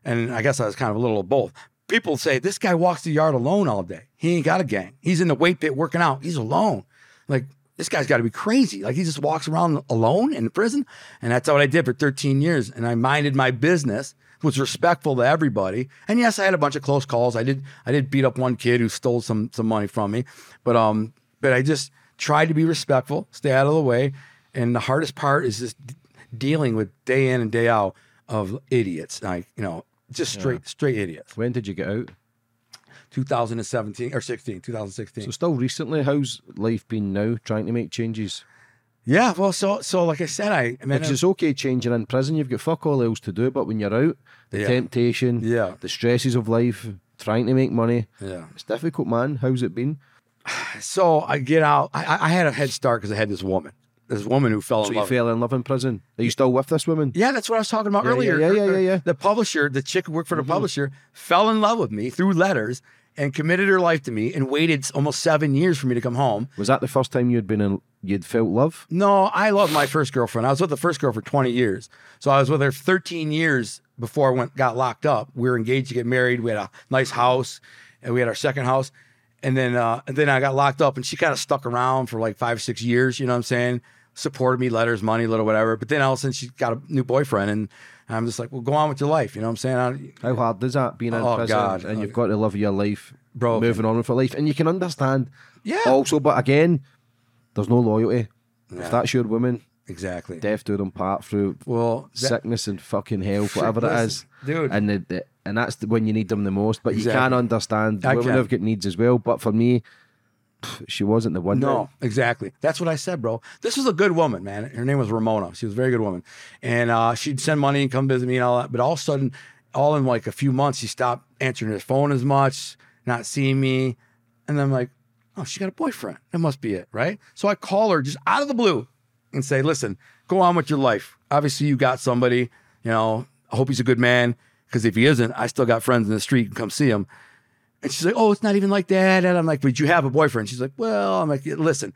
S2: And I guess I was kind of a little of both. People say this guy walks the yard alone all day. He ain't got a gang. He's in the weight pit working out. He's alone. Like this guy's got to be crazy. Like he just walks around alone in prison. And that's what I did for 13 years. And I minded my business, was respectful to everybody. And yes, I had a bunch of close calls. I did I did beat up one kid who stole some some money from me. But um, but I just tried to be respectful, stay out of the way. And the hardest part is just dealing with day in and day out of idiots. Like, you know, just straight straight idiots.
S1: When did you get out?
S2: 2017 or 16, 2016.
S1: So still recently, how's life been now? Trying to make changes.
S2: Yeah, well, so so like I said, I, I mean,
S1: Because it's okay changing in prison, you've got fuck all else to do. But when you're out, the
S2: Yeah.
S1: temptation,
S2: Yeah.
S1: the stresses of life, trying to make money,
S2: yeah.
S1: it's difficult, man. How's it been?
S2: So I get out. I, I- I had a head start because I had this woman, this woman who fell
S1: So
S2: in
S1: you
S2: love.
S1: fell in love in prison. Are you still with this woman?
S2: Yeah, that's what I was talking about
S1: Yeah,
S2: earlier.
S1: yeah, yeah, yeah, yeah.
S2: The publisher, the chick who worked for the publisher, fell in love with me through letters and committed her life to me and waited almost seven years for me to come home.
S1: Was that the first time you'd been in? You'd felt love?
S2: No, I loved my first girlfriend. I was with the first girl for 20 years. So I was with her 13 years before I went got locked up. We were engaged to get married. We had a nice house and we had our second house. And then uh, and then I got locked up and she kind of stuck around for like five, six years, you know what I'm saying? Supported me, letters, money, little whatever. But then all of a sudden she got a new boyfriend and I'm just like, well, go on with your life. You know what I'm saying? I,
S1: How hard is that being in
S2: Oh,
S1: prison
S2: God.
S1: and you've got to live your life,
S2: Bro.
S1: moving on with your life, and you can understand.
S2: Yeah.
S1: Also, but again, there's no loyalty.
S2: Yeah.
S1: If that's your woman,
S2: exactly.
S1: death do them part through
S2: Well, that-
S1: sickness and fucking health, whatever it is,
S2: dude.
S1: And the, the, and that's the, when you need them the most. But you can understand
S2: I
S1: women
S2: can.
S1: have got needs as well. But for me, she wasn't the one.
S2: No, exactly. That's what I said, bro. This was a good woman, man. Her name was Ramona. She was a very good woman. And uh, she'd send money and come visit me and all that. But all of a sudden, all in like a few months, she stopped answering her phone as much, not seeing me. And then I'm like, oh, she got a boyfriend. That must be it, right? So I call her just out of the blue and say, listen, go on with your life. Obviously, you got somebody, you know, I hope he's a good man. Because if he isn't, I still got friends in the street and come see him. And she's like, oh, it's not even like that. And I'm like, but you have a boyfriend. She's like, well, I'm like, listen.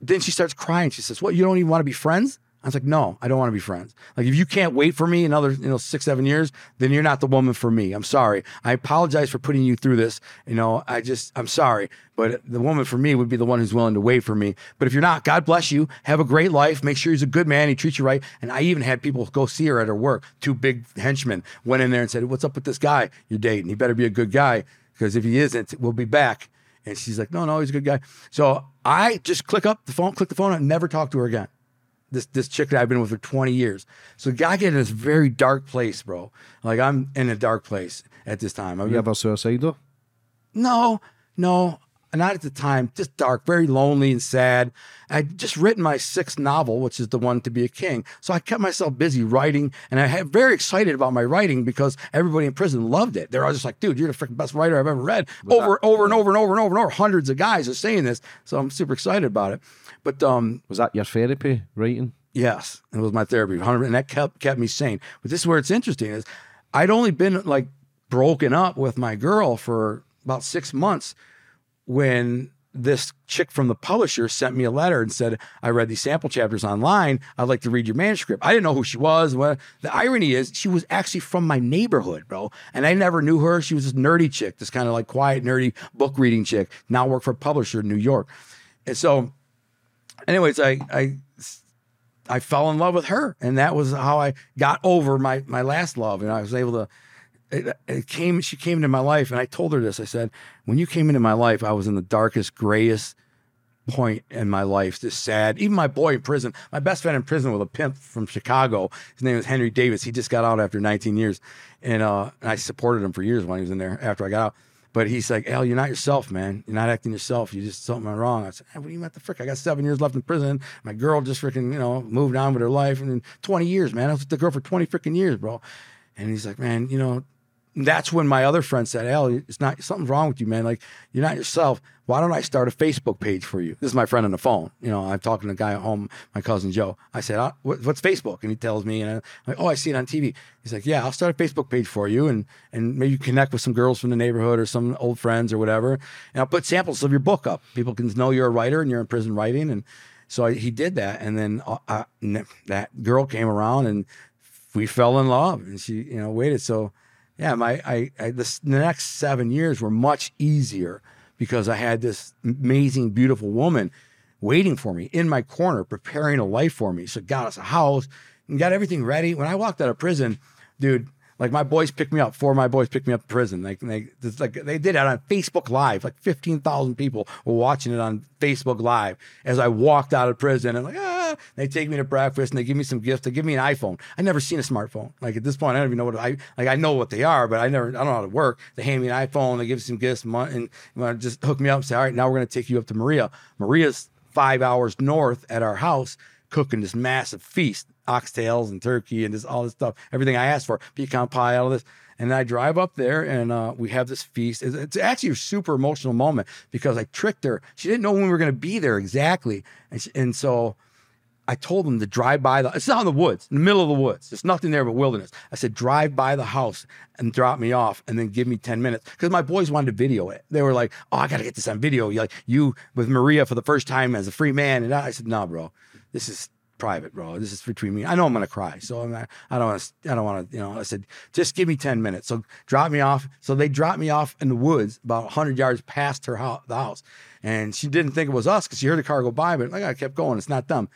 S2: Then she starts crying. She says, what, you don't even want to be friends? I was like, no, I don't want to be friends. Like, if you can't wait for me another, you know, six, seven years, then you're not the woman for me. I'm sorry. I apologize for putting you through this. You know, I just, I'm sorry. But the woman for me would be the one who's willing to wait for me. But if you're not, God bless you. Have a great life. Make sure he's a good man. He treats you right. And I even had people go see her at her work. Two big henchmen went in there and said, what's up with this guy you're dating? He better be a good guy because if he isn't, we'll be back. And she's like, no, no, he's a good guy. So I just click up the phone, click the phone, and never talk to her again. This this chick that I've been with for 20 years. So I get in this very dark place, bro. Like I'm in a dark place at this time.
S1: You ever suicidal?
S2: No, no, not at the time. Just dark, very lonely and sad. I'd just written my sixth novel, which is the one to be a king. So I kept myself busy writing, and I had very excited about my writing because everybody in prison loved it. They're all just like, "Dude, you're the freaking best writer I've ever read." over, over and over and over and over and over. Hundreds of guys are saying this, so I'm super excited about it. But um,
S1: Was that your therapy writing?
S2: Yes, it was my therapy, 100, and that kept kept me sane. But this is where it's interesting is I'd only been like broken up with my girl for about six months when this chick from the publisher sent me a letter and said, I read these sample chapters online. I'd like to read your manuscript. I didn't know who she was. What the irony is, she was actually from my neighborhood, bro. And I never knew her. She was this nerdy chick, this kind of like quiet, nerdy book reading chick. Now work for a publisher in New York. And so, anyways, I I I fell in love with her, and that was how I got over my my last love, and I was able to. It, it came. She came into my life, and I told her this. I said, "When you came into my life, I was in the darkest, grayest point in my life. This sad. Even my boy in prison, my best friend in prison with a pimp from Chicago. His name is Henry Davis. He just got out after 19 years, and uh, and I supported him for years when he was in there. After I got out, but he's like, Al, you're not yourself, man. You're not acting yourself. You just something went wrong. I said, hey, what do you mean the frick? I got seven years left in prison. My girl just freaking, you know, moved on with her life. And then 20 years, man. I was with the girl for 20 freaking years, bro. And he's like, man, you know, that's when my other friend said, Al, it's not something's wrong with you, man. Like you're not yourself. Why don't I start a Facebook page for you? This is my friend on the phone. You know, I'm talking to a guy at home, my cousin Joe. I said, uh, "What's Facebook?" And he tells me, and I'm like, "Oh, I see it on TV." He's like, "Yeah, I'll start a Facebook page for you, and and maybe connect with some girls from the neighborhood or some old friends or whatever, and I'll put samples of your book up. People can know you're a writer and you're in prison writing." And so I, he did that, and then uh, uh, that girl came around, and we fell in love, and she, you know, waited so yeah, my I, I this, the next seven years were much easier because I had this amazing, beautiful woman waiting for me in my corner, preparing a life for me. So got us a house and got everything ready. When I walked out of prison, dude, like my boys picked me up. Four of my boys picked me up in prison. Like they, like they did it on Facebook Live. Like fifteen thousand people were watching it on Facebook Live as I walked out of prison. And like, ah, they take me to breakfast and they give me some gifts. They give me an iPhone. I never seen a smartphone. Like at this point, I don't even know what I like. I know what they are, but I never. I don't know how to work. They hand me an iPhone. They give me some gifts and and just hook me up and say, all right, now we're going to take you up to Maria. Maria's five hours north at our house cooking this massive feast, oxtails and turkey and this all this stuff, everything I asked for, pecan pie, all this. And then I drive up there and uh, we have this feast. It's, it's, actually a super emotional moment because I tricked her. She didn't know when we were going to be there exactly. And, she, and so I told them to drive by the, it's not in the woods, in the middle of the woods. There's nothing there but wilderness. I said, drive by the house and drop me off and then give me 10 minutes. Because my boys wanted to video it. They were like, oh, I got to get this on video. You're like, you with Maria for the first time as a free man. And I said, no, nah, bro this is private, bro. This is between me. I know I'm gonna cry, so I'm not, I don't want to. I don't want to. You know, I said, just give me ten minutes. So drop me off. So they dropped me off in the woods, about hundred yards past her house, the house, and she didn't think it was us because she heard the car go by, but like I kept going. It's not them.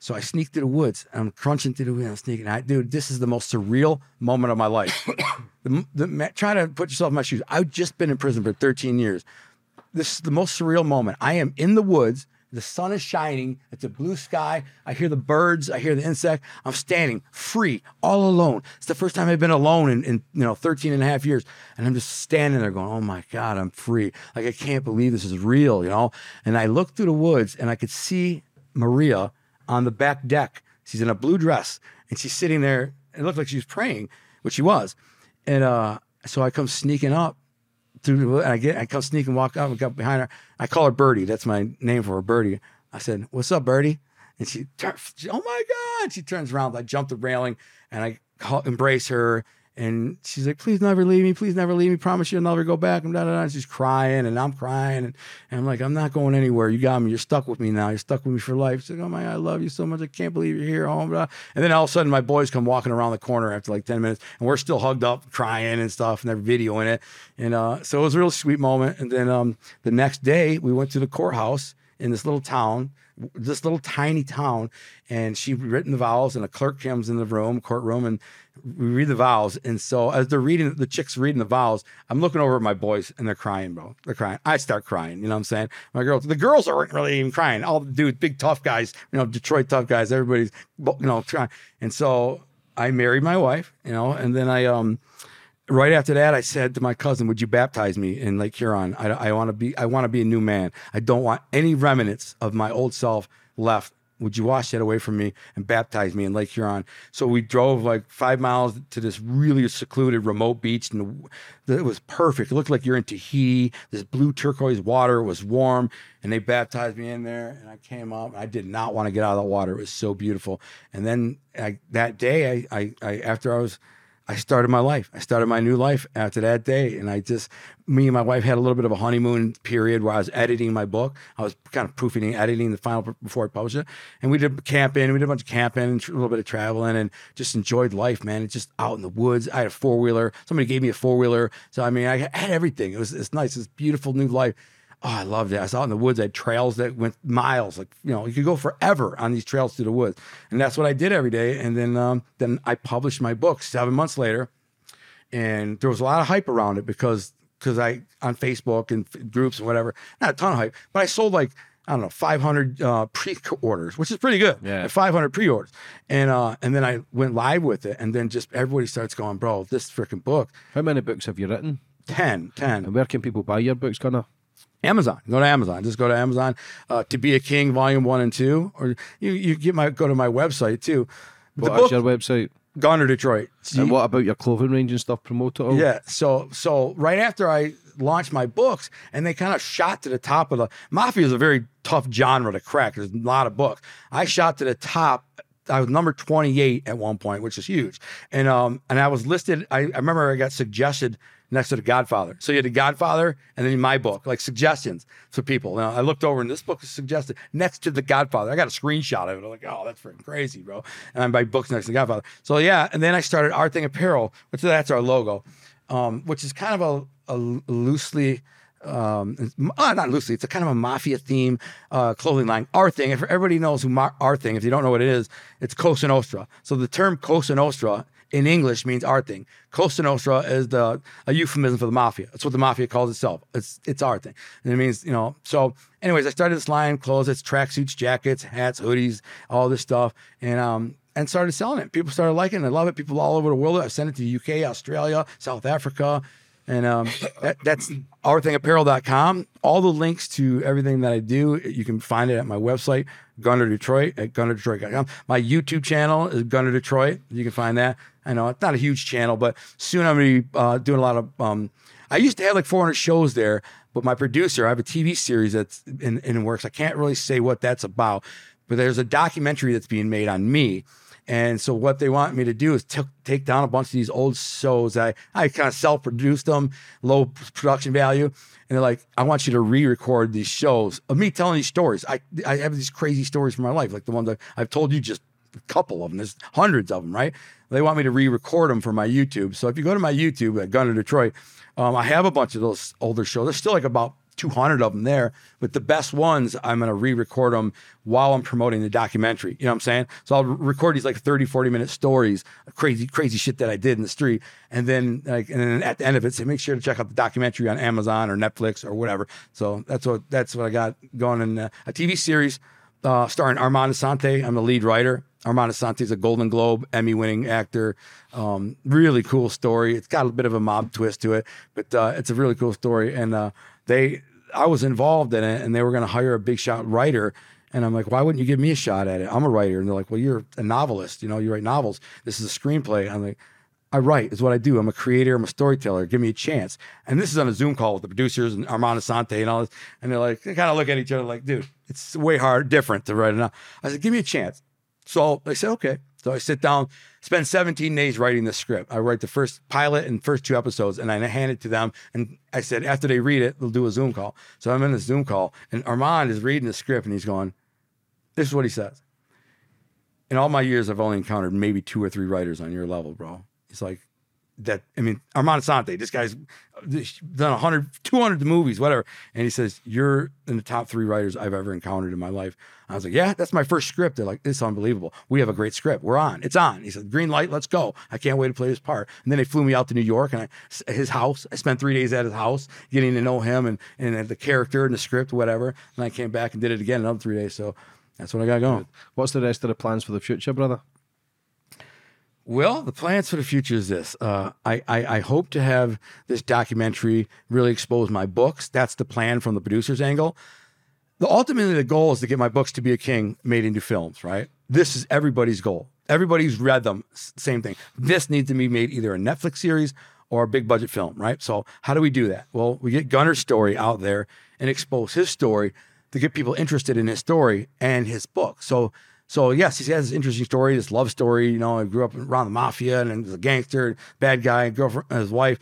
S2: So I sneaked through the woods. I'm crunching through the woods. I'm sneaking. I, dude, this is the most surreal moment of my life. the, the, try to put yourself in my shoes. I've just been in prison for 13 years. This is the most surreal moment. I am in the woods The sun is shining. It's a blue sky. I hear the birds. I hear the insect. I'm standing free, all alone. It's the first time I've been alone in, in you know 13 and a half years. And I'm just standing there going, oh my God, I'm free. Like I can't believe this is real, you know? And I looked through the woods and I could see Maria on the back deck. She's in a blue dress and she's sitting there. It looked like she was praying, which she was. And uh, so I come sneaking up through and I get I come sneaking walk up and go behind her. I call her Birdie. That's my name for her, Birdie. I said, "What's up, Birdie?" And she, she oh my god! She turns around. I jump the railing and I call, embrace her. And she's like, "Please never leave me. Please never leave me. Promise you'll never go back." And da da da. She's crying, and I'm crying, and, and I'm like, "I'm not going anywhere. You got me. You're stuck with me now. You're stuck with me for life." She's like, "Oh my god, I love you so much. I can't believe you're here." Oh, blah. And then all of a sudden, my boys come walking around the corner after like ten minutes, and we're still hugged up, crying and stuff, and they're videoing it. And uh, so it was a real sweet moment. And then um, the next day, we went to the courthouse in this little town, this little tiny town, and she written the vows, and a clerk comes in the room, courtroom, and we read the vows. And so as they're reading, the chicks reading the vows, I'm looking over at my boys, and they're crying, bro. They're crying. I start crying. You know what I'm saying? My girls, the girls aren't really even crying. All the dudes, big tough guys, you know, Detroit tough guys. Everybody's, you know, trying. And so I married my wife, you know, and then I um right after that, I said to my cousin, "Would you baptize me in Lake Huron? I, I want to be. I want to be a new man. I don't want any remnants of my old self left. Would you wash that away from me and baptize me in Lake Huron?" So we drove like five miles to this really secluded, remote beach, and it was perfect. It looked like you're in Tahiti. This blue turquoise water was warm, and they baptized me in there. And I came up. I did not want to get out of the water. It was so beautiful. And then I, that day, I, I, I after I was I started my life. I started my new life after that day. And I just, me and my wife had a little bit of a honeymoon period where I was editing my book. I was kind of proofing, editing the final before I published it. And we did camping. We did a bunch of camping and a little bit of traveling and just enjoyed life, man. It's just out in the woods. I had a four wheeler. Somebody gave me a four wheeler. So, I mean, I had everything. It was it's nice. It's beautiful new life. Oh, I loved it. I was out in the woods. I had trails that went miles. Like you know, you could go forever on these trails through the woods, and that's what I did every day. And then, um, then I published my book seven months later, and there was a lot of hype around it because because I on Facebook and f- groups and whatever, not a ton of hype, but I sold like I don't know 500 uh, pre-orders, which is pretty good.
S1: Yeah.
S2: 500 pre-orders, and uh, and then I went live with it, and then just everybody starts going, bro, this freaking book.
S1: How many books have you written?
S2: 10, 10.
S1: And where can people buy your books, Connor?
S2: Amazon. Go to Amazon. Just go to Amazon. Uh, to be a King, Volume One and Two, or you you get my go to my website too. The
S1: What is
S2: book,
S1: your website?
S2: Gunner Detroit.
S1: And what about your clothing range and stuff? Promote it all?
S2: Yeah. So so right after I launched my books, and they kind of shot to the top of the mafia is a very tough genre to crack. There's a lot of books. I shot to the top. I was number 28 at one point, which is huge. And um and I was listed. I, I remember I got suggested next to the Godfather. So you had the Godfather and then my book, like suggestions for people. Now I looked over and this book is suggested next to the Godfather. I got a screenshot of it. I'm like, oh, that's freaking crazy, bro. And I buy books next to the Godfather. So yeah, and then I started Our Thing Apparel, which that's our logo, um, which is kind of a, a loosely um uh, not loosely it's a kind of a mafia theme uh clothing line our thing if everybody knows who Ma- our thing if you don't know what it is it's cosa nostra so the term cosa nostra in english means our thing. Cosa nostra is the a euphemism for the mafia. That's what the mafia calls itself. It's it's our thing. And it means you know so anyways i started this line clothes it's tracksuits jackets hats hoodies all this stuff. And um and started selling it. People started liking it. I love it. People all over the world. I sent it to the uk australia south africa. And um, that, that's ourthingapparel.com. All the links to everything that I do, you can find it at my website, Gunner Detroit, at gunnerdetroit.com. My YouTube channel is Gunner Detroit. You can find that. I know it's not a huge channel, but soon I'm going to be uh, doing a lot of. Um, I used to have like 400 shows there, but my producer, I have a TV series that's in, in works. I can't really say what that's about, but there's a documentary that's being made on me. And so what they want me to do is t- take down a bunch of these old shows. I, I kind of self-produced them, low production value. And they're like, I want you to re-record these shows of me telling these stories. I, I have these crazy stories from my life, like the ones that I've told you just a couple of them. There's hundreds of them, right? They want me to re-record them for my YouTube. So if you go to my YouTube at Gunner Detroit, um, I have a bunch of those older shows. There's still like about 200 of them there, but the best ones, I'm going to re-record them while I'm promoting the documentary. You know what I'm saying? So I'll record these like 30, 40 minute stories, crazy, crazy shit that I did in the street. And then like, and then at the end of it, say, make sure to check out the documentary on Amazon or Netflix or whatever. So that's what, that's what I got going in uh, a TV series uh, starring Armand Assante. I'm the lead writer. Armand Assante is a Golden Globe Emmy winning actor. Um, really cool story. It's got a bit of a mob twist to it, but uh, it's a really cool story. And uh, they, I was involved in it, and they were going to hire a big shot writer. And I'm like, why wouldn't you give me a shot at it? I'm a writer. And they're like, well, you're a novelist. You know, you write novels. This is a screenplay. I'm like, I write is what I do. I'm a creator. I'm a storyteller. Give me a chance. And this is on a Zoom call with the producers and Armand Assante and all this. And they're like, they kind of look at each other like, dude, it's way hard, different to write it now. I said, give me a chance. So they said, okay. So I sit down, spend 17 days writing the script. I write the first pilot and first two episodes, and I hand it to them. And I said, after they read it, they'll do a Zoom call. So I'm in the Zoom call, and Armand is reading the script, and he's going, this is what he says. In all my years, I've only encountered maybe two or three writers on your level, bro. He's like, that I mean, Armand Assante, this guy's done 100, 200 movies, whatever. And he says, You're in the top three writers I've ever encountered in my life. I was like, Yeah, that's my first script. They're like, It's unbelievable. We have a great script. We're on. It's on. He said, Green light, let's go. I can't wait to play this part. And then they flew me out to New York and I, his house. I spent three days at his house getting to know him and, and the character and the script, whatever. And I came back and did it again another three days. So that's what I got going.
S1: What's the rest of the plans for the future, brother?
S2: Well, the plans for the future is this. Uh, I, I, I hope to have this documentary really expose my books. That's the plan from the producer's angle. The ultimately the goal is to get my books to be a king made into films. Right. This is everybody's goal. Everybody's read them. Same thing. This needs to be made either a Netflix series or a big budget film. Right. So how do we do that? Well, we get Gunner's story out there and expose his story to get people interested in his story and his book. So so yes, he has this interesting story, this love story. You know, he grew up around the mafia and was a gangster, bad guy, girlfriend, his wife.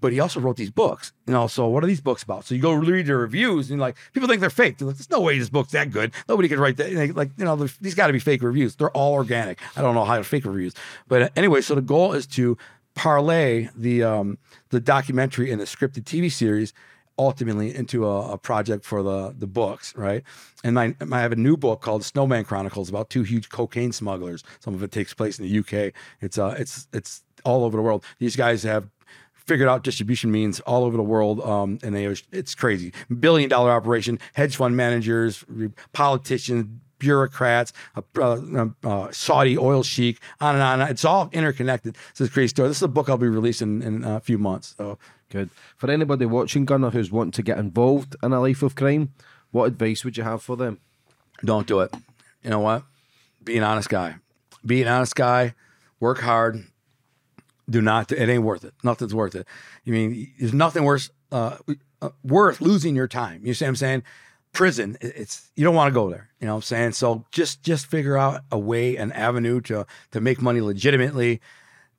S2: But he also wrote these books. You know, so what are these books about? So you go read the reviews and like people think they're fake. They're like, there's no way this book's that good. Nobody could write that. Like you know, these got to be fake reviews. They're all organic. I don't know how to fake reviews, but anyway. So the goal is to parlay the um, the documentary and the scripted TV series ultimately into a, a, project for the the books, right? And I, I have a new book called Snowman Chronicles about two huge cocaine smugglers. Some of it takes place in the UK. It's uh it's it's all over the world. These guys have figured out distribution means all over the world, um, and they it's crazy. Billion dollar operation, hedge fund managers, politicians, bureaucrats, uh, uh, uh, Saudi oil sheik, on and on. It's all interconnected. It's a crazy story. This is a book I'll be releasing in a few months. So
S1: Good. For anybody watching Gunner who's wanting to get involved in a life of crime, what advice would you have for them?
S2: Don't do it. You know what? Be an honest guy. Be an honest guy. Work hard. Do not. It ain't worth it. Nothing's worth it. You mean there's nothing worse uh, uh, worth losing your time. You see what I'm saying? Prison. It's you don't want to go there. You know what I'm saying? So just just figure out a way, an avenue to to make money legitimately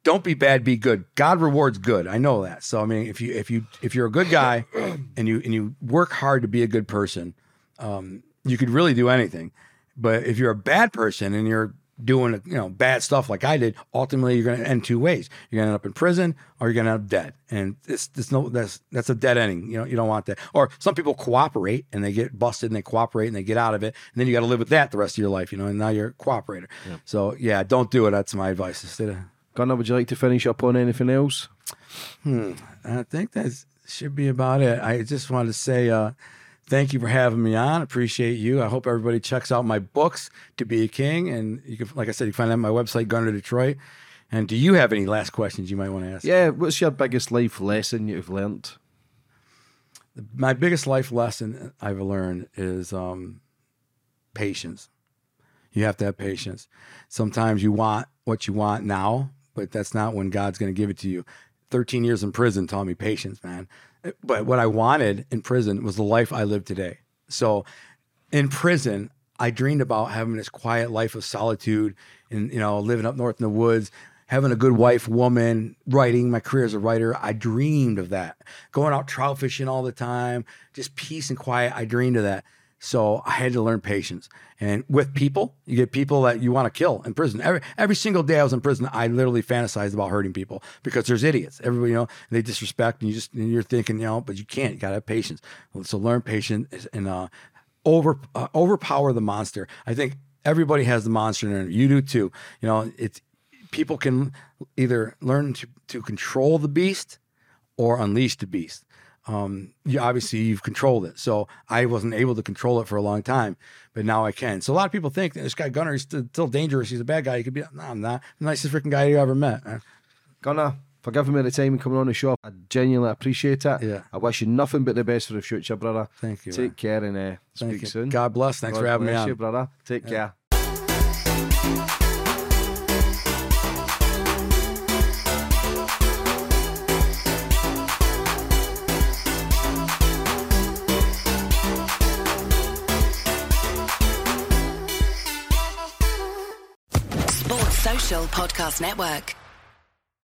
S2: don't be bad, be good. God rewards good. I know that. So I mean, if you if you if you're a good guy and you and you work hard to be a good person, um, you could really do anything. But if you're a bad person and you're doing you know bad stuff like I did, ultimately you're going to end two ways. You're going to end up in prison or you're going to end up dead. And it's, it's no that's that's a dead ending. You know you don't want that. Or some people cooperate and they get busted and they cooperate and they get out of it, and then you got to live with that the rest of your life. You know, and now you're a cooperator. Yeah. So yeah, don't do it. That's my advice. Instead
S1: Gunner, would you like to finish up on anything else?
S2: Hmm. I think that should be about it. I just wanted to say uh, thank you for having me on. Appreciate you. I hope everybody checks out my books, To Be a King. And you can, like I said, you can find that on my website, Gunner Detroit. And do you have any last questions you might want to ask?
S1: Yeah. What's your biggest life lesson you've learned?
S2: My biggest life lesson I've learned is um, patience. You have to have patience. Sometimes you want what you want now, but that's not when God's going to give it to you. 13 years in prison taught me patience, man. But what I wanted in prison was the life I live today. So in prison, I dreamed about having this quiet life of solitude and, you know, living up north in the woods, having a good wife, woman, writing my career as a writer. I dreamed of that. Going out trout fishing all the time, just peace and quiet. I dreamed of that. So I had to learn patience. And with people, you get people that you want to kill in prison. Every every single day I was in prison, I literally fantasized about hurting people because there's idiots. Everybody, you know, they disrespect, and you just and you're thinking, you know, but you can't. You gotta have patience. So learn patience and uh, over uh, overpower the monster. I think everybody has the monster in there. You do too. You know, it's people can either learn to to control the beast or unleash the beast. Um, you obviously you've controlled it. So I wasn't able to control it for a long time, but now I can. So a lot of people think that this guy Gunner is still, still dangerous. He's a bad guy. He could be. No, I'm not. The nicest freaking guy you ever met. man.
S1: Gunner, for giving me the time and coming on the show, I genuinely appreciate it.
S2: Yeah.
S1: I wish you nothing but the best for the future, brother.
S2: Thank you,
S1: Take
S2: man.
S1: care and uh, speak soon.
S2: God bless. Thanks
S1: God
S2: for having me on.
S1: you, brother. Take care.
S9: Podcast Network.